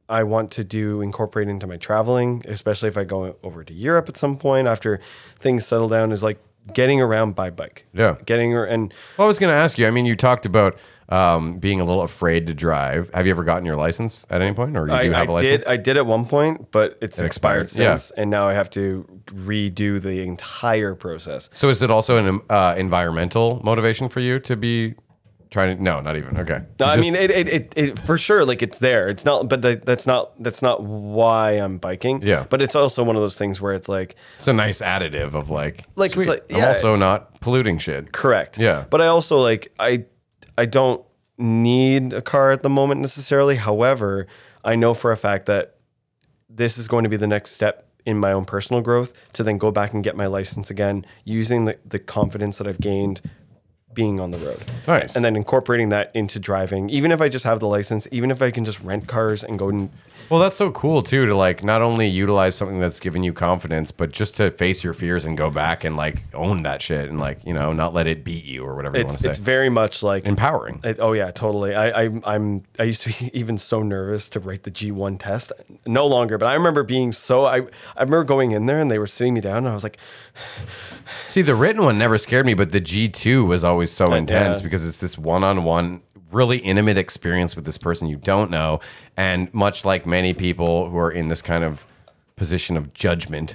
I want to do incorporate into my traveling, especially if I go over to Europe at some point after things settle down, is like getting around by bike. Yeah. Getting and Well, I was going to ask you. I mean, you talked about um, being a little afraid to drive. Have you ever gotten your license at any point, or you I, do have a I license? did I did at one point, but it's It expired, expired, yeah. since, and now I have to redo the entire process. So is it also an uh, environmental motivation for you to be trying to? No, not even. Okay. No, I mean it, it, it, it for sure. Like it's there. It's not, but that, that's not that's not why I'm biking. Yeah. But it's also one of those things where it's like it's a nice additive of like, Like, it's sweet, like- I'm also not polluting shit. Correct. Yeah. But I also like I I don't need a car at the moment necessarily. However, I know for a fact that this is going to be the next step in my own personal growth to then go back and get my license again using the, the confidence that I've gained being on the road. Nice. And then incorporating that into driving. Even if I just have the license, even if I can just rent cars and go and Well, that's so cool too to like not only utilize something that's given you confidence, but just to face your fears and go back and like own that shit and like you know not let it beat you or whatever you want it's to it's very much like Empowering. It, oh yeah, totally. I, I I'm I used to be even so nervous to write the G1 test. No longer, but I remember being so I I remember going in there and they were sitting me down and I was like, See, the written one never scared me, but the G2 was always so uh, intense yeah. because it's this one on one, really intimate experience with this person you don't know. And much like many people who are in this kind of position of judgment,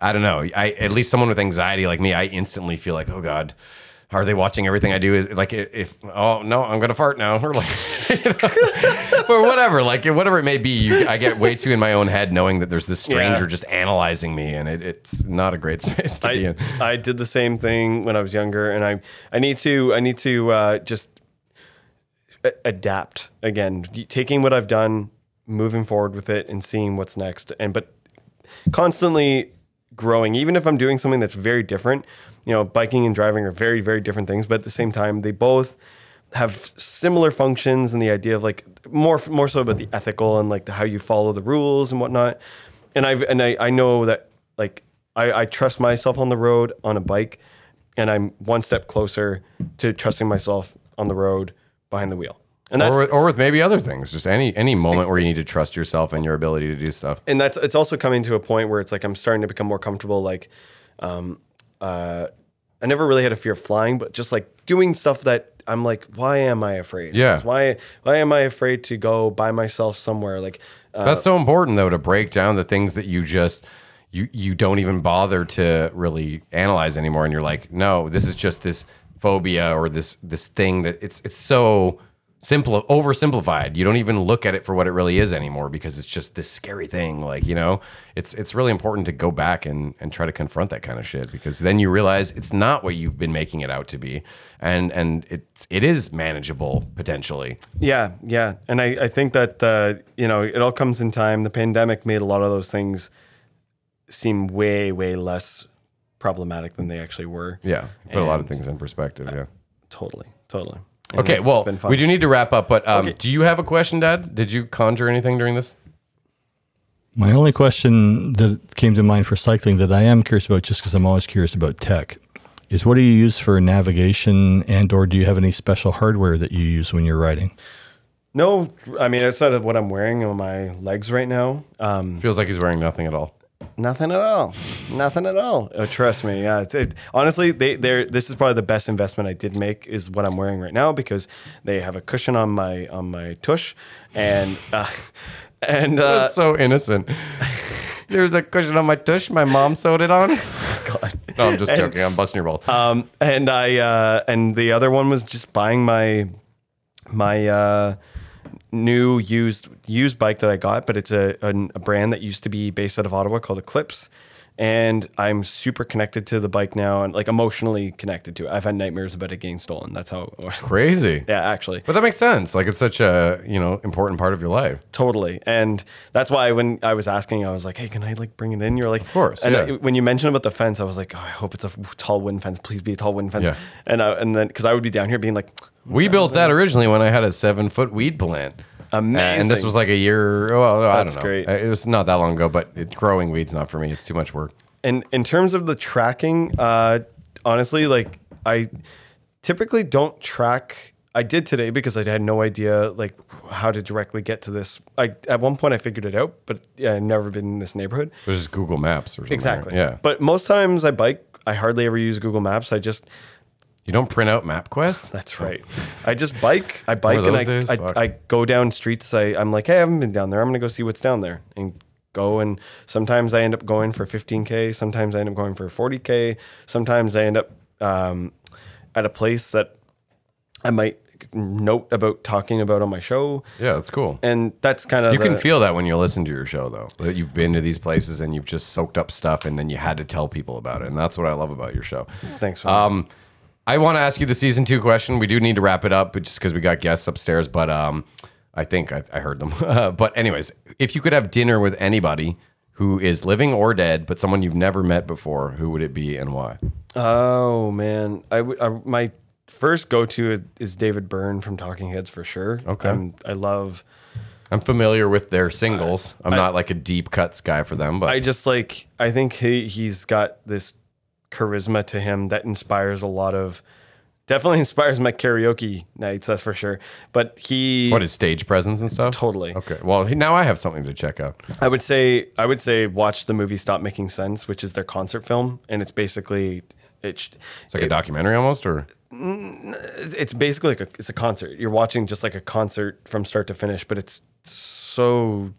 I don't know. I At least someone with anxiety like me, I instantly feel like, oh God. Are they watching everything I do? Is like if oh no, I'm gonna fart now, or like, you know, or whatever, like whatever it may be. You, I get way too in my own head, knowing that there's this stranger Yeah. just analyzing me, and it, it's not a great space to be in. I did the same thing when I was younger, and I I need to I need to uh, just adapt again, taking what I've done, moving forward with it, and seeing what's next, and but constantly growing. Even if I'm doing something that's very different, you know, biking and driving are very very different things, but at the same time, they both have similar functions and the idea of like more more so about the ethical and like the, how you follow the rules and whatnot and I've and I, I know that like I, I trust myself on the road on a bike, and I'm one step closer to trusting myself on the road behind the wheel. And that's or, with- or with maybe other things, just any any moment where you need to trust yourself and your ability to do stuff. and that's it's also coming to a point where it's like I'm starting to become more comfortable. Like, um, uh, I never really had a fear of flying, but just like doing stuff that I'm like, why am I afraid? Yeah. Why why am I afraid to go by myself somewhere? Like, uh, That's so important though to break down the things that you just you you don't even bother to really analyze anymore and you're like, no, this is just this phobia or this this thing that it's it's so simple oversimplified. You don't even look at it for what it really is anymore because it's just this scary thing. Like, you know, it's it's really important to go back and and try to confront that kind of shit because then you realize it's not what you've been making it out to be. And and it's it is manageable potentially. Yeah, yeah, and I, I think that uh, you know it all comes in time. The pandemic made a lot of those things seem way way less problematic than they actually were. Yeah. Put a lot of And- things in perspective. Yeah. Totally, totally. And Okay, it's well, been fun. we do need to wrap up, but um, Okay. do you have a question, Dad? Did you conjure anything during this? My only question that came to mind for cycling that I am curious about, just because I'm always curious about tech, is what do you use for navigation, and/or do you have any special hardware that you use when you're riding? No, I mean outside of what I'm wearing on my legs right now, um, Feels like he's wearing nothing at all. Nothing at all, nothing at all. Oh, trust me, yeah. It's, it, honestly, they they're this is probably the best investment I did make is what I'm wearing right now because they have a cushion on my on my tush, and uh, and uh, That's so innocent. There's a cushion on my tush. My mom sewed it on. God. No, I'm just joking. I'm busting your balls. Um, and I uh, and the other one was just buying my my uh, new used used bike that I got, but it's a, a a brand that used to be based out of Ottawa called Eclipse. And I'm super connected to the bike now, and like emotionally connected to it. I've had nightmares about it getting stolen. That's how. Crazy. yeah, actually, But that makes sense. Like it's such a you know important part of your life. totally. And that's why when I was asking, I was like, "Hey, can I like bring it in?" You're like, "Of course, And yeah. I- when you mentioned about the fence, I was like, oh, "I hope it's a tall wooden fence. Please be a tall wooden fence." Yeah. And I, and then because I would be down here being like, We built that originally when I had a seven foot weed plant. Amazing. And this was like a year. Well, I don't know. great. It was not that long ago, but it, growing weeds not for me. It's too much work. And in terms of the tracking, uh, honestly, like I typically don't track. I did today because I had no idea like how to directly get to this. I at one point I figured it out, but yeah, I've never been in this neighborhood. It was just Google Maps or something. Exactly. Yeah. But most times I bike. I hardly ever use Google Maps. I just You don't print out MapQuest. that's right. I just bike. I bike and I. I, I go down streets. I, I'm like, hey, I haven't been down there. I'm gonna go see what's down there and go. And sometimes I end up going for 15k. Sometimes I end up going for 40k. Sometimes I end up um, at a place that I might note about talking about on my show. Yeah, that's cool. And that's kind of You can feel that when you listen to your show, though, that you've been to these places and you've just soaked up stuff, and then you had to tell people about it, and that's what I love about your show. Thanks. For Um, I want to ask you the season two question. We do need to wrap it up, but just because we got guests upstairs, but um, I think I, I heard them. but anyways, if you could have dinner with anybody who is living or dead, but someone you've never met before, who would it be and why? Oh man, I would I, my first go to is David Byrne from Talking Heads for sure. Okay. Um, I love. I'm familiar with their singles. I'm not like a deep cuts guy for them, but I just like I think he he's got this charisma to him that inspires a lot of definitely inspires my karaoke nights, that's for sure. But he what is stage presence and stuff? Totally. Okay. Well, he- now I have something to check out. I would say I would say watch the movie Stop Making Sense, which is their concert film and it's basically it's It's like a documentary almost, or it's basically like a it's a concert. You're watching just like a concert from start to finish, but it's so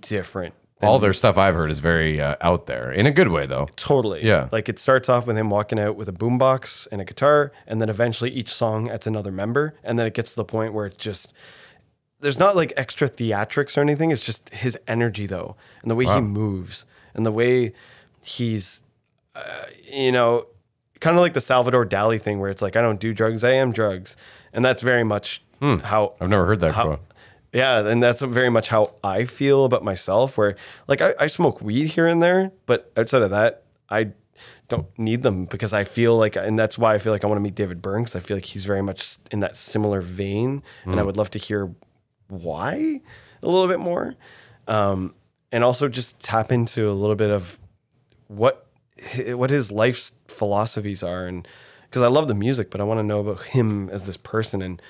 different. All their stuff I've heard is very uh, out there in a good way, though. Totally. Yeah. Like it starts off with him walking out with a boombox and a guitar, and then eventually each song adds another member, and then it gets to the point where it just there's not like extra theatrics or anything. It's just his energy though, and the way he moves, and the way he's, uh, you know, kind of like the Salvador Dali thing, where it's like I don't do drugs, I am drugs, and that's very much how I've never heard that how, quote. Yeah, and that's very much how I feel about myself. Where like I, I smoke weed here and there, but outside of that, I don't need them because I feel like, and that's why I feel like I want to meet David Byrne because I feel like he's very much in that similar vein, and I would love to hear why a little bit more. Um, and also just tap into a little bit of what what his life's philosophies are, and because I love the music, but I want to know about him as this person. And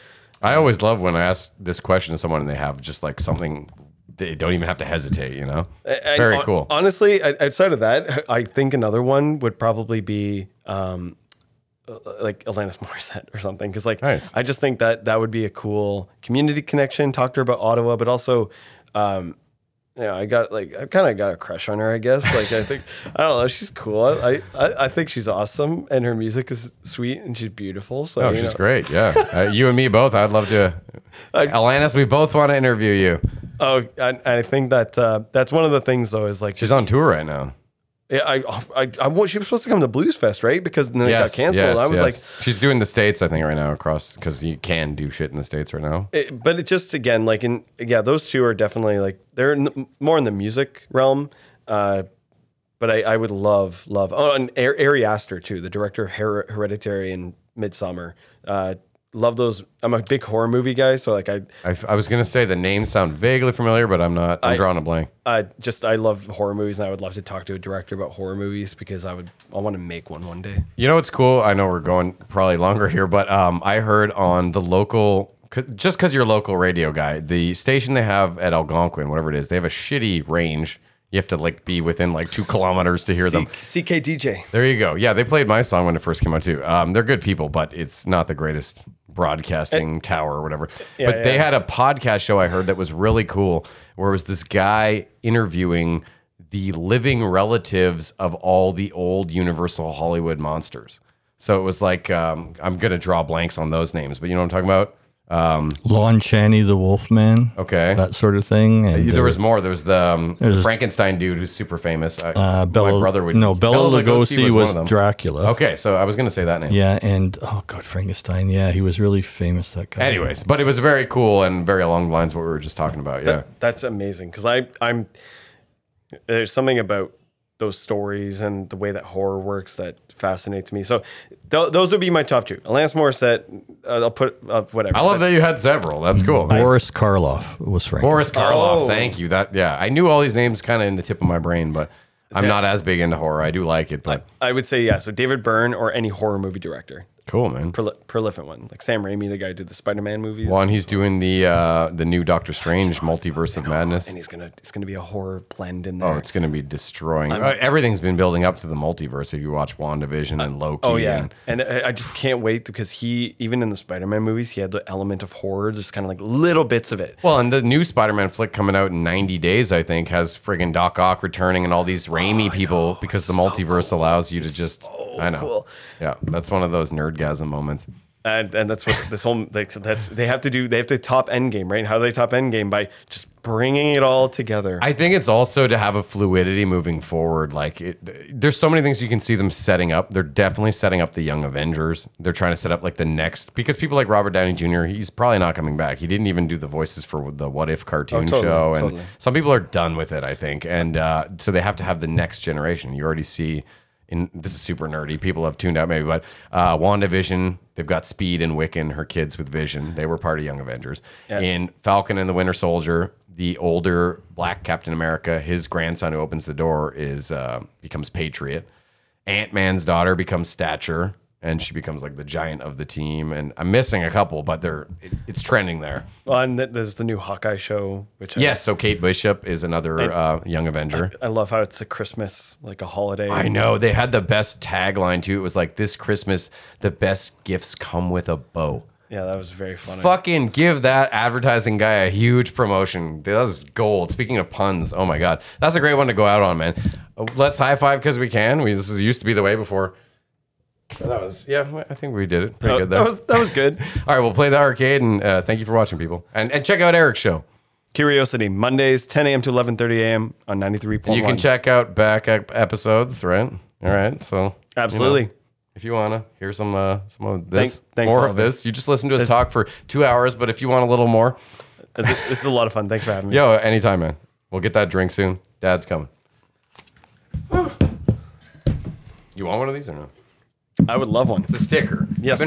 I always love when I ask this question to someone and they have just like something they don't even have to hesitate. You know, and very cool. Honestly, outside of that, I think another one would probably be. Um, uh, like Alanis Morissette or something, because like Nice. I just think that that would be a cool community connection. Talk to her about Ottawa, but also, um, you know, I got like I kind of got a crush on her. I guess like I think I don't know, she's cool. I, I I think she's awesome, and her music is sweet and she's beautiful. So Oh, she's know. great. Yeah, uh, you and me both. I'd love to. I- Alanis, we both want to interview you. Oh, and I think that uh, that's one of the things though is like She's just- on tour right now. Yeah, I, I, I, wa- she was supposed to come to Blues Fest, right? Because then it got canceled. I was like, she's doing the states, I think, right now across because you can do shit in the states right now. it, but it just again, like in yeah, those two are definitely like they're in, more in the music realm. Uh, but I, I would love, love. Oh, and Ari Ari Aster too, the director of Her- Hereditary and Midsommar. Uh, love those. I'm a big horror movie guy, so like I, I, I was gonna say the names sound vaguely familiar, but I'm not. I'm drawing a blank. I just I love horror movies, and I would love to talk to a director about horror movies because I would I want to make one one day. You know what's cool? I know we're going probably longer here, but um, I heard on the local, just because you're a local radio guy, the station they have at Algonquin, whatever it is, they have a shitty range. You have to like be within like two kilometers to hear them. CKDJ. There you go. Yeah, they played my song when it first came out too. Um, they're good people, but it's not the greatest broadcasting tower or whatever. but they yeah. had a podcast show I heard that was really cool, where it was this guy interviewing the living relatives of all the old Universal Hollywood monsters. So it was like um, I'm gonna draw blanks on those names, but you know what I'm talking about. Um, Lon Chaney, the Wolfman. Okay. That sort of thing. And there uh, was more. There was the um, There's- Frankenstein dude who's super famous. I, uh, Bela, my brother would. no, Bela, Lugosi one was, of them. Dracula. Okay, so I was gonna say that name. Yeah, and oh god, Frankenstein. Yeah, he was really famous. That guy. Anyways, but it was very cool and very along the lines of what we were just talking about. Yeah. That, that's amazing because I I'm there's something about those stories and the way that horror works that fascinates me. So th- those would be my top two. Alanis Morissette. Uh, I'll put uh, whatever. I love that you had several. That's cool. Boris Karloff was Frank. Boris Karloff. Oh. Thank you. That yeah, I knew all these names kind of in the tip of my brain, but I'm that- not as big into horror. I do like it, but I would say yeah. So David Byrne or any horror movie director, cool, man. Proli- prolific one like Sam Raimi, the guy who did the Spider-Man movies. One, he's doing the uh, the new Doctor Strange multiverse of madness. and he's gonna it's gonna be a horror blend in there. Oh, it's going to be destroying. Uh, everything's been building up to the multiverse. If you watch WandaVision and Loki. Oh yeah, and- and I I just can't wait because he even in the Spider-Man movies he had the element of horror, just kind of like little bits of it. Well, and the new Spider-Man flick coming out in 90 days, I think, has friggin' Doc Ock returning and all these Raimi people because the multiverse allows you to just. I know. cool. Yeah, that's one of those nerdgasm moments. and and that's what this whole like that's they have to do. They have to top Endgame, right? How do they top Endgame by just bringing it all together? I think it's also to have a fluidity moving forward. Like, it, there's so many things you can see them setting up. They're definitely setting up the Young Avengers. They're trying to set up like the next because people like Robert Downey Jr. He's probably not coming back. He didn't even do the voices for the What If cartoon Oh, totally, show, and totally. some people are done with it. I think, and uh, so they have to have the next generation. You already see. In, this is super nerdy. People have tuned out maybe, but uh, WandaVision, they've got Speed and Wiccan, her kids with Vision. They were part of Young Avengers. In Falcon and the Winter Soldier, the older Black Captain America, his grandson who opens the door is uh, becomes Patriot. Ant Man's daughter becomes Stature, and she becomes like the giant of the team. And I'm missing a couple, but they're it, it's trending there. Well, and th- there's the new Hawkeye show, which I, Yes, so Kate Bishop is another uh, young Avenger. I love how it's a Christmas like a holiday. I know they had the best tagline too. It was like this Christmas, the best gifts come with a bow. Yeah, that was very funny. Fucking give that advertising guy a huge promotion. That was gold. Speaking of puns, oh my god, that's a great one to go out on, man. Uh, Let's high five because we can. We this is, used to be the way before. That was yeah. I think we did it pretty good there. that was that was good. All right, we'll play the arcade and uh, thank you for watching, people. And and check out Eric's show. Curiosity Mondays, 10 a.m. to 11:30 a.m. on 93.1. You can check out back ep- episodes, right? All right, so you know, Absolutely. if you wanna hear some uh, some of this, Thank- thanks, more of this, you just listen to us This- talk for two hours. But if you want a little more, This this is a lot of fun. Thanks for having me. yo, anytime, man. We'll get that drink soon. Dad's coming. you want one of these or no? I would love one. It's a sticker. Yes, I've been